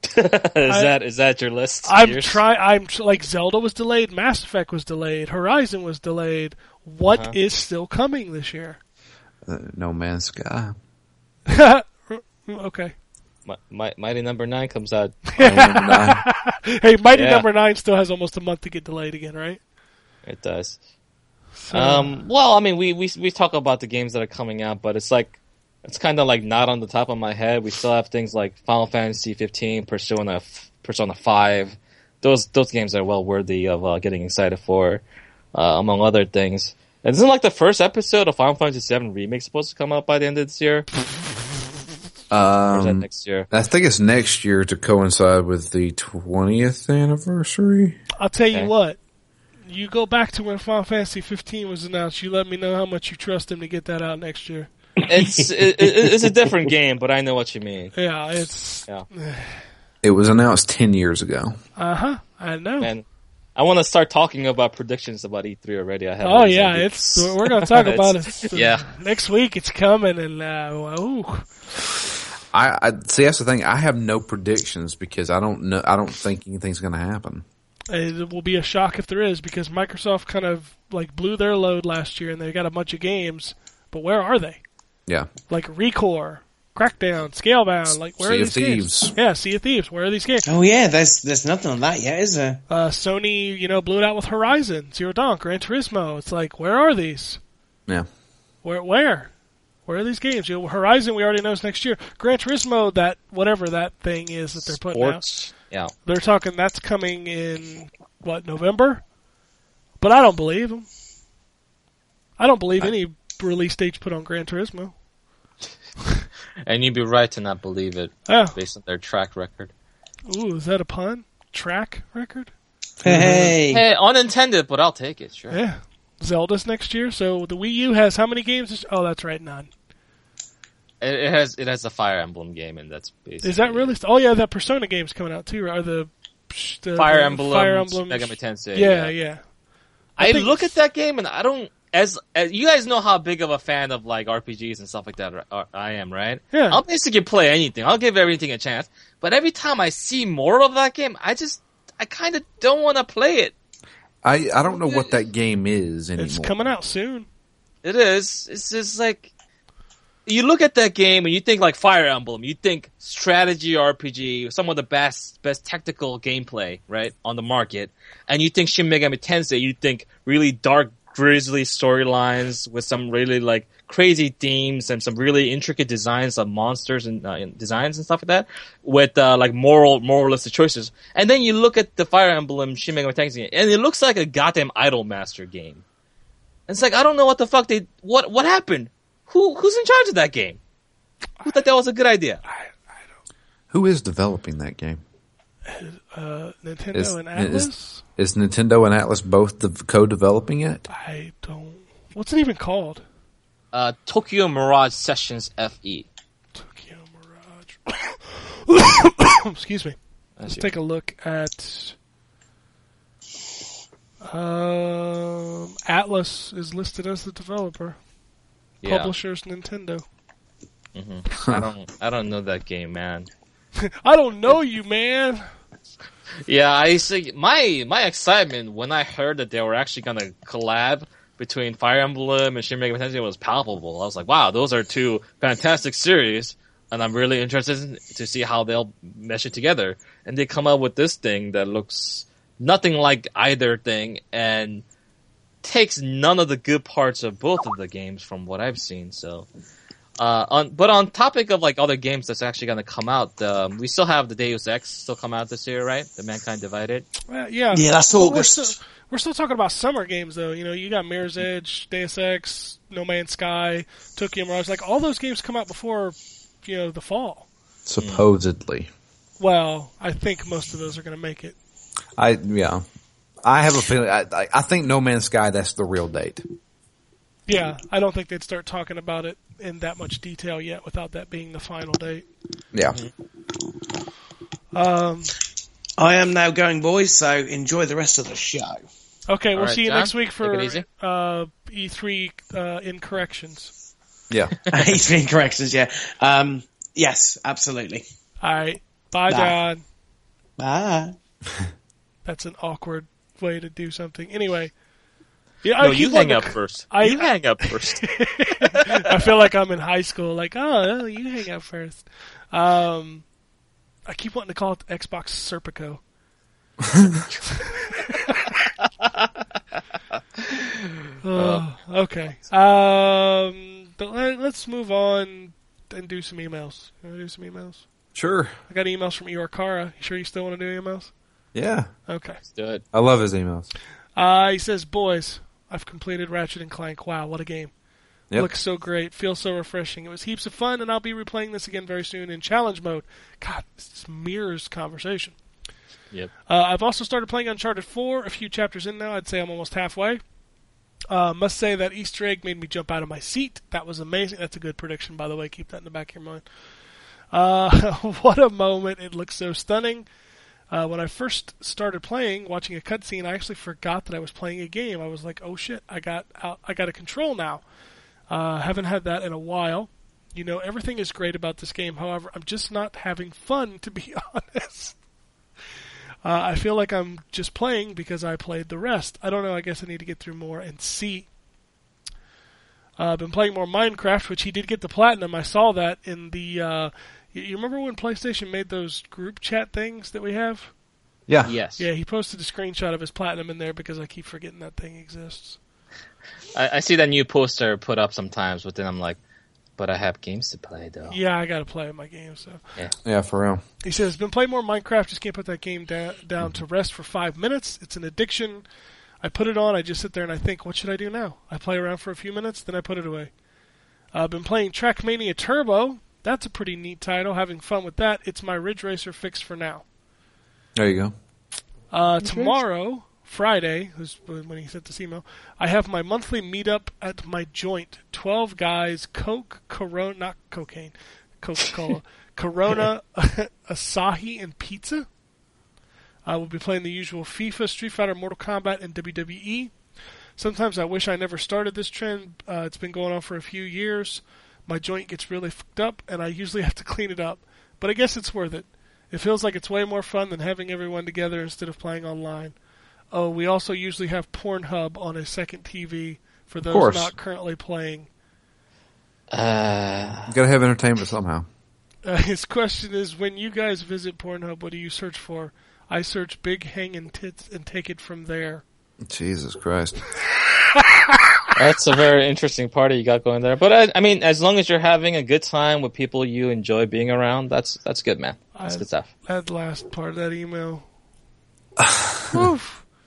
is I- that is that your list? I'm Gears? trying. I'm tr- like Zelda was delayed, Mass Effect was delayed, Horizon was delayed. What is Uh-huh. still coming this year? Uh, no Man's Sky. okay. Mi- Mi- Mighty Number Nine comes out. Hey, Mighty Yeah. Number Nine still has almost a month to get delayed again, right? It does. So, Um, well, I mean, we, we we talk about the games that are coming out, but it's like it's kind of like not on the top of my head. We still have things like Final Fantasy 15, Persona, Persona 5. Those those games are well worthy of uh, getting excited for, uh, among other things. And isn't like the first episode of Final Fantasy 7 remake supposed to come out by the end of this year? Or is that Um, next year? I think it's next year to coincide with the 20th anniversary. I'll tell you okay. what. You go back to when Final Fantasy 15 was announced. You let me know how much you trust him to get that out next year. It's it, it, it's a different game, but I know what you mean. Yeah, it's Yeah. It was announced 10 years ago. uh huh. I know. And I want to start talking about predictions about E3 already. I have Oh yeah, ideas. it's we're gonna talk about it. Yeah. next week it's coming, and uh, ooh, I, I see. That's the thing. I have no predictions because I don't know. I don't think anything's going to happen. It will be a shock if there is because Microsoft kind of like blew their load last year, and they got a bunch of games, but where are they? Yeah. Like Recore, Crackdown, Scalebound, like where Sea are of these games? Thieves. Yeah, Sea of Thieves. Where are these games? Oh yeah, there's there's nothing on that yet, is there? Uh, Sony, you know, blew it out with Horizon, Zero Dawn, Gran Turismo. It's like, where are these? Yeah. Where, where, where are these games? You know, Horizon, we already know is next year. Gran Turismo, that whatever that thing is that they're putting out, Sports. Yeah. they're talking that's coming in what November. But I don't believe them. I don't believe any release dates put on Gran Turismo. And you'd be right to not believe it Oh, based on their track record. ooh, is that a pun? Track record? Mm-hmm. Hey, Hey, unintended, but I'll take it. Sure. Yeah. Zelda's next year. So the Wii U has how many games? this- Oh, that's right, none. It, it has it has a Fire Emblem game, and that's basically Is that really? St- oh yeah, that Persona game's coming out too. Or the, the Fire the Emblem? Fire Emblem. Megami Tensei. Yeah, yeah. I, think look at that game, and I don't as, as you guys know how big of a fan of like RPGs and stuff like that I am, right? Yeah. I'll basically play anything. I'll give everything a chance. But every time I see more of that game, I just I kind of don't want to play it. I, I don't know what that game is anymore. It's coming out soon. It is. It's just like you look at that game and you think like Fire Emblem. You think strategy RPG, some of the best best technical gameplay right on the market, and you think Shin Megami Tensei. You think really dark, grisly storylines with some really like crazy themes and some really intricate designs of monsters and, uh, and designs and stuff like that with uh, like moral moralistic choices. And then you look at the Fire Emblem Shin Megami Tensei, and it looks like a goddamn Idol Master game. And It's like I don't know what the fuck they what what happened. Who who's in charge of that game? Who thought that was a good idea? I, I don't. Who is developing that game? Uh, Nintendo Is- and Atlus. Is Nintendo and Atlus both de- co-developing it? I don't. What's it even called? Uh, Tokyo Mirage Sessions E. FE. Tokyo Mirage. Excuse me. Let's take a look at. Um, Atlus is listed as the developer. Yeah, Publishers Nintendo. Mm-hmm. I don't I don't know that game, man. I don't know you, man. Yeah, I see. My my excitement when I heard that they were actually gonna collab between Fire Emblem and Shin Megami Tensei was palpable. I was like, wow, those are two fantastic series, and I'm really interested in- to see how they'll mesh it together. And they come up with this thing that looks nothing like either thing, and takes none of the good parts of both of the games from what I've seen. So. Uh, on, but on topic of like other games that's actually going to come out, um, we still have the Deus Ex still come out this year, right? The Mankind Divided. Well, yeah. Yeah, that's But August. We're still, we're still talking about summer games, though. You know, you got Mirror's Edge, Deus Ex, No Man's Sky, Tokyo Mirage. Like all those games come out before, you know, the fall. Supposedly. Well, I think most of those are going to make it. I yeah. I have a feeling. I, I, I think No Man's Sky. That's the real date. Yeah, I don't think they'd start talking about it in that much detail yet without that being the final date. Yeah. Um, I am now going, boys. So enjoy the rest of the show. okay, we'll right, see you John, next week for uh, E3 uh, incorrections. Yeah. He's been corrections, yeah. Um, yes, absolutely. All right, bye, Bye. John. Bye. That's an awkward way to do something. Anyway, yeah, No, I you hang up to- first. I- you hang up first. I feel like I'm in high school. Like, oh, you hang up first. Um, I keep wanting to call it the Xbox Serpico. Oh, okay. Um, but let, let's move on and do some emails. Do some emails? Sure. I got emails from Eeyore Kara. You sure you still want to do emails? Yeah. Okay. Let's Do it. I love his emails. Uh, he says, "Boys, I've completed Ratchet and Clank. Wow, what a game! Yep. Looks so great, feels so refreshing. It was heaps of fun, and I'll be replaying this again very soon in challenge mode. God, this mirrors conversation. Yep. Uh, I've also started playing Uncharted 4, a few chapters in now. I'd say I'm almost halfway. Uh, must say that Easter egg made me jump out of my seat. That was amazing. That's a good prediction, by the way. Keep that in the back of your mind. Uh, what a moment! It looks so stunning. Uh, when I first started playing, watching a cutscene, I actually forgot that I was playing a game. I was like, "Oh shit! I got out, I got a control now." Uh, haven't had that in a while. You know, everything is great about this game. However, I'm just not having fun, to be honest. Uh, I feel like I'm just playing because I played the rest. I don't know. I guess I need to get through more and see. Uh, I've been playing more Minecraft, which he did get the platinum. I saw that in the. Uh, you, you remember when PlayStation made those group chat things that we have? Yeah. Yes. Yeah, he posted a screenshot of his platinum in there because I keep forgetting that thing exists. I, I see that new poster put up sometimes, but then I'm like, but I have games to play though. Yeah, I gotta play my games. So Yeah, for real. he says, "Been playing more Minecraft. Just can't put that game da- down to rest for five minutes. It's an addiction. I put it on. I just sit there and I think, what should I do now? I play around for a few minutes, then I put it away. I've been playing Trackmania Turbo. That's a pretty neat title. Having fun with that. It's my Ridge Racer fix for now. There you go. Uh, tomorrow, Friday, is when he sent this email, I have my monthly meetup at my joint. 12 guys, Coke, Corona, not cocaine, Coca Cola, Corona, Asahi, and pizza. I will be playing the usual FIFA, Street Fighter, Mortal Kombat, and WWE. Sometimes I wish I never started this trend. Uh, it's been going on for a few years. My joint gets really fucked up, and I usually have to clean it up. But I guess it's worth it. It feels like it's way more fun than having everyone together instead of playing online. Oh, we also usually have Pornhub on a second TV for those course. not currently playing. Uh, You gotta have entertainment somehow. Uh, his question is: When you guys visit Pornhub, what do you search for? I search big hanging tits and take it from there. Jesus Christ. that's a very interesting party you got going there. But I, I mean, as long as you're having a good time with people you enjoy being around, that's that's good, man. That's I- good stuff. That last part of that email.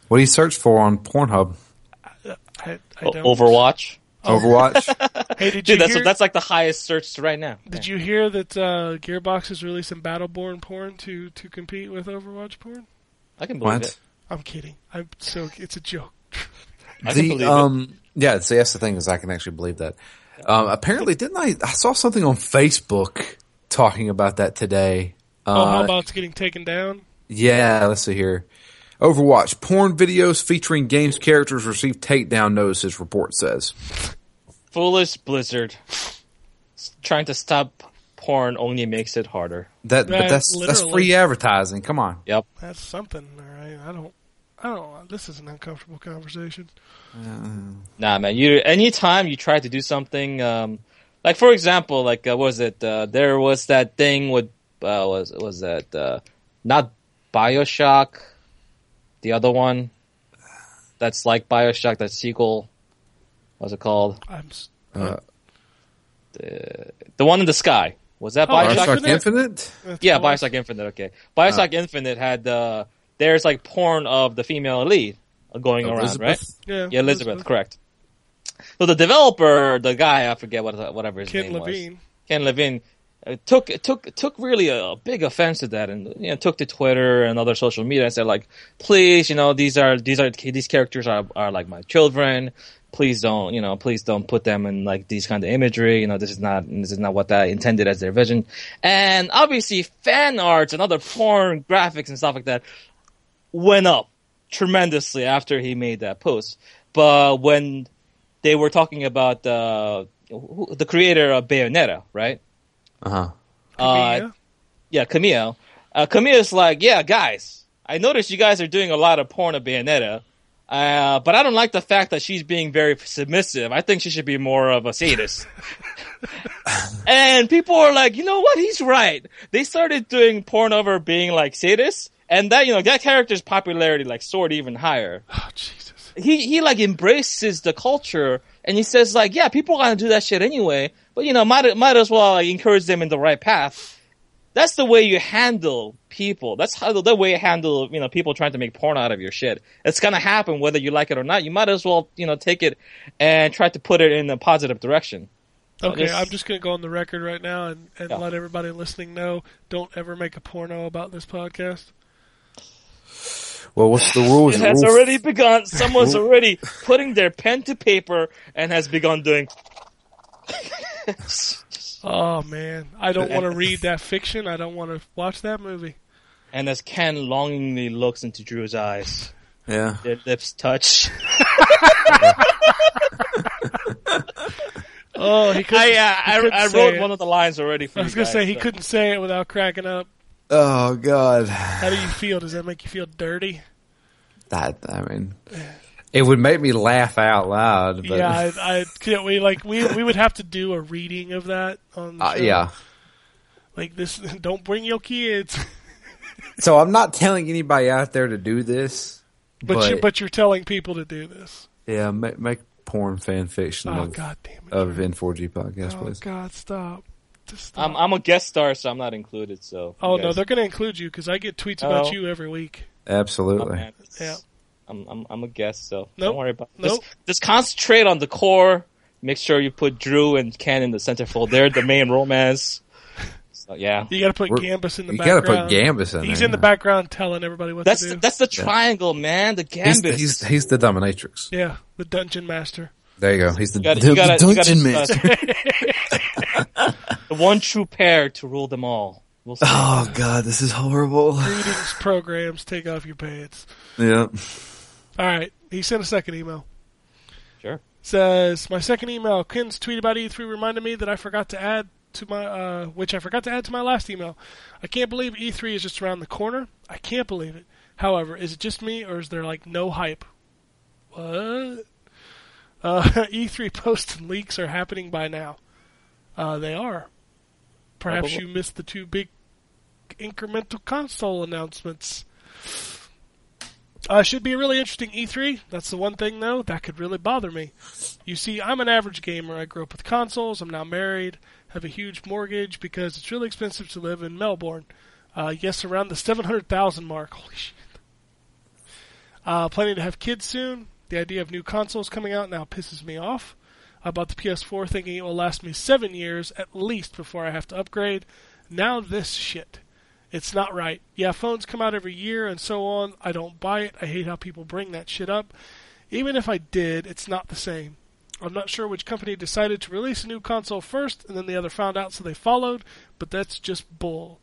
What do you search for on Pornhub? I, I O- don't. Overwatch, Overwatch? Hey, did you dude. That's hear? that's like the highest searched right now. Did you hear that uh, Gearbox is releasing Battleborn porn to to compete with Overwatch porn? I can believe what? it. I'm kidding. I'm so it's a joke. I can believe The it. Yeah, see that's the thing is I can actually believe that. Um apparently didn't I I saw something on Facebook talking about that today. oh, how Uh, about it's getting taken down? yeah, let's see here. Overwatch porn videos featuring games characters receive takedown notices. Report says. Foolish Blizzard, trying to stop porn only makes it harder. That, but Right, that's that's literally. free advertising. Come on. Yep. That's something, all right. I don't. I don't. This is an uncomfortable conversation. Nah, man. You anytime you try to do something, um, like for example, like uh, what was it? Uh, there was that thing with uh, was was that uh, not Bioshock, the other one that's like Bioshock, that sequel. What's it called? I'm. s- Uh, The one in the sky. Was that Oh, Bioshock? Bioshock Infinite? Infinite? Yeah, Bioshock Infinite. Okay, Bioshock Infinite had uh, there's like porn of the female lead going around, right? Elizabeth? Yeah, Yeah, Elizabeth, correct. So the developer, the guy, I forget what whatever his Ken name was. Ken Levine. Ken Levine uh, took took took really a, big offense to that, and you know took to Twitter and other social media and said like, please, you know, these are these are these characters are are like my children. Please don't, you know, please don't put them in like these kind of imagery. You know, this is not this is not what I intended as their vision. And obviously, fan arts and other porn graphics and stuff like that went up tremendously after he made that post. But when they were talking about uh, who- the creator of Bayonetta, right? Uh-huh. Uh, Kamiya? yeah, Kamiya. Uh, Kamiya's like, yeah, guys, I noticed you guys are doing a lot of porn of Bayonetta, uh, but I don't like the fact that she's being very submissive. I think she should be more of a sadist. and people are like, you know what? He's right. They started doing porn of her being like sadists, and that, you know, that character's popularity like soared even higher Oh Jesus. he he like embraces the culture and he says like yeah people are gonna do that shit anyway but you know might might as well like, encourage them in the right path that's the way you handle people that's how the way you handle you know people trying to make porn out of your shit it's gonna happen whether you like it or not you might as well you know take it and try to put it in a positive direction Okay, I'm just going to go on the record right now and, and Yeah. let everybody listening know don't ever make a porno about this podcast. Well, what's the rules? it has rules- already begun someone's already putting their pen to paper and has begun doing Oh, man. I don't want to read that fiction. I don't want to watch that movie. and as ken longingly looks into drew's eyes Yeah. their lips touch Oh, he couldn't. I, uh, I, couldn't I say wrote it. one of the lines already for I you was going to guys, say he so- couldn't say it without cracking up. Oh God. How do you feel? Does that make you feel dirty? That I mean, it would make me laugh out loud. But, yeah, I, I can't. We like we we would have to do a reading of that on. The uh, show. yeah. like this. Don't bring your kids. So I'm not telling anybody out there to do this, But but, you but you're telling people to do this. yeah, make, make porn fan fiction Oh of, God damn it! of N4G podcast, oh please. God, stop! Just stop. I'm, I'm a guest star, so I'm not included. So oh you no, they're going to include you because I get tweets about Oh. you every week. oh, Absolutely. man, it's- Yeah. I'm, I'm I'm a guest, so Nope. don't worry about. Nope. Just, just concentrate on the core. Make sure you put Drew and Ken in the centerfold. They're the main romance. So yeah, You got to put We're- Gambus in the you gotta put Gambus in He's there. in the background telling everybody what that's to the, that's the triangle, man. The He's, gambit. he's he's the dominatrix. yeah, the dungeon master. There you go. He's the, You gotta- the, you gotta- the you gotta- dungeon master. the one true pair to rule them all. We'll see. oh God, this is horrible. Greetings, programs. Take off your pants. Yeah. All right. He sent a second email. Sure. says my second email. Ken's tweet about E3 reminded me that I forgot to add to my, uh, which I forgot to add to my last email. I can't believe E3 is just around the corner. I can't believe it. However, is it just me or is there like no hype? What? Uh, E3 posts and leaks are happening by now. Uh, they are. Perhaps you missed the two big incremental console announcements. Uh, should be a really interesting E3. That's the one thing, though, that could really bother me. You see, I'm an average gamer. I grew up with consoles. I'm now married. Have a huge mortgage because it's really expensive to live in Melbourne. Uh, yes, around the 700,000 mark. Holy shit. Uh, planning to have kids soon. The idea of new consoles coming out now pisses me off. I bought the PS4 thinking it will last me seven years at least before I have to upgrade. Now this shit. It's not right. Yeah, phones come out every year and so on. I don't buy it. I hate how people bring that shit up. Even if I did, it's not the same. I'm not sure which company decided to release a new console first and then the other found out so they followed, but that's just bull.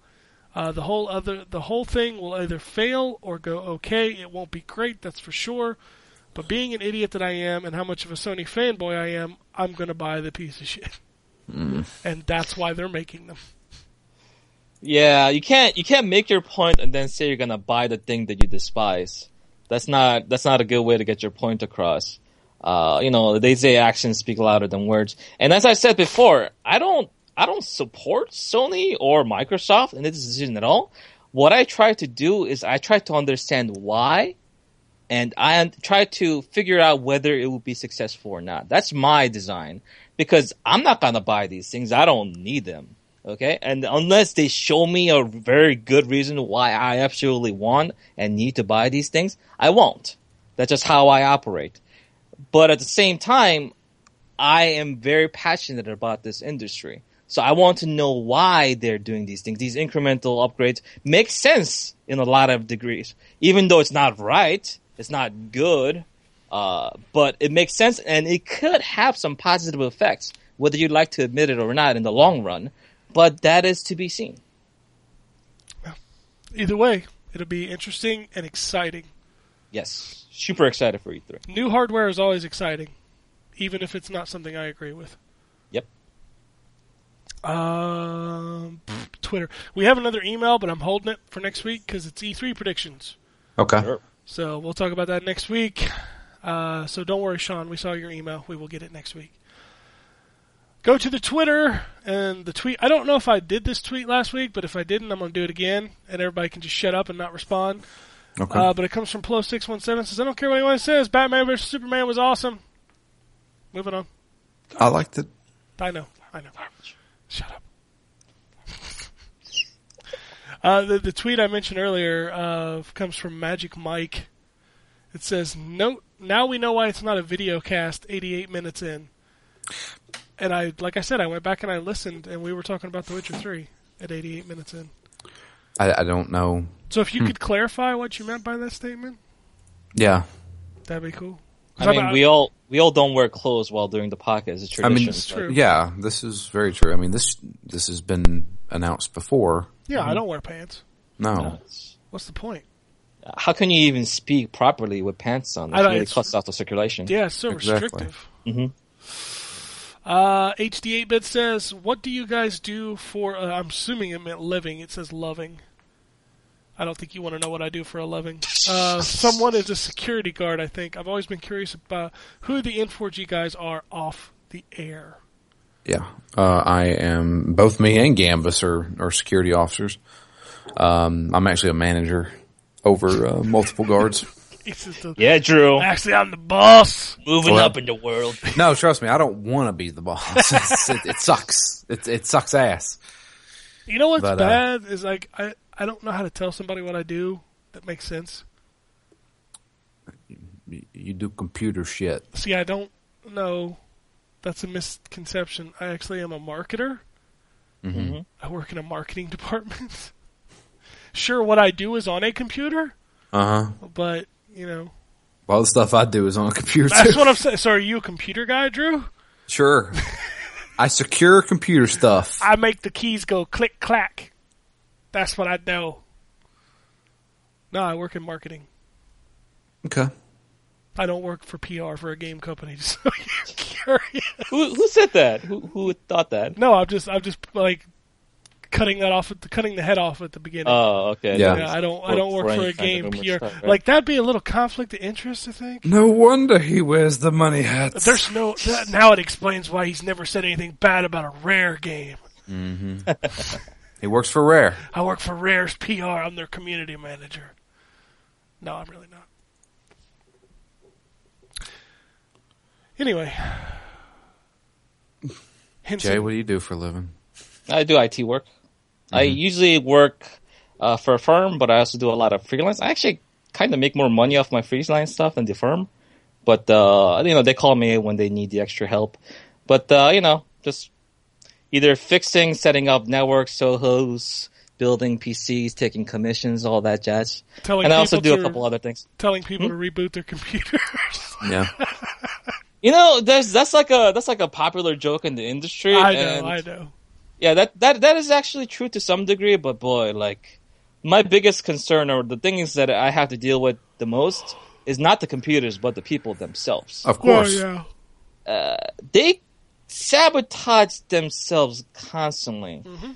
Uh, the whole other the whole thing will either fail or go okay. It won't be great, that's for sure. But being an idiot that I am and how much of a Sony fanboy I am, I'm gonna buy the piece of shit. And that's why they're making them. Yeah, you can't you can't make your point and then say you're gonna buy the thing that you despise. That's not that's not a good way to get your point across. Uh, you know, they say actions speak louder than words. And as I said before, I don't I don't support Sony or Microsoft in this decision at all. What I try to do is I try to understand why and I try to figure out whether it will be successful or not. That's my design because I'm not gonna buy these things. I don't need them. Okay, and unless they show me a very good reason why I absolutely want and need to buy these things, I won't. That's just how I operate. But at the same time, I am very passionate about this industry. So I want to know why they're doing these things. These incremental upgrades make sense in a lot of degrees. Even though it's not right, it's not good, uh, but it makes sense and it could have some positive effects, whether you'd like to admit it or not in the long run. But that is to be seen. Either way, it'll be interesting and exciting. Yes. Super excited for E E3. New hardware is always exciting, even if it's not something I agree with. Yep. Um, pff, Twitter. We have another email, but I'm holding it for next week because it's E3 predictions. Okay. Sure. So we'll talk about that next week. Uh, so don't worry, Sean. We saw your email. We will get it next week. Go to the Twitter and the tweet. I don't know if I did this tweet last week, but if I didn't, I'm going to do it again, and everybody can just shut up and not respond. Okay. Uh, but it comes from Plo617. Says, I don't care what anyone says. Batman vs. Superman was awesome. Moving on. I liked it. I know. I know. Shut up. Uh, the, the tweet I mentioned earlier uh, comes from Magic Mike. It says, "Note now we know why it's not a video cast. 88 minutes in." And I, like I said, I went back and I listened, and we were talking about The Witcher 3 at 88 minutes in. I, I don't know. So if you could clarify what you meant by that statement, Yeah. that'd be cool. I I'm- mean, we all we all don't wear clothes while doing the podcast. It's I mean, It's true. yeah, this is very true. I mean, this this has been announced before. yeah, I don't wear pants. No. No, What's the point? How can you even speak properly with pants on? I It really cuts out the circulation. Yeah, it's so Exactly. restrictive. Mhm. Uh, HD8bit says, "What do you guys do for?" Uh, I'm assuming it meant living. It says loving. I don't think you want to know what I do for a living. Uh, someone is a security guard. I think I've always been curious about who the N4G guys are off the air. Yeah. Uh, I am both me and Gambus are, are security officers. Um, I'm actually a manager over uh, multiple guards. It's Yeah, Drew. Actually, I'm the boss. Moving Well- up in the world. No, trust me, I don't want to be the boss. It, it sucks. It, it sucks ass. You know what's But, uh, bad is like I I don't know how to tell somebody what I do that makes sense. You, you do computer shit. See, I don't know. That's a misconception. I actually am a marketer. Mhm. I work in a marketing department. sure, what I do is on a computer, Uh huh. but you know All the stuff I do is on a computer. that's too. what I'm saying. So, are you a computer guy, Drew? Sure. I secure computer stuff. I make the keys go click clack. That's what I know. No, I work in marketing. Okay. I don't work for PR for a game company. So you're curious. Who who said that? Who who thought that? No, I'm just I'm just like cutting that off at the cutting the head off at the beginning. Oh, okay. Yeah. yeah, I don't I don't work for a game PR. rumor stuff, right? Like that'd be a little conflict of interest, I think. No wonder he wears the money hats. There's no that, now it explains why he's never said anything bad about a rare game. Mm-hmm. He works for Rare. I work for Rare's PR. I'm their community manager. No, I'm really not. Anyway, Henson, Jay, what do you do for a living? I do IT work. I usually work uh, for a firm, but I also do a lot of freelance. I actually kind of make more money off my freelance stuff than the firm. But uh, you know, they call me when they need the extra help. But uh, you know, just either fixing, setting up networks, Sohos, building PCs, taking commissions, all that jazz. telling and I also people do a couple other things. telling people to reboot their computers. yeah. You know, there's that's like a that's like a popular joke in the industry. I know, and- I know. Yeah, that that that is actually true to some degree, but boy, like my biggest concern or the things that I have to deal with the most is not the computers, but the people themselves. Of Well, course. Oh, yeah. Uh, they sabotage themselves constantly. Mm-hmm.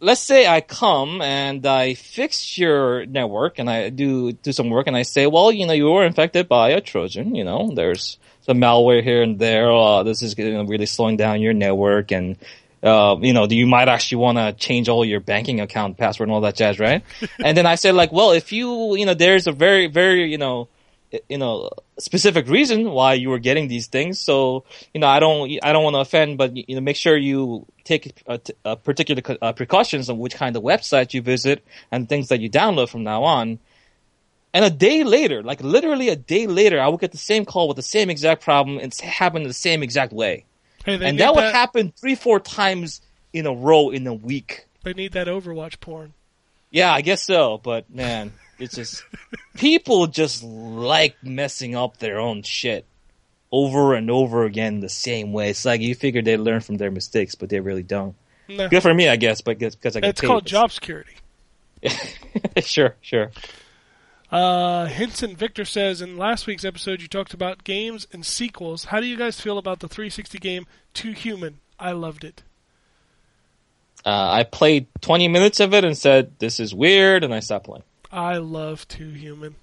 Let's say I come and I fix your network and I do do some work and I say, well, you know, you were infected by a Trojan. You know, there's some malware here and there. Uh, this is you know, really slowing down your network and. Uh, you know, you might actually want to change all your banking account password and all that jazz, right? and then I said, like, well, if you, you know, there's a very, very, you know, you know, specific reason why you were getting these things. So, you know, I don't, I don't want to offend, but you know, make sure you take a, a particular uh, precautions on which kind of website you visit and things that you download from now on. And a day later, like literally a day later, I would get the same call with the same exact problem and it's happened the same exact way. Hey, and need that would happen three, four times in a row in a week. They need that Overwatch porn. Yeah, I guess so, but man, it's just people just like messing up their own shit over and over again the same way. It's like you figure they learn from their mistakes, but they really don't. No. Good for me, I guess, but because I get It's paid. called job security. sure, sure. Uh, Henson Victor says in last week's episode you talked about games and sequels. How do you guys feel about the 360 game Too Human? I loved it. Uh, I played 20 minutes of it and said, "This is weird," and I stopped playing. I love Too Human.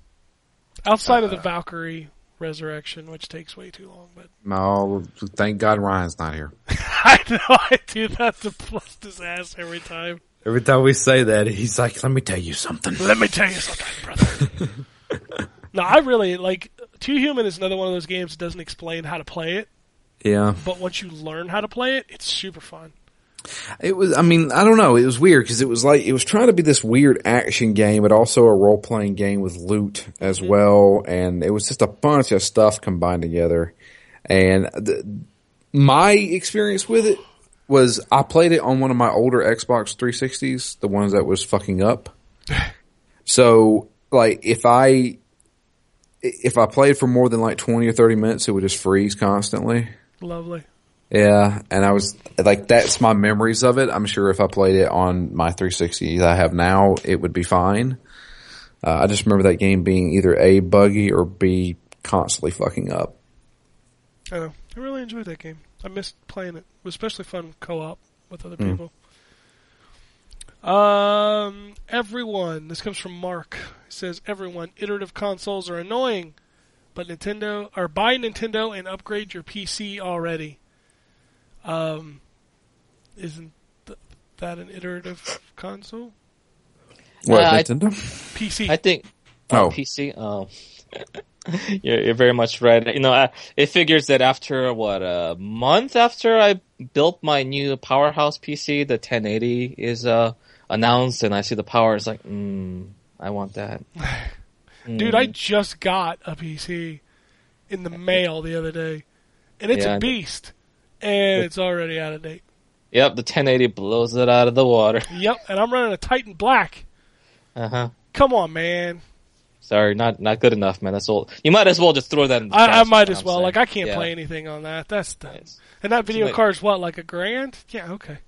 Outside Uh, of the Valkyrie Resurrection, which takes way too long, but No, thank God Ryan's not here. I know I do that to bust his ass every time. Every time we say that, he's like, "Let me tell you something." Let me tell you something, brother. no, I really like Too Human is another one of those games that doesn't explain how to play it, Yeah, but once you learn how to play it, it's super fun. it was. I mean, I don't know. It was weird because it was like it was trying to be this weird action game, but also a role playing game with loot as mm-hmm. well, and it was just a bunch of stuff combined together. And the, my experience with it was I played it on one of my older Xbox 360s, the ones that was fucking up. So, like, if I if I played for more than like 20 or 30 minutes, it would just freeze constantly. Lovely. Yeah, and I was like, that's my memories of it. I'm sure if I played it on my 360 that I have now, it would be fine. Uh, I just remember that game being either A, buggy, or B, constantly fucking up. I know. I really enjoyed that game. I missed playing it. It was especially fun co-op with other Mm. people. Um, everyone. This comes from Mark. He says everyone. Iterative consoles are annoying, but Nintendo or buy Nintendo and upgrade your PC already. Um, isn't th- that an iterative console? What, Uh, I- Nintendo? PC. I think. Oh, Oh. PC. Oh, you're, you're very much right. You know, I, it figures that after what a month after I built my new powerhouse PC, the 1080 is uh, announced, and I see the power. It's like, mm, I want that. Dude, I just got a PC in the mail the other day, and it's Yeah, a beast, and it's already out of date. Yep, the 1080 blows it out of the water. Yep, and I'm running a Titan Black. Uh huh. Come on, man. Sorry, not not good enough, man. That's all. You might as well just throw that in the I, I might as I'm well. saying. Like, I can't Yeah. play anything on that. That's dumb. Yes. And that video like- card's what, like a grand? Yeah, okay.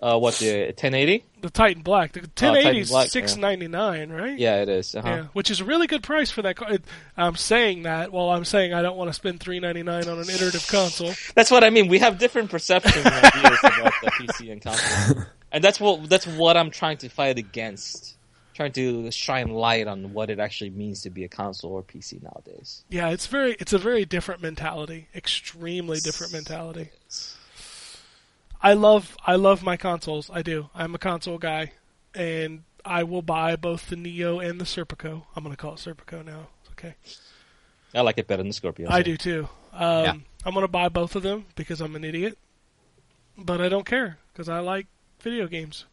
Uh, what the 1080? The Titan Black. The Oh, Titan 1080 is Black, yeah. six ninety nine, right? Yeah, it is. Uh-huh. Yeah, which is a really good price for that. car. It- I'm saying that while I'm saying I don't want to spend three ninety nine on an iterative console. That's what I mean. We have different perceptions and ideas about the PC and console, and that's what that's what I'm trying to fight against. Trying to shine light on what it actually means to be a console or PC nowadays. Yeah, it's very it's a very different mentality, extremely different mentality. I love I love my consoles. I do. I'm a console guy, and I will buy both the Neo and the Serpico. I'm going to call it Serpico now. Okay, I like it better than the Scorpio. I do too. Um, Yeah. I'm going to buy both of them because I'm an idiot, but I don't care because I like video games.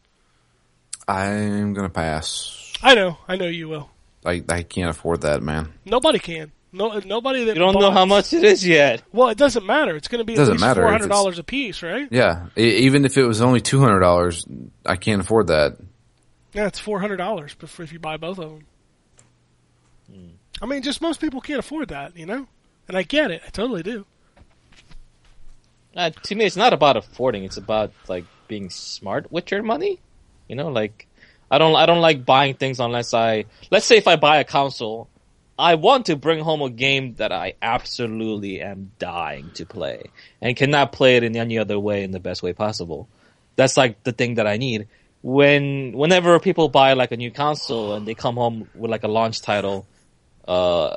I'm gonna pass. I know, I know you will. I I can't afford that, man. Nobody can. No, nobody that You don't know how much it is yet. Well, it doesn't matter. It's going to be at Doesn't least matter four hundred dollars a piece, right? Yeah, even if it was only two hundred dollars, I can't afford that. Yeah, it's four hundred dollars if you buy both of them. I mean, just most people can't afford that, you know. And I get it. I totally do. Uh, to me, it's not about affording. It's about like being smart with your money. You know, like I don't I don't like buying things unless I let's say if I buy a console, I want to bring home a game that I absolutely am dying to play and cannot play it in any other way in the best way possible. That's like the thing that I need. When whenever people buy like a new console and they come home with like a launch title, uh,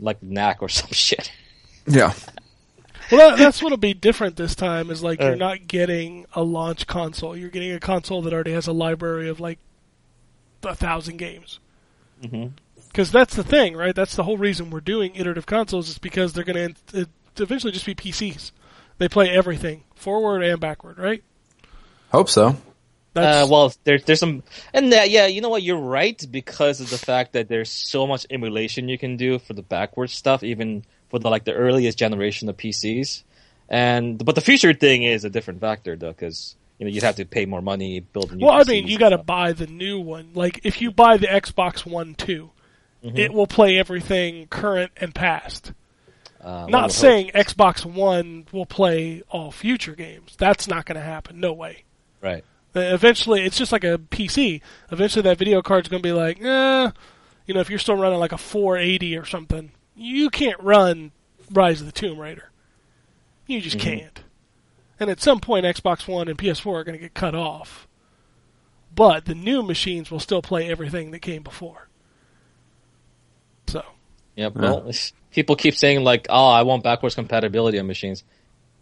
like Knack or some shit. Yeah, Well, that, that's what'll be different this time. Is like you're Uh. not getting a launch console. You're getting a console that already has a library of like a thousand games. Mhm. Because that's the thing, right? That's the whole reason we're doing iterative consoles is because they're going to eventually just be PCs. They play everything forward and backward, right? hope so. Uh, well, there's there's some, and that, yeah, you know what? You're right because of the fact that there's so much emulation you can do for the backwards stuff, even for the like the earliest generation of PCs. And but the future thing is a different factor though, because you know you'd have to pay more money, build a new. Well, I mean, you got to buy the new one. Like, if you buy the Xbox One 2, Mm-hmm. it will play everything current and past. Uh, Not saying Xbox One will play all future games. That's not going to happen. No way. right. Uh, Eventually, it's just like a PC. Eventually, that video card's going to be like, eh, you know, if you're still running like a 480 or something, you can't run Rise of the Tomb Raider. You just mm-hmm. can't. And at some point, Xbox One and PS4 are going to get cut off. But the new machines will still play everything that came before. So, Yep. Well, people keep saying like, "Oh, I want backwards compatibility on machines."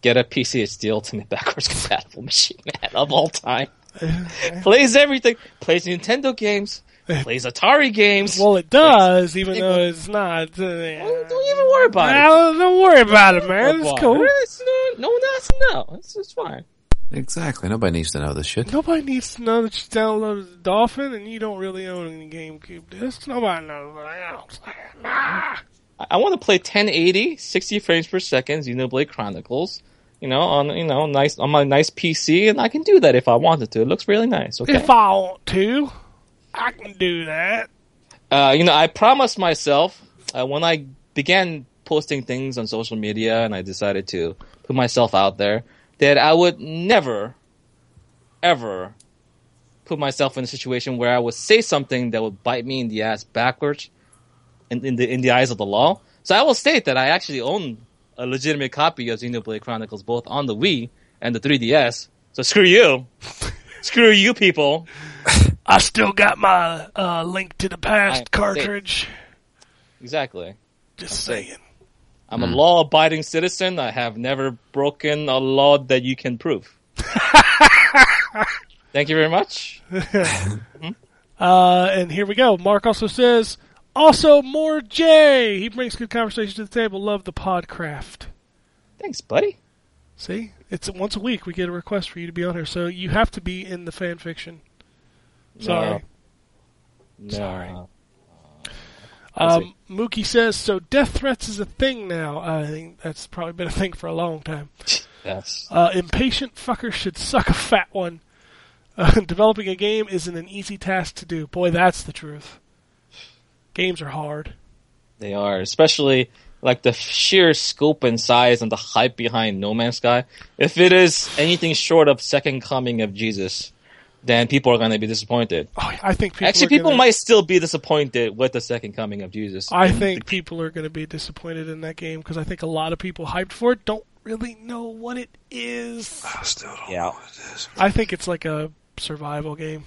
Get a PC of Steel to make backwards compatible machine man, of all time. plays everything. Plays Nintendo games. Plays Atari games. well, it does, even though it's not. Uh, don't even worry about it. Well, don't worry about it, man. It's cool. It's, uh, no one has to know. It's, it's fine. Exactly. Nobody needs to know this shit. Nobody needs to know that you downloaded Dolphin and you don't really own any GameCube discs. Nobody knows that. else. Nah. I, I want to play 1080, 60 frames per second, Xenoblade Chronicles. You know, on you know, nice on my nice PC, and I can do that if I wanted to. It looks really nice. Okay. If I want to, I can do that. uh, you know, I promised myself uh, when I began posting things on social media and I decided to put myself out there that I would never, ever put myself in a situation where I would say something that would bite me in the ass backwards in, in the in the eyes of the law. So I will state that I actually own a legitimate copy of Xenoblade Chronicles both on the Wii and the 3DS. So screw you. screw you people. I still got my uh, Link to the Past I- cartridge. Exactly. Just saying. I'm a law abiding citizen. I have never broken a law that you can prove. Thank you very much. Uh, and here we go. Mark also says, also more J. He brings good conversation to the table. Love the podcraft. Thanks, buddy. See, it's once a week we get a request for you to be on here, so you have to be in the fan fiction. Sorry. No. Sorry. No. Um, Mookie says, so death threats is a thing now. I think that's probably been a thing for a long time. Yes. Uh, impatient fucker should suck a fat one. Uh, developing a game isn't an easy task to do. Boy, that's the truth. Games are hard. They are, especially like the sheer scope and size and the hype behind No Man's Sky. If it is anything short of Second Coming of Jesus, then people are going to be disappointed. Oh, I think people Actually, people gonna- might still be disappointed with the Second Coming of Jesus. I think people are going to be disappointed in that game because I think a lot of people hyped for it don't really know what it is. I still don't Yeah. know what it is. I think it's like a survival game.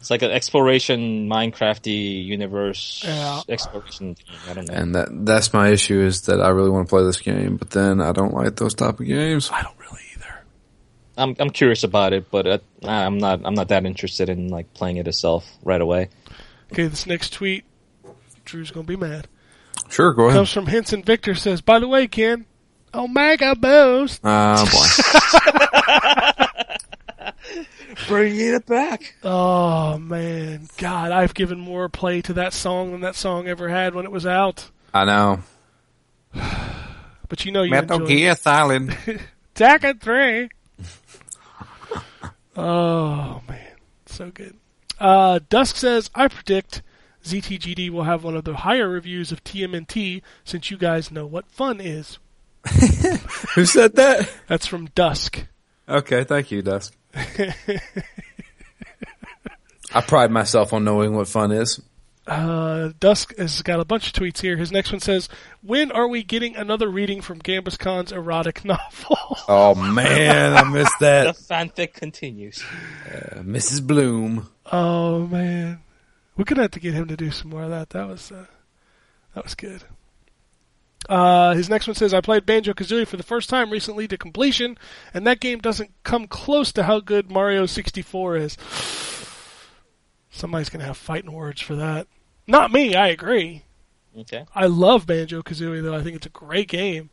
It's like an exploration Minecrafty universe Yeah. exploration. Thing. I don't know. And that that's my issue is that I really want to play this game, but then I don't like those type of games. I don't really either. I'm I'm curious about it, but uh, I'm not I'm not that interested in like playing it itself right away. Okay, this next tweet, Drew's going to be mad. Sure, go ahead. Comes from Henson Victor says, By the way, Ken, Omega Boost. Ah, boy. Bringing it back. Oh, man. God, I've given more play to that song than that song ever had when it was out. I know. But you know you Metal enjoy it. Gear Solid. Tekken 3. Oh, man. So good. Uh, Dusk says, I predict ZTGD will have one of the higher reviews of TMNT since you guys know what fun is. Who said that? That's from Dusk. Okay, thank you, Dusk. I pride myself on knowing what fun is. Uh, Dusk has got a bunch of tweets here. His next one says, When are we getting another reading from Gambus Khan's erotic novel? Oh man, I missed that. The that. fanfic continues. Mrs. Bloom. oh, man. We're going to have to get him to do some more of that. That was, uh, that was good. Uh, his next one says, I played Banjo Kazooie for the first time recently to completion, and that game doesn't come close to how good Mario 64 is. Somebody's going to have fighting words for that. Not me, I agree. Okay. I love Banjo Kazooie, though. I think it's a great game.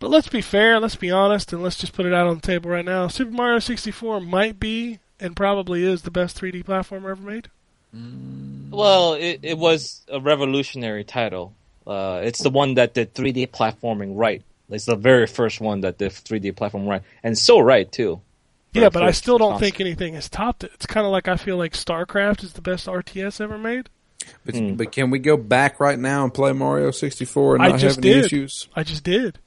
But let's be fair, let's be honest, and let's just put it out on the table right now. Super Mario 64 might be, and probably is, the best 3D platformer ever made. Well, it, it was a revolutionary title. Uh, it's the one that did 3D platforming right. It's the very first one that did 3D platform right, and so right too. Yeah, but I still don't console. think anything has topped it. It's kind of like I feel like StarCraft is the best RTS ever made. But, Hmm. but can we go back right now and play Mario 64 and I not just have any did. issues? I just did.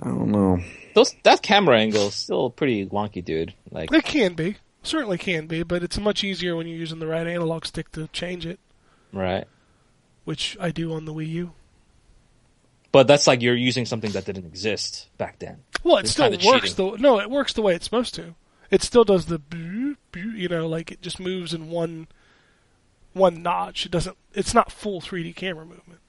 I don't know. Those that camera angle is still pretty wonky, dude. Like, It can be. Certainly can be, but it's much easier when you're using the right analog stick to change it, right? which I do on the Wii U. But that's like you're using something that didn't exist back then. Well, it It's still works cheating. the no, it works the way it's supposed to. It still does the boo, boo, you know, like it just moves in one one notch. It doesn't. It's not full 3D camera movement.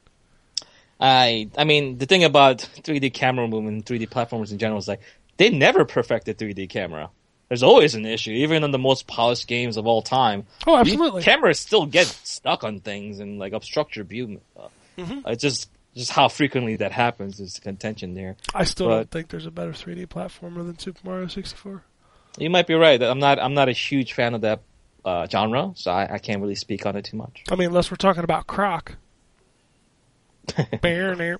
I I mean, the thing about 3D camera movement, 3D platformers in general is like they never perfected 3D camera. There's always an issue, even in the most polished games of all time. Oh, the absolutely. Cameras still get stuck on things and like obstruct your view. Mm-hmm. It's just just how frequently that happens is contention there. I still But- don't think there's a better 3D platformer than Super Mario 64. You might be right. I'm not I'm not a huge fan of that uh, genre, so I, I can't really speak on it too much. I mean, unless we're talking about Croc. Bear near,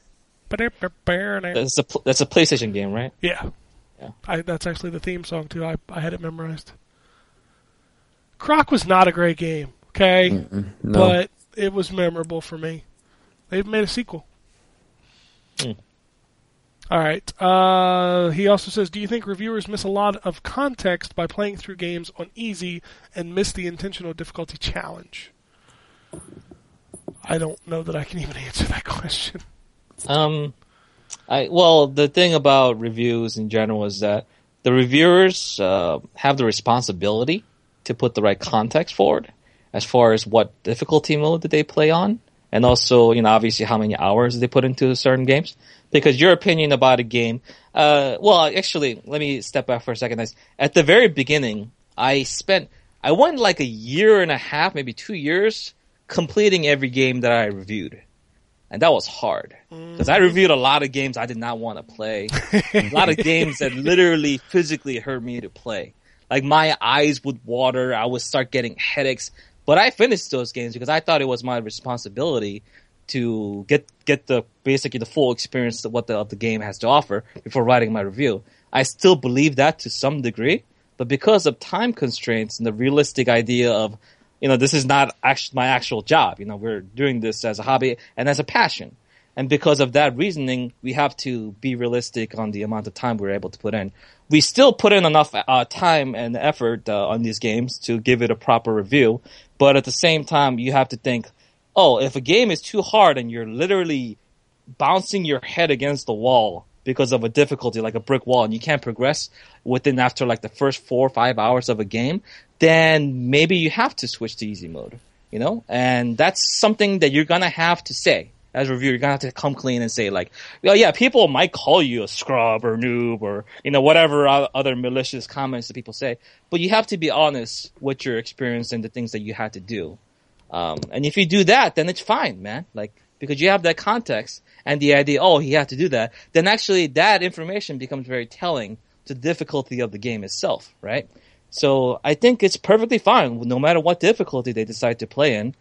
bear near. That's a that's a PlayStation game, right? Yeah. Yeah. I, that's actually the theme song too. I, I had it memorized. Croc was not a great game, okay, No. but it was memorable for me. They've made a sequel. Hmm. All right. Uh, he also says, "Do you think reviewers miss a lot of context by playing through games on easy and miss the intentional difficulty challenge?" I don't know that I can even answer that question. Um, I well, the thing about reviews in general is that the reviewers uh, have the responsibility to put the right context forward as far as what difficulty mode did they play on, and also you know obviously how many hours they put into certain games. Because your opinion about a game, uh, well, actually, let me step back for a second. Guys. At the very beginning, I spent I went like a year and a half, maybe two years, completing every game that I reviewed and that was hard because I reviewed a lot of games I did not want to play. a lot of games that literally physically hurt me to play. Like my eyes would water. I would start getting headaches. But I finished those games because I thought it was my responsibility to get get the basically the full experience of what the, of the game has to offer before writing my review. I still believe that to some degree, but because of time constraints and the realistic idea of you know, this is not actually my actual job. You know, we're doing this as a hobby and as a passion. And because of that reasoning, we have to be realistic on the amount of time we're able to put in. We still put in enough uh, time and effort uh, on these games to give it a proper review, but at the same time, you have to think, oh, if a game is too hard and you're literally bouncing your head against the wall because of a difficulty like a brick wall and you can't progress within after like the first four or five hours of a game, then maybe you have to switch to easy mode, you know? And that's something that you're gonna have to say. As a reviewer, you're gonna have to come clean and say like, well, yeah, people might call you a scrub or noob or, you know, whatever other malicious comments that people say, but you have to be honest with your experience and the things that you had to do. Um, and if you do that, then it's fine, man. Like, because you have that context and the idea, oh, he had to do that, then actually that information becomes very telling to the difficulty of the game itself, right? So I think it's perfectly fine, no matter what difficulty they decide to play in.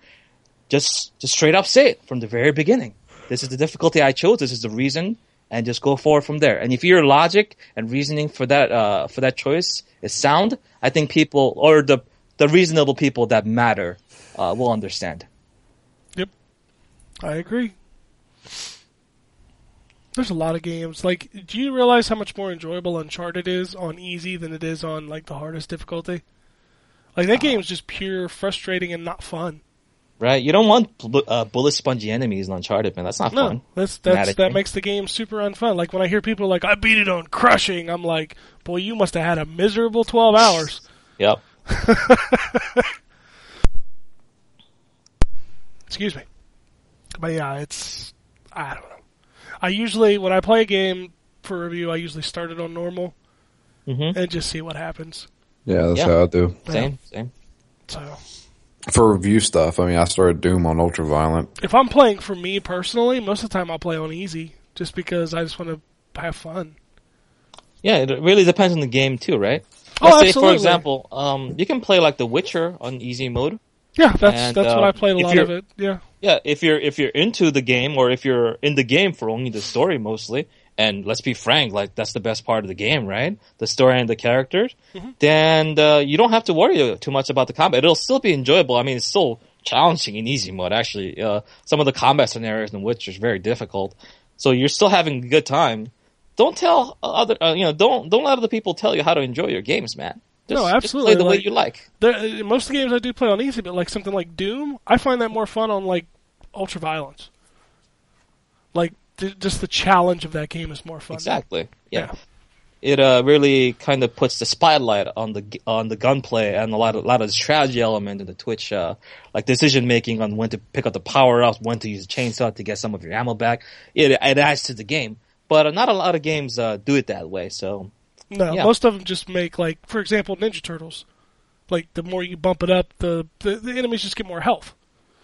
Just, just straight up say it from the very beginning. This is the difficulty I chose. This is the reason, and just go forward from there. And if your logic and reasoning for that, uh, for that choice is sound, I think people or the the reasonable people that matter uh, will understand. Yep. I agree. There's a lot of games. Like, do you realize how much more enjoyable Uncharted is on easy than it is on like the hardest difficulty? Like that game's just pure frustrating and not fun. Right? You don't want bu- uh, bullet spongy enemies in Uncharted, man. That's not No, fun. that's that's Thematically. that makes the game super unfun. Like when I hear people like I beat it on crushing, I'm like, boy, you must have had a miserable 12 hours. Yep. Excuse me. But yeah, it's I don't know. I usually when I play a game for review, I usually start it on normal hmm and just see what happens. Yeah, that's Yeah. how I do. Same, same. So For review stuff, I mean, I started Doom on ultraviolent. if I'm playing for me personally, most of the time I'll play on easy just because I just want to have fun. Yeah, it really depends on the game too, right? Oh, Let's say, for example, um, you can play like The Witcher on easy mode. Yeah, that's And, that's what I played a lot of it. Yeah. Yeah, if you're if you're into the game or if you're in the game for only the story mostly, and let's be frank, like that's the best part of the game, right? The story and the characters. Mm-hmm. Then uh, you don't have to worry too much about the combat. It'll still be enjoyable. I mean, it's still challenging in easy mode. Actually, uh, some of the combat scenarios in Witcher is very difficult, so you're still having a good time. Don't tell other, uh, you know, don't don't let other people tell you how to enjoy your games, man. Just, No, absolutely, play the way you like. The, most of the games I do play on easy, but like something like Doom, I find that more fun on like ultra violence. Th- just the challenge of that game is more fun. Exactly. Yeah. yeah. it uh, really kind of puts the spotlight on the on the gunplay and a lot of a lot of the strategy element in the Twitch, uh, like decision making on when to pick up the power ups, when to use a chainsaw to get some of your ammo back. It it adds to the game, but uh, not a lot of games uh, do it that way. So No, Yeah. most of them just make like, for example, Ninja Turtles. Like the more you bump it up, the the, the enemies just get more health.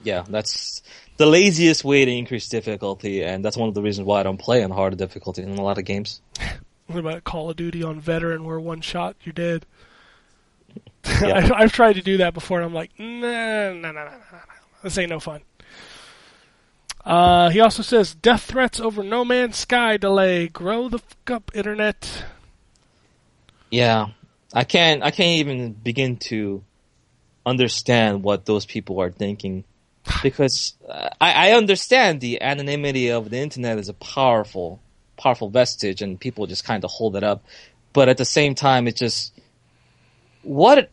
Yeah, that's the laziest way to increase difficulty, and that's one of the reasons why I don't play on harder difficulty in a lot of games. What about Call of Duty on veteran, where one shot you're dead? Yeah. I, I've tried to do that before, and I'm like, nah, nah, nah, nah, nah, nah. This ain't no fun. Uh, he also says death threats over No Man's Sky delay. Grow the fuck up, internet. Yeah, I can't. I can't even begin to understand what those people are thinking, because uh, I, I understand the anonymity of the internet is a powerful, powerful vestige, and people just kind of hold it up. But at the same time, it just what?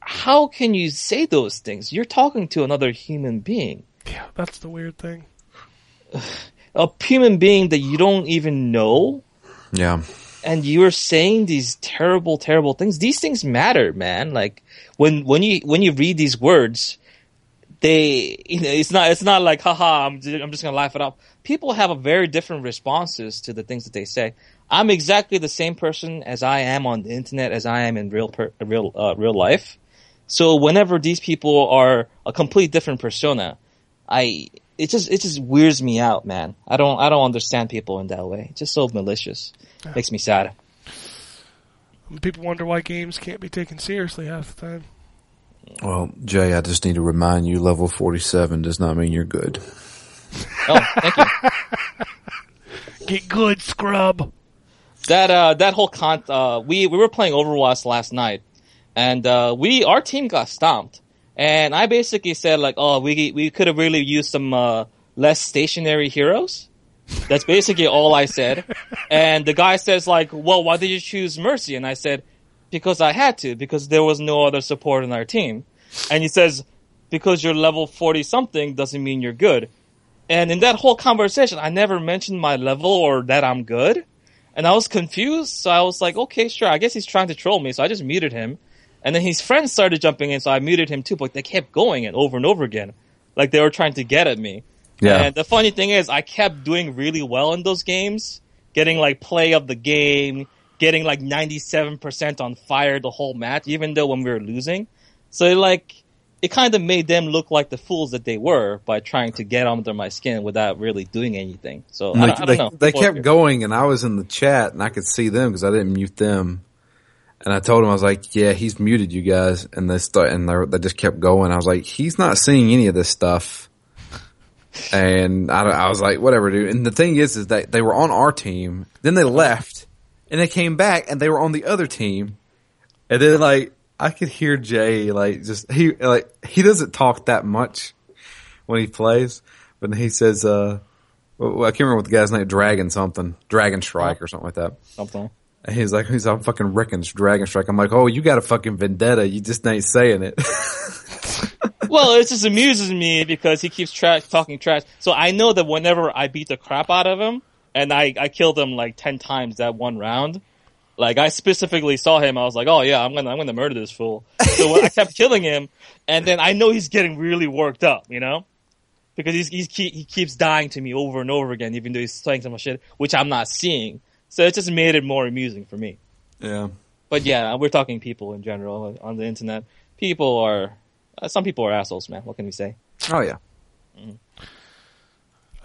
How can you say those things? You're talking to another human being, Yeah, that's the weird thing. a human being that you don't even know. Yeah. and you're saying these terrible, terrible things. These things matter, man. Like when when you when you read these words, they you know it's not it's not like haha I'm I'm just gonna laugh it off. People have a very different responses to the things that they say. I'm exactly the same person as I am on the internet as I am in real per, real uh, real life. So whenever these people are a complete different persona, I it just it just weirds me out, man. I don't I don't understand people in that way. It's just so malicious. Makes me sad. People wonder why games can't be taken seriously half the time. Well, Jay, I just need to remind you, level 47 does not mean you're good. Oh, thank you. Get good, scrub. that uh that whole con uh we we were playing Overwatch last night and uh we our team got stomped and I basically said like oh we we could have really used some uh less stationary heroes That's basically all I said. And the guy says like, well, why did you choose Mercy? And I said, because I had to, because there was no other support in our team. And he says, because you're level 40 something doesn't mean you're good. And in that whole conversation, I never mentioned my level or that I'm good. And I was confused. So I was like, okay, sure. I guess he's trying to troll me. So I just muted him. And then his friends started jumping in. So I muted him too, but they kept going and over and over again. Like they were trying to get at me. Yeah. And the funny thing is, I kept doing really well in those games, getting like play of the game, getting like 97% on fire the whole match, even though when we were losing. So it, like, it kind of made them look like the fools that they were by trying to get under my skin without really doing anything. So I, Like, don't, I they, don't know. they kept going, and I was in the chat, and I could see them because I didn't mute them. And I told them, I was like, "Yeah, he's muted you guys," and they start, and they, they just kept going. I was like, "He's not seeing any of this stuff." And I, I was like, "Whatever, dude." And the thing is, is that they were on our team, then they left, and they came back, and they were on the other team, and then like I could hear Jay like just he like he doesn't talk that much when he plays, but he says, uh, well, I can't remember what the guy's name, Dragon something, Dragon Strike or something like that. something. And he's like, he's I'm fucking wrecking Dragon Strike. I'm like, oh, you got a fucking vendetta. You just ain't saying it. Well, it just amuses me because he keeps tra- talking trash. So I know that whenever I beat the crap out of him, and I, I killed him like 10 times that one round, like I specifically saw him, I was like, oh yeah, I'm gonna, I'm gonna murder this fool. So I kept killing him, and then I know he's getting really worked up, you know? Because he's, he's he keeps dying to me over and over again, even though he's saying some shit, which I'm not seeing. So it just made it more amusing for me. yeah. But yeah, we're talking people in general on the internet. People are, uh, some people are assholes, man. What can we say? Oh yeah.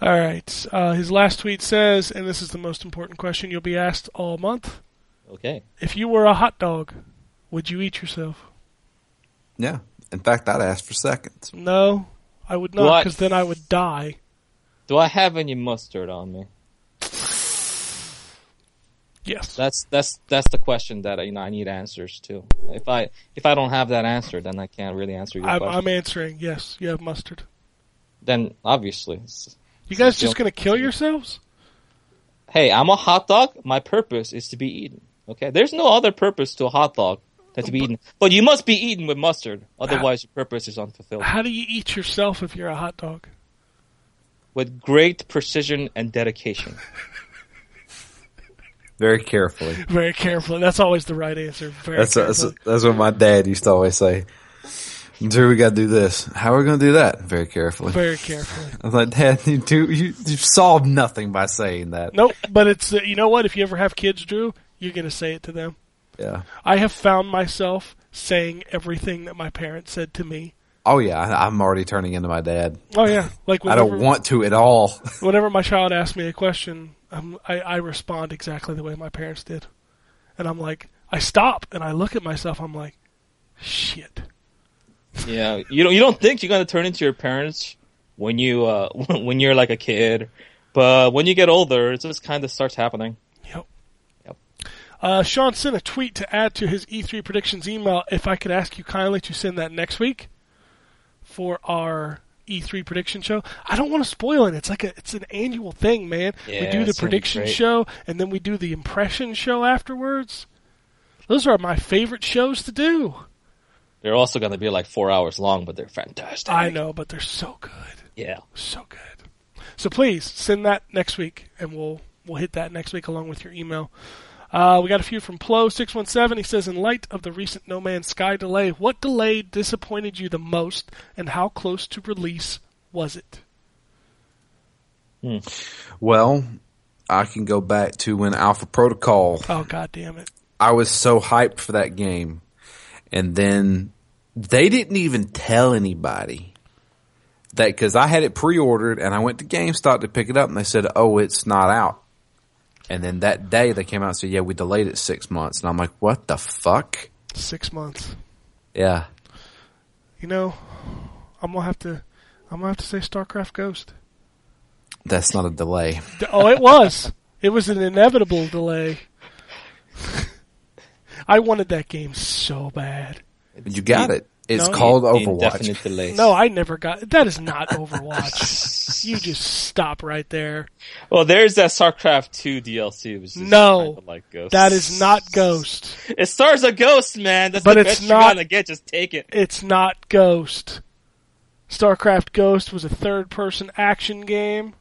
All right. Uh, his last tweet says, and this is the most important question you'll be asked all month: Okay. If you were a hot dog, would you eat yourself? Yeah. In fact, I'd ask for seconds. No, I would not, because then I would die. Do I have any mustard on me? Yes. That's that's that's the question that you know I need answers to. If I if I don't have that answer, then I can't really answer your I'm, question. I'm answering. Yes, you have mustard. then obviously, it's- You guys just gonna kill yourselves? hey, I'm a hot dog. My purpose is to be eaten. Okay, there's no other purpose to a hot dog than to be eaten. But you must be eaten with mustard, otherwise your purpose is unfulfilled. How do you eat yourself if you're a hot dog? With great precision and dedication. Very carefully. Very carefully. That's always the right answer. Very That's that's, carefully. that's what my dad used to always say. Drew, we gotta do this. How are we gonna do that? Very carefully. very carefully. I was like, Dad, you do you you solved nothing by saying that. Nope. But it's uh, you know what? If you ever have kids, Drew, you're gonna say it to them. Yeah. I have found myself saying everything that my parents said to me. Oh yeah, I'm already turning into my dad. Oh yeah, like I don't want to at all. whenever my child asks me a question, um, I, I respond exactly the way my parents did, and I'm like, I stop and I look at myself. I'm like, shit. Yeah, you don't you don't think you're gonna turn into your parents when you uh when you're like a kid, but when you get older, it just kind of starts happening. Yep. Yep. Uh, Sean sent a tweet to add to his E3 predictions email. If I could ask you kindly to send that next week for our E3 prediction show. I don't want to spoil it. It's like a, it's an annual thing, man. we Yeah, do the prediction show and then we do the impression show afterwards. Those are my favorite shows to do. They're also gonna be like four hours long, but they're fantastic. I know, but they're so good. Yeah. So good. So please send that next week, and we'll we'll hit that next week along with your email. Uh, we got a few from Plo six one seven. He says, in light of the recent No Man's Sky delay, what delay disappointed you the most, and how close to release was it? Well, I can go back to when Alpha Protocol. Oh god damn it! I was so hyped for that game, and then they didn't even tell anybody that because I had it pre-ordered and I went to GameStop to pick it up, and they said, "Oh, it's not out." And then that day they came out and said, "Yeah, we delayed it six months," and I'm like, "What the fuck?" Six months. Yeah, You know, I'm gonna have to. I'm gonna have to say StarCraft Ghost. that's not a delay. Oh, it was. it was an inevitable delay. I wanted that game so bad. You got it. It's No. called The Overwatch. Indefinite. No, I never got. That is not Overwatch. you just stop right there. Well, there's that StarCraft 2 DLC, which is No. kinda like Ghost. That is not Ghost. It stars a ghost, man. That's But the it's best not- you're gonna get. Just take it. It's not Ghost. StarCraft Ghost was a third-person action game.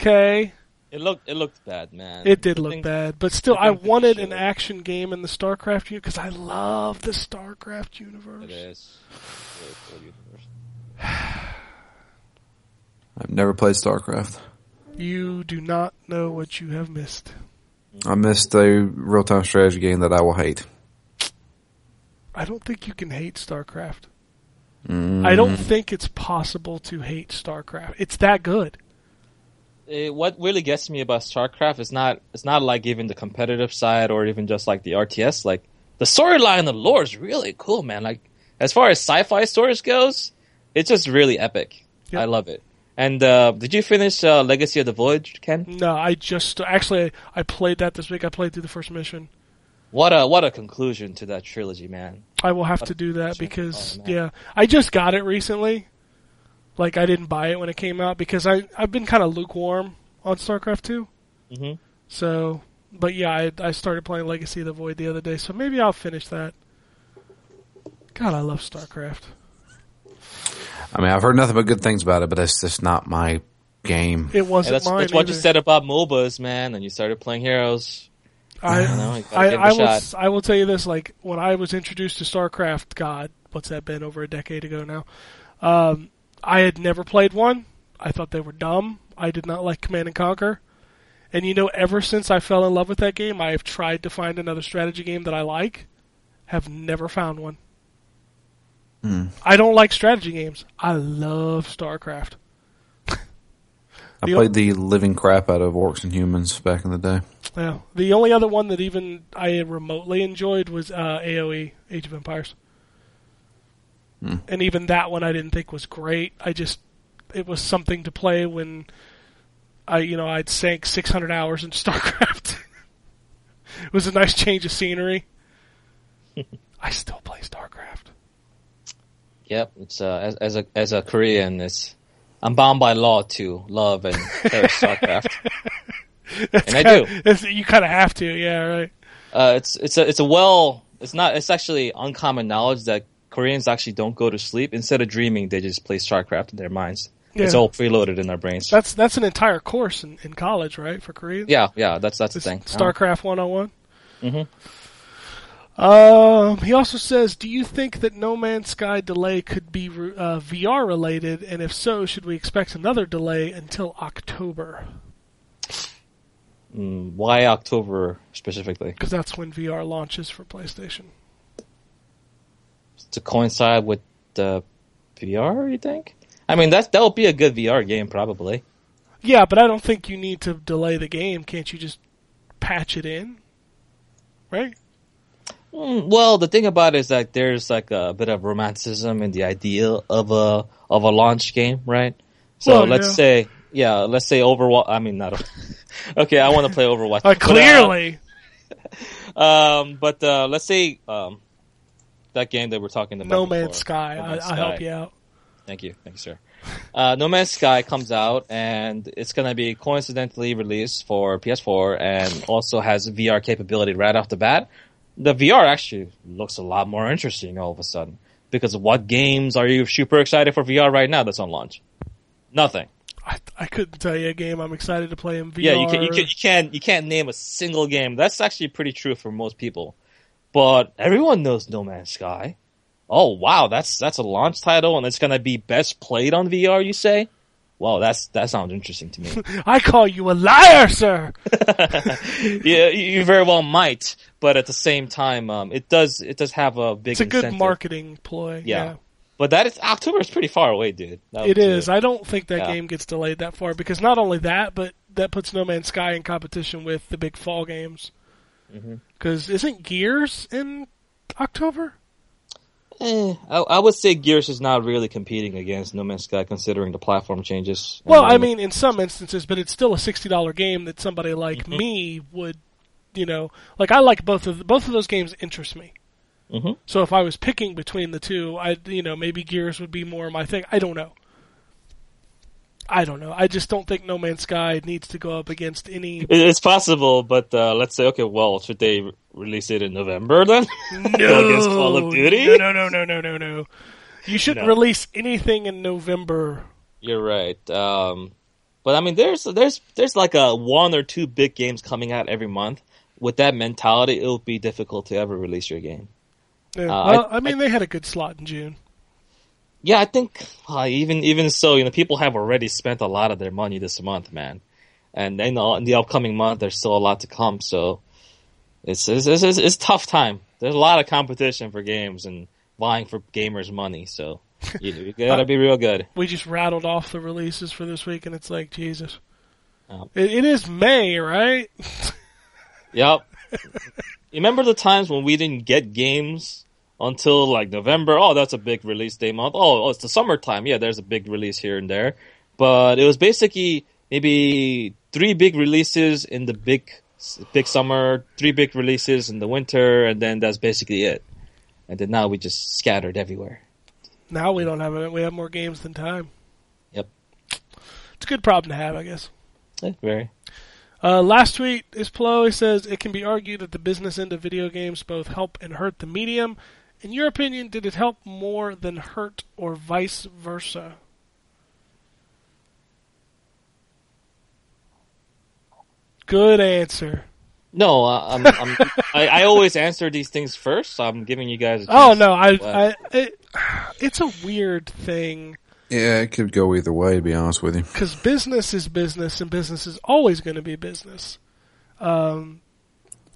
Okay, It looked it looked bad, man. it did The look thing- bad, but still, the I wanted an action game in the StarCraft universe because I love the StarCraft universe. It is. Really cool universe. I've never played StarCraft. You do not know what you have missed. I missed a real time strategy game that I will hate. I don't think you can hate StarCraft. Mm. I don't think it's possible to hate StarCraft. It's that good. It, what really gets me about StarCraft is not it's not like even the competitive side or even just like the RTS. Like the storyline and the lore is really cool, man. Like as far as sci-fi stories goes, it's just really epic. Yep. I love it. And uh, did you finish uh, Legacy of the Void, Ken? No, I just actually I played that this week. I played through the first mission. What a what a conclusion to that trilogy, man. I will have to do that because Oh, yeah, I just got it recently. Like I didn't buy it when it came out because I I've been kind of lukewarm on StarCraft 2. Mhm. So, but yeah, I I started playing Legacy of the Void the other day, so maybe I'll finish that. God, I love StarCraft. I mean, I've heard nothing but good things about it, but it's just not my game. It wasn't that's mine. that's what you said about MOBAs, man. And you started playing Heroes. I, You know, you gotta I, give it a I will. shot. s- I will tell you this: like when I was introduced to StarCraft, God, what's that been? Over a decade ago now. Um, I had never played one. I thought they were dumb. I did not like Command and Conquer. And you know, ever since I fell in love with that game, I have tried to find another strategy game that I like. Have never found one. I don't like strategy games. I love StarCraft. I played the living crap out of Orcs and Humans back in the day. Yeah. The only other one that even I remotely enjoyed was uh, AOE, Age of Empires. And even that one I didn't think was great. I just it was something to play when I you know I'd sank 600 hours in StarCraft. it was a nice change of scenery. I still play StarCraft. Yep, it's uh, as, as a as a Korean, it's I'm bound by law to love and cherish StarCraft, and I do. You kind of have to, yeah, right. Uh, it's it's a it's a well. It's not. It's actually uncommon knowledge that Koreans actually don't go to sleep. Instead of dreaming, they just play StarCraft in their minds. It's all preloaded in their brains. That's that's an entire course in, in college, right, for Koreans? yeah, yeah. That's that's the thing. StarCraft 101. Mhm. Um, he also says, "Do you think that No Man's Sky delay could be uh, VR related, and if so, should we expect another delay until October? Mm, why October specifically? Because that's when VR launches for PlayStation." To coincide with the VR, you think? I mean, that that would be a good VR game, probably. Yeah, but I don't think you need to delay the game. Can't you just patch it in? Right? Mm, Well, the thing about it is that there's like a bit of romanticism in the idea of a of a launch game, right? So Well, let's yeah. say, yeah, let's say Overwatch. I mean, not. okay, I want to play Overwatch. Uh, But, uh, clearly, um, but uh, let's say um, that game that we're talking about. No Man's Sky. No I, Man's I'll help you out. Thank you, thank you, sir. Uh, no Man's Sky comes out and it's gonna be coincidentally released for PS4 and also has VR capability right off the bat. The VR actually looks a lot more interesting all of a sudden because what games are you super excited for VR right now that's on launch? Nothing. I, I couldn't tell you a game I'm excited to play in VR. Yeah, you can, you can you can't you can't name a single game. That's actually pretty true for most people. But everyone knows No Man's Sky. Oh wow, that's that's a launch title and it's gonna be best played on VR. You say? Well, that's that sounds interesting to me. I call you a liar, sir. yeah, you very well might, but at the same time, um, it does it does have a big. It's a good marketing ploy. Yeah. yeah. But that is October is pretty far away, dude. That It uh, I don't think that Yeah. game gets delayed that far because not only that, but that puts No Man's Sky in competition with the big fall games. Mm-hmm. Because isn't Gears in October? eh, I, I would say Gears is not really competing against No Man's Sky, considering the platform changes. Well, I mean, in some instances, but it's still a sixty dollar game that somebody like Mm-hmm. me would, you know, like I like both of both of those games interest me. Mhm. So if I was picking between the two, I you know maybe Gears would be more my thing. I don't know. I don't know. I just don't think No Man's Sky needs to go up against any. It's possible, but uh, let's say, okay, well, should they release it in November then? No, against Call of Duty? No, no, no, no, no, no. You shouldn't No. release anything in November. You're right. Um, but I mean, there's there's there's like a one or two big games coming out every month. With that mentality, it'll be difficult to ever release your game. Yeah. Uh, well, I- I, mean, they had a good slot in June. Yeah, I think uh, even even so, you know, people have already spent a lot of their money this month, man. And then uh, in the upcoming month, there's still a lot to come. So it's it's it's, it's, it's tough time. There's a lot of competition for games and vying for gamers' money. So you, you gotta be real good. We just rattled off the releases for this week, and it's like Jesus. Um, It, it is May, right? Yep. remember the times when we didn't get games until like November? Oh, that's a big release day month. Oh, oh, it's the summertime. Yeah, there's a big release here and there. But it was basically maybe three big releases in the big big summer, three big releases in the winter, and then that's basically it. And then now we just scattered everywhere. Now we don't have it. We have more games than time. Yep. It's a good problem to have, I guess. Eh, very. Uh, last tweet is Plo. He says it can be argued that the business end of video games both help and hurt the medium. In your opinion, did it help more than hurt, or vice versa? Good answer. No, uh, I'm, I'm, I, I always answer these things first. So I'm giving you guys. A Oh no, I, I it, it's a weird thing Yeah, it could go either way, to be honest with you. because business is business, and business is always going to be business. Um,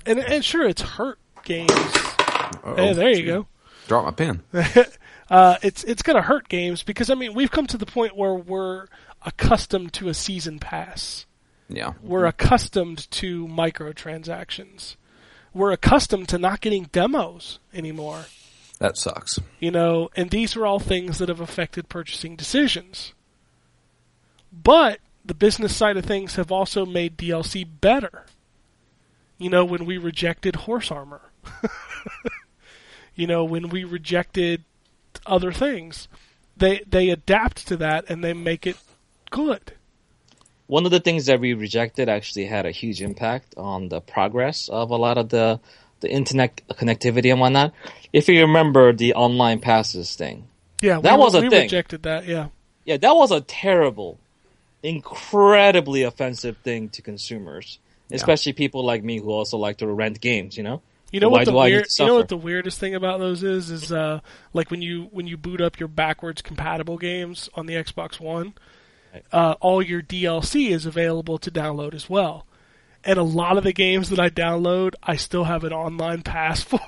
and and sure, it's hurt games. Uh-oh. Hey, there you go. Drop my pen. uh, it's it's going to hurt games because I mean we've come to the point where we're accustomed to a season pass. Yeah. We're accustomed to microtransactions. We're accustomed to not getting demos anymore. That sucks. You know, and these are all things that have affected purchasing decisions. But the business side of things have also made DLC better. You know, when we rejected horse armor. you know, when we rejected other things. They they adapt to that and they make it good. one of the things that we rejected actually had a huge impact on the progress of a lot of the the internet connectivity and whatnot. If you remember the online passes thing, Yeah, That we, was a we thing. rejected that, yeah. yeah, that was a terrible, incredibly offensive thing to consumers, especially people like me who also like to rent games. You know, You know Why what the do weird, you know what the weirdest thing about those is is uh like when you when you boot up your backwards compatible games on the Xbox One, uh, all your DLC is available to download as well. And a lot of the games that I download, I still have an online pass for.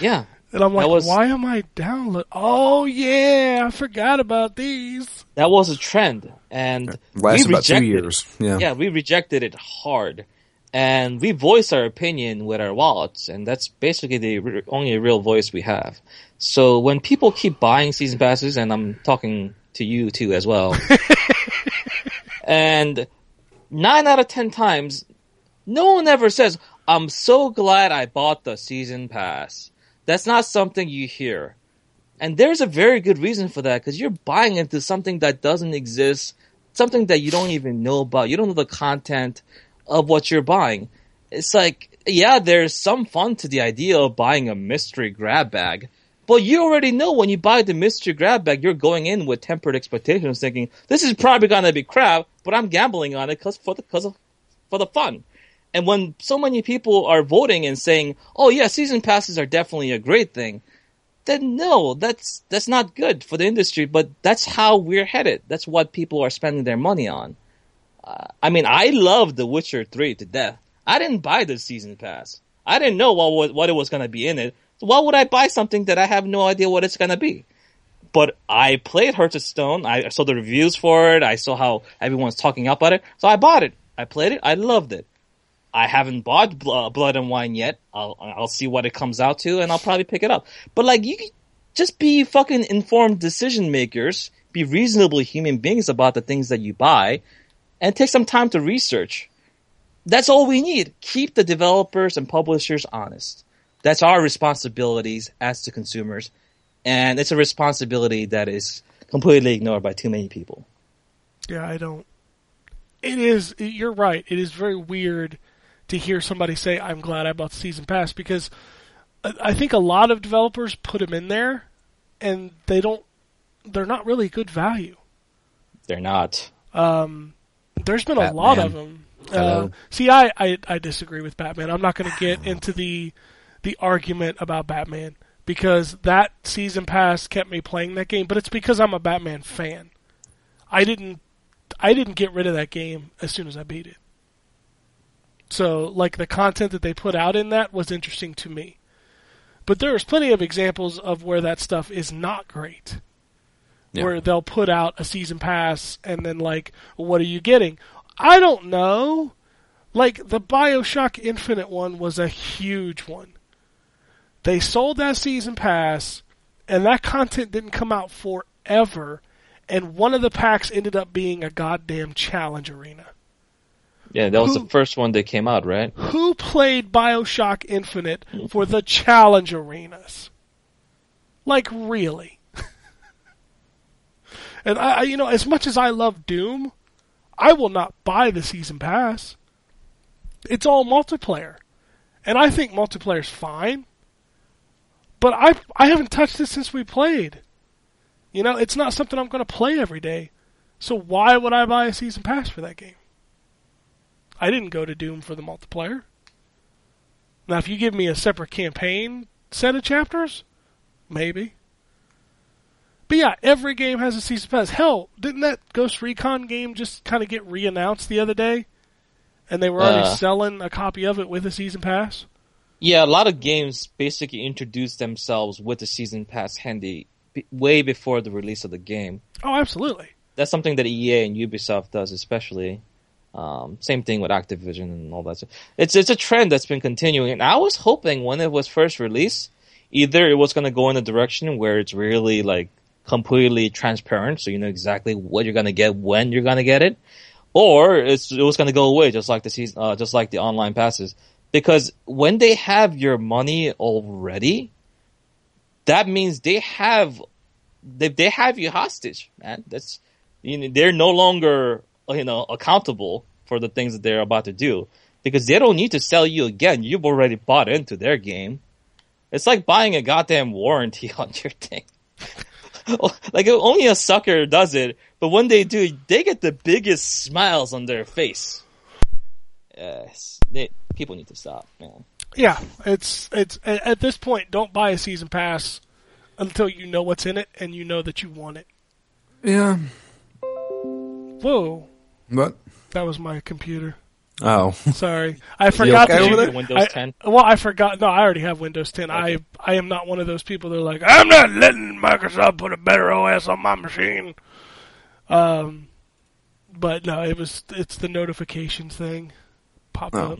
yeah, and I'm like, was- why am I download? Oh yeah, I forgot about these. that was a trend, and Lasted we about two rejected it. years. Yeah. yeah, we rejected it hard, and we voice our opinion with our wallets, and that's basically the re- only real voice we have. So when people keep buying season passes, and I'm talking to you too as well, and nine out of ten times, no one ever says, "I'm so glad I bought the season pass." That's not something you hear. And there's a very good reason for that because you're buying into something that doesn't exist, something that you don't even know about. You don't know the content of what you're buying. It's like, yeah, there's some fun to the idea of buying a mystery grab bag, but you already know when you buy the mystery grab bag, you're going in with tempered expectations, thinking this is probably gonna be crap, but I'm gambling on it because for the because of for the fun. And when so many people are voting and saying, "Oh yeah, season passes are definitely a great thing," then no, that's that's not good for the industry. But that's how we're headed. That's what people are spending their money on. I mean, I love The Witcher Three to death. I didn't buy the season pass. I didn't know what what it was going to be in it. So why would I buy something that I have no idea what it's going to be? But I played Hearts of Stone. I saw the reviews for it. I saw how everyone's talking up about it. So I bought it. I played it. I loved it. I haven't bought uh, Blood and Wine yet. I'll I'll see what it comes out to, and I'll probably pick it up. But like, you just be fucking informed decision makers. Be reasonable human beings about the things that you buy, and take some time to research. That's all we need. Keep the developers and publishers honest. That's our responsibilities as the consumers, and it's a responsibility that is completely ignored by too many people. Yeah, I don't. It is. You're right. It is very weird to hear somebody say, "I'm glad I bought the season pass," because I I think a lot of developers put them in there, and they don't. They're not really good value. They're not. Um, there's been a lot of them. Uh, see, I, I I disagree with Batman. I'm not going to get into the the argument about Batman because that season pass kept me playing that game, but it's because I'm a Batman fan. I didn't I didn't get rid of that game as soon as I beat it. So, like the content that they put out in that was interesting to me. But there's plenty of examples of where that stuff is not great. Yeah. Where they'll put out a season pass and then like, what are you getting? I don't know. Like the BioShock Infinite one was a huge one. They sold that season pass and that content didn't come out forever and one of the packs ended up being a goddamn challenge arena. Yeah, that was Who- the first one that came out, right? Who played BioShock Infinite for the challenge arenas? Like really? And I, you know, as much as I love Doom, I will not buy the season pass. It's all multiplayer, and I think multiplayer's fine. But I I haven't touched it since we played. You know, it's not something I'm going to play every day. So why would I buy a season pass for that game? I didn't go to Doom for the multiplayer. Now, if you give me a separate campaign set of chapters, maybe. But yeah, every game has a season pass. Hell, didn't that Ghost Recon game just kind of get re-announced the other day? And they were already Uh. selling a copy of it with a season pass? Yeah, a lot of games basically introduce themselves with the season pass handy b- way before the release of the game. Oh, absolutely. That's something that EA and Ubisoft does, especially. Um, same thing with Activision and all that. stuff. It's it's a trend that's been continuing, and I was hoping when it was first released, either it was going to go in a direction where it's really like completely transparent, so you know exactly what you're to get when you're to get it, or it's it was to go away just like the season, uh, just like the online passes. Because when they have your money already, that means they have they they have you hostage, man. That's you know, they're no longer you know accountable for the things that they're about to do because they don't need to sell you again. You've already bought into their game. It's like buying a goddamn warranty on your thing. like only a sucker does it, but when they do, they get the biggest smiles on their face. Yes, they, people need to stop, man. Yeah, it's it's at, at this point, don't buy a season pass until you know what's in it and you know that you want it. Yeah. Whoa, What? that was my computer. Oh. Sorry, I forgot okay that you-? Windows I- 10. Well, I forgot. No, I already have Windows 10. I I am not one of those people that are like, I'm not letting Microsoft put a better OS on my machine. Um, but no, it was it's the notifications thing pop Oh. up.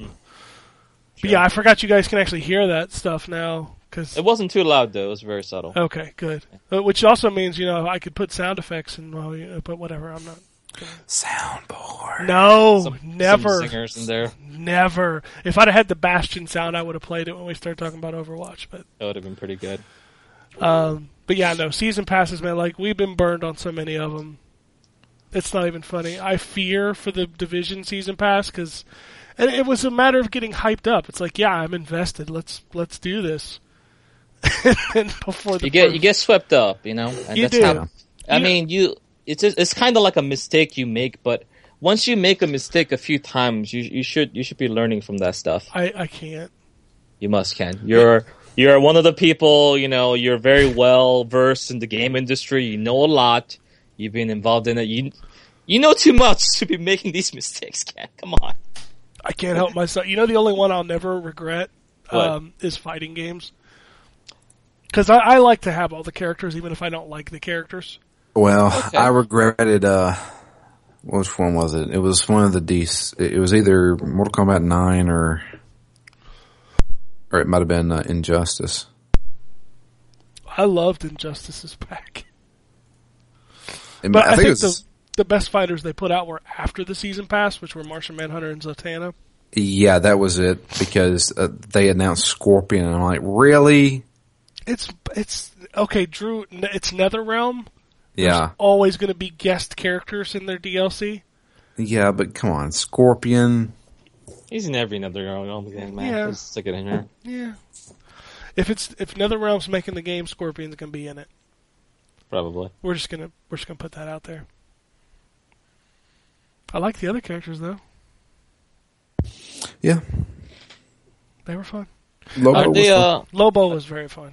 But yeah, I forgot you guys can actually hear that stuff now. Cause It wasn't too loud though. It was very subtle. okay, good. Uh, which also means you know I could put sound effects in. Well, you know, but whatever. I'm not. Soundboard. No, Some- never. Some singers in there. Never. If I'd have had the Bastion sound, I would have played it when we started talking about Overwatch. But That would have been pretty good. um, but yeah, no season passes, man. Like we've been burned on so many of them. It's not even funny. I fear for the division season pass because, and it was a matter of getting hyped up. It's like, yeah, I'm invested. Let's let's do this. and before the You get first- you get swept up, you know. And You that's do. How, I You- mean, you it's just, it's kind of like a mistake you make, but once you make a mistake a few times, you you should you should be learning from that stuff. I I can't. You must, Ken. You're you're one of the people. You know, you're very well versed in the game industry. You know a lot. You've been involved in it. You you know too much to be making these mistakes, Ken. Come on. I can't help myself. You know, the only one I'll never regret um, is fighting games. Because I, I like to have all the characters, even if I don't like the characters. Well, I regretted, uh, which one was it? It was one of the D, it was either Mortal Kombat 9 or, or it might have been uh, Injustice. I loved Injustice's pack. It- But I, think, it was, the the best fighters they put out were after the season pass, which were Martian Manhunter and Zatanna. Yeah, that was it because uh, they announced Scorpion, and I'm like, really? It's it's okay, Drew. n- It's NetherRealm. Yeah, Always going to be guest characters in their DLC. yeah, but come on, Scorpion. He's in every other game, man. Yeah. Just stick it in here. Yeah. If it's if NetherRealm's making the game, Scorpion's going to be in it. Probably. We're just gonna we're just gonna put that out there. I like the other characters though. Yeah, They were fun. Lobo Are was fun. uh Lobo was very fun.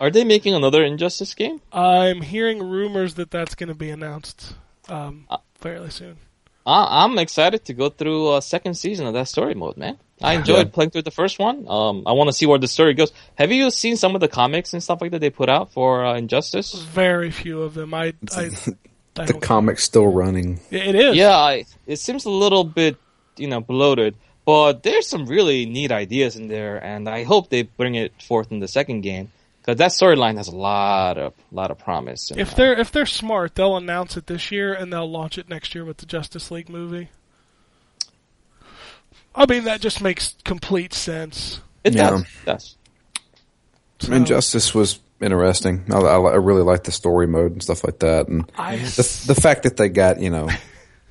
Are they making another Injustice game? I'm hearing rumors that that's going to be announced um, Uh, fairly soon. I- I'm excited to go through a second season of that story mode, man. I enjoyed Yeah. playing through the first one. Um, I want to see where the story goes. Have you seen some of the comics and stuff like that they put out for uh, Injustice? Very few of them. I I, I the don't. comic's still running. it is. Yeah, I, it seems a little bit, you know, bloated, but there's some really neat ideas in there, and I hope they bring it forth in the second game because that storyline has a lot of lot of promise. And, If uh, they're if they're smart, they'll announce it this year and they'll launch it next year with the Justice League movie. I mean, that just makes complete sense. it Yeah. does, it does. So, Injustice was interesting. I, I, I really liked the story mode and stuff like that, and I, the the fact that they got you know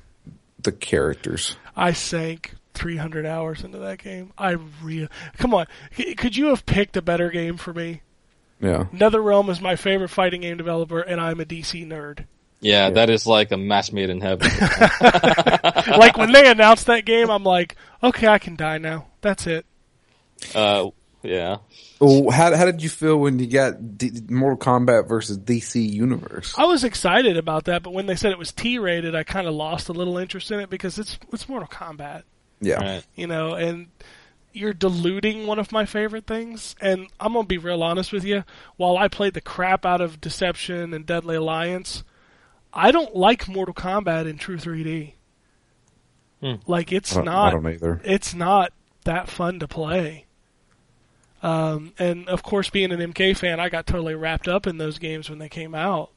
the characters. I sank 300 hours into that game. I real come on. Could you have picked a better game for me? Yeah, NetherRealm is my favorite fighting game developer, and I'm a DC nerd. Yeah, that is like a match made in heaven. like when they announced that game, I'm like, okay, I can die now. That's it. uh, yeah. Well, how how did you feel when you got D- Mortal Kombat versus DC Universe? I was excited about that, but when they said it was T-rated, I kind of lost a little interest in it because it's it's Mortal Kombat, Yeah, Right. you know, and you're diluting one of my favorite things. And I'm gonna be real honest with you. While I played the crap out of Deception and Deadly Alliance, I don't like Mortal Kombat in True 3D. Hmm. Like it's I don't, not I don't either. it's not that fun to play. Um, and of course, being an MK fan, I got totally wrapped up in those games when they came out,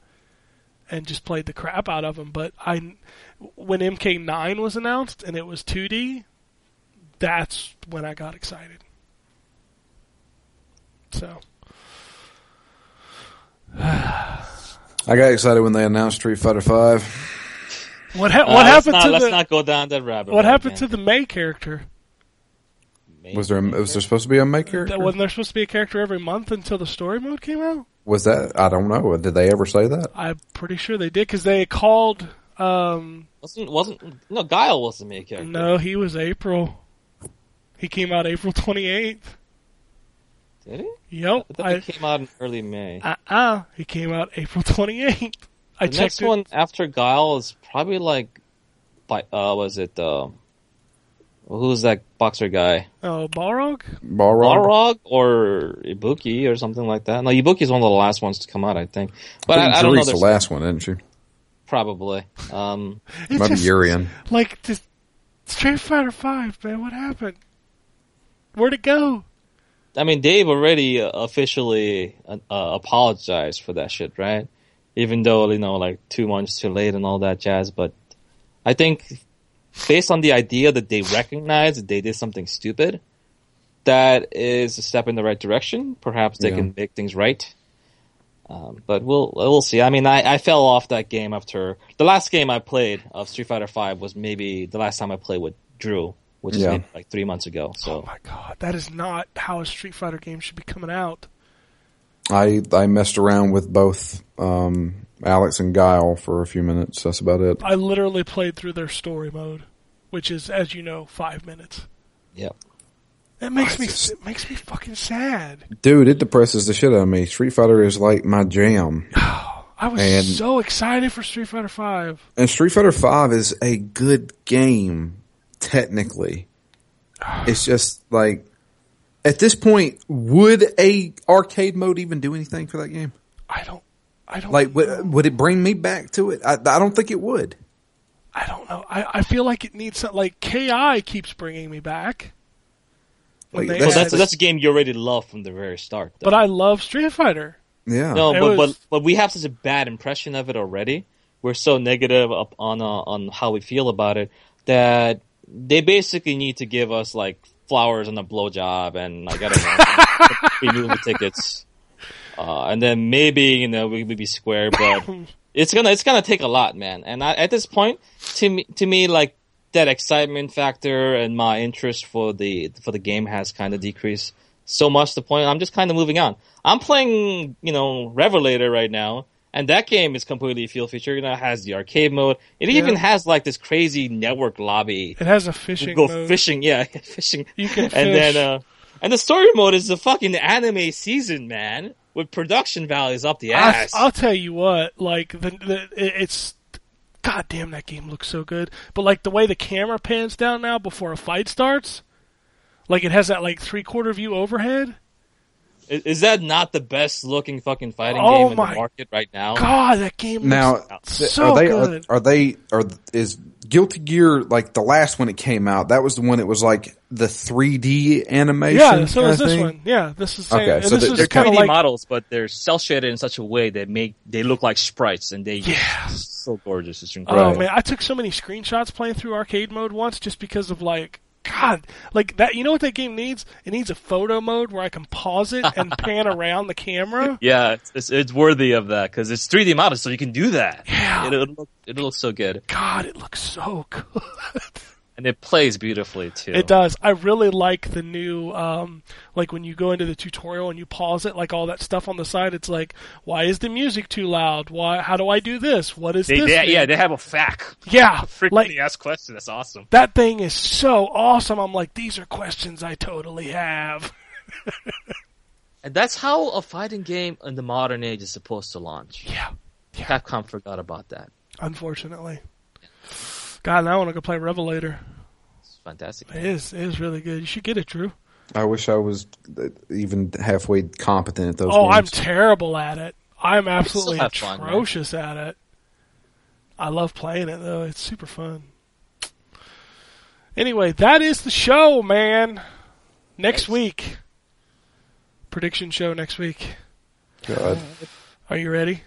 and just played the crap out of them. But I, when MK9 was announced and it was 2D, that's when I got excited. So I got excited when they announced Street Fighter Five. what ha- Uh, what let's happened not, to let's the not go down that rabbit. what happened again. to the May character? Was there was there supposed to be a maker? character? wasn't there supposed to be a character every month until the story mode came out? Was that? I don't know. Did they ever say that? I'm pretty sure they did because they called. Um, wasn't wasn't no Guile was the main character. No, he was April. He came out April 28th. did he? Yep. I thought I, it came out in early May. uh-uh. He came out April 28th. I the checked next it. one after Guile is probably like, by uh, was it uh, who's that boxer guy? Oh, Balrog? Balrog. Balrog or Ibuki or something like that. No, Ibuki is one of the last ones to come out, I think. But I, I don't know. The last one, isn't she? probably. Um, It's Maybe just, Urien. like, just Street Fighter 5, man. What happened? Where'd it go? I mean, Dave already uh, officially uh, uh, apologized for that shit, right? Even though you know, like two months too late and all that jazz. But I think, based on the idea that they recognize that they did something stupid, that is a step in the right direction. Perhaps they Yeah. can make things right. Um, but we'll we'll see. I mean, I, I fell off that game after the last game I played of Street Fighter Five was maybe the last time I played with Drew, which is Yeah. maybe like three months ago. So Oh my god, that is not how a Street Fighter game should be coming out. I I messed around with both um, Alex and Guile for a few minutes. That's about it. I literally played through their story mode, which is, as you know, five minutes. Yep. It makes I me just- it makes me fucking sad. Dude, it depresses the shit out of me. Street Fighter is like my jam. I was And- so excited for Street Fighter Five. And Street Fighter Five is a good game, technically. It's just like at this point, would a arcade mode even do anything for that game? I don't. I don't Like, would, would it bring me back to it? I, I don't think it would. I don't know. I, I feel like it needs something. like KI keeps bringing me back. When Like, they Well, Yeah, had- that's that's a game you already love from the very start. Though. but I love Street Fighter. Yeah. no, It but, was- but but we have such a bad impression of it already. We're so negative up on uh, on how we feel about it that they basically need to give us like flowers and a blowjob and like I don't know, movie tickets, uh, and then maybe you know we would be square, but it's gonna it's gonna take a lot, man. And I, at this point, to me, to me, like that excitement factor and my interest for the for the game has kind of decreased so much to the point I'm just kind of moving on. I'm playing, you know, Revelator right now, and that game is completely field feature. You know, it has the arcade mode. It even has like this crazy network lobby. It has a fishing Go mode. fishing, yeah, fishing. You can and then uh, and the story mode is the fucking anime season, man, with production values up the ass. I'll tell you what, like the, the it's god damn that game looks so good. But like the way the camera pans down now before a fight starts, like it has that like three quarter view overhead. Is, is that not the best looking fucking fighting Oh game in the market right now? God, that game Now, looks th- so are they good. Are, are they are is Guilty Gear like the last one it came out? That was the one that was like the 3D animation. yeah, so is this thing? one. Yeah, this is the same. Okay, and so this they're- is they're kind of 3D like models, but they're cel shaded in such a way that make they look like sprites, and they Yeah. so gorgeous. It's oh, incredible. Oh man, I took so many screenshots playing through arcade mode once just because of like God, like that. You know what that game needs? It needs a photo mode where I can pause it and pan around the camera. Yeah, it's, it's, worthy of that because it's 3D models, so you can do that. Yeah. It'll look it'll look so good, God, it looks so good. And it plays beautifully too. It does. I really like the new, um, like when you go into the tutorial and you pause it, like all that stuff on the side. It's like, why is the music too loud? Why? How do I do this? What is They, this? they, yeah, they have a fact. yeah. Frequently Like asked question. That's awesome. that thing is so awesome. I'm like, these are questions I totally have. And that's how a fighting game in the modern age is supposed to launch. Yeah. Capcom forgot about that. Unfortunately. God, now I want to go play Revelator. It's fantastic. It is. It is really good. You should get it, Drew. I wish I was uh, even halfway competent at those. Oh, I'm terrible at it. I'm absolutely have fun, atrocious at it. I love playing it though. It's super fun. Anyway, that is the show, man. Next Nice. week. Prediction show next week. God, Are you ready?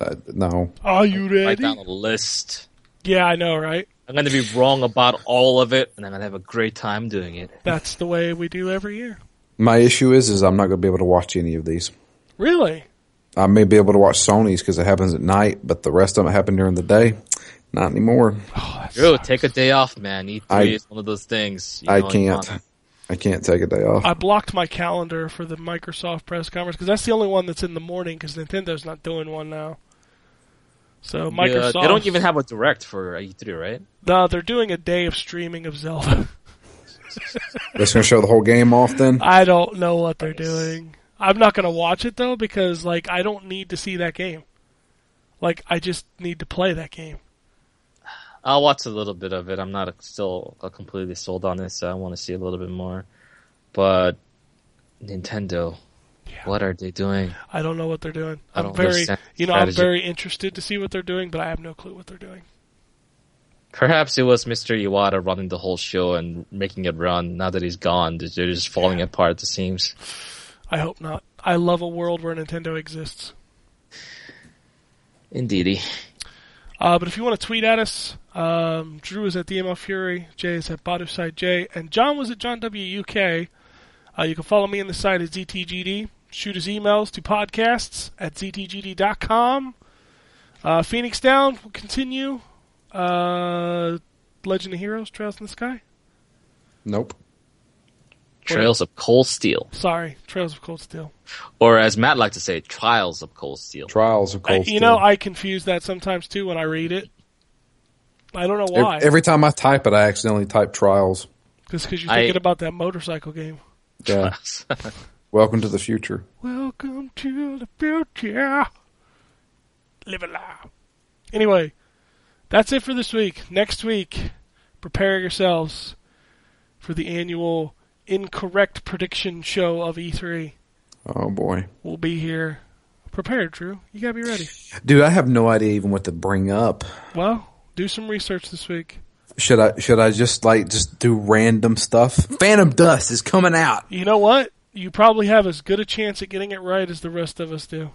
uh, no. Are you ready? Write down a list. Yeah, I know, right? I'm going to be wrong about all of it, and I'm going to have a great time doing it. That's the way we do every year. My issue is, is I'm not going to be able to watch any of these. Really? I may be able to watch Sony's because it happens at night, but the rest of them happen during the day. Not anymore. Oh, that's Drew, take a day off, man. E3 I- is one of those things. you I know, you can't. want- I can't take a day off. I blocked my calendar for the Microsoft press conference because that's the only one that's in the morning because Nintendo's not doing one now. So Yeah, Microsoft, they don't even have a direct for E3, right? No, they're doing a day of streaming of Zelda. Just going to show the whole game off then. I don't know what they're doing. I'm not going to watch it though because like I don't need to see that game. Like I just need to play that game. I'll watch a little bit of it. I'm not still uh, completely sold on this. So I want to see a little bit more. But Nintendo, Yeah. What are they doing? I don't know what they're doing. I I'm very, you know, I'm very interested to see what they're doing, but I have no clue what they're doing. Perhaps it was Mr. Iwata running the whole show and making it run. Now that he's gone, they're just falling apart at the seams. I hope not. I love a world where Nintendo exists. Indeedy. Uh, but if you want to tweet at us, um, Drew is at DML Fury, Jay is at Boduside J, and John was at John W UK. Uh, you can follow me on the site at ZTGD. Shoot us emails to podcasts at ZTGD.com. Uh, Phoenix Down will continue. Uh, Legend of Heroes, Trails in the Sky. Nope. Trails of Cold Steel. Sorry, Trails of Cold Steel. Or as Matt liked to say, Trials of Cold Steel. Trials of I, Cold you Steel. know, I confuse that sometimes too when I read it. I don't know why. Every time I type it, I accidentally type Trials. Just because you're I- thinking about that motorcycle game. Yeah. Welcome to the future. Welcome to the future. Live it loud. Anyway, that's it for this week. Next week, prepare yourselves for the annual incorrect prediction show of E3. Oh boy. We'll be here. Prepared, Drew. You gotta be ready. Dude, I have no idea even what to bring up. Well, do some research this week. Should I should I just like just do random stuff? Phantom Dust is coming out. You know what? You probably have as good a chance at getting it right as the rest of us do.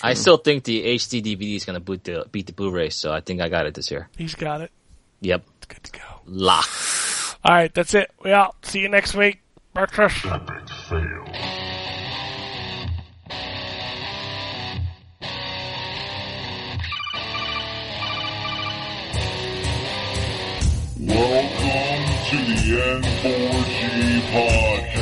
I still think the HD DVD is going to beat the, beat the Blu-ray, so I think I got it this year. He's got it. Yep. It's good to go. Lock. All right, that's it. We out. See you next week. Breakfast. Epic fail. Welcome to the N4G podcast.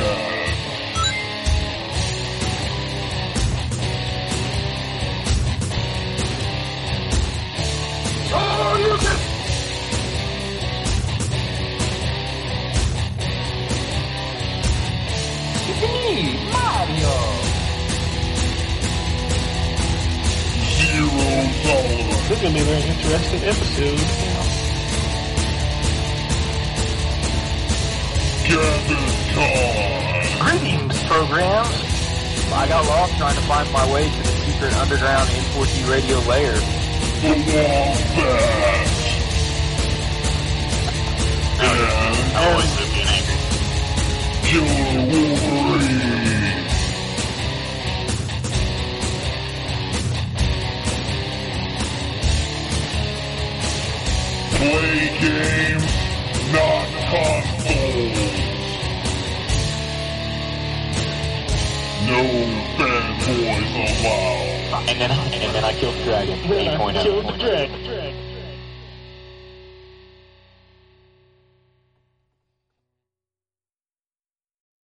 Zero tolerance. This is to be a very interesting episode. Gather. Greetings, programs. I got lost trying to find my way to the secret underground N4G radio lair. The Wombat. And I always live being angry. Killer Wolverine. Play games, not consoles. No fanboys allowed. And then, and then I killed the dragon. Then I killed the dragon.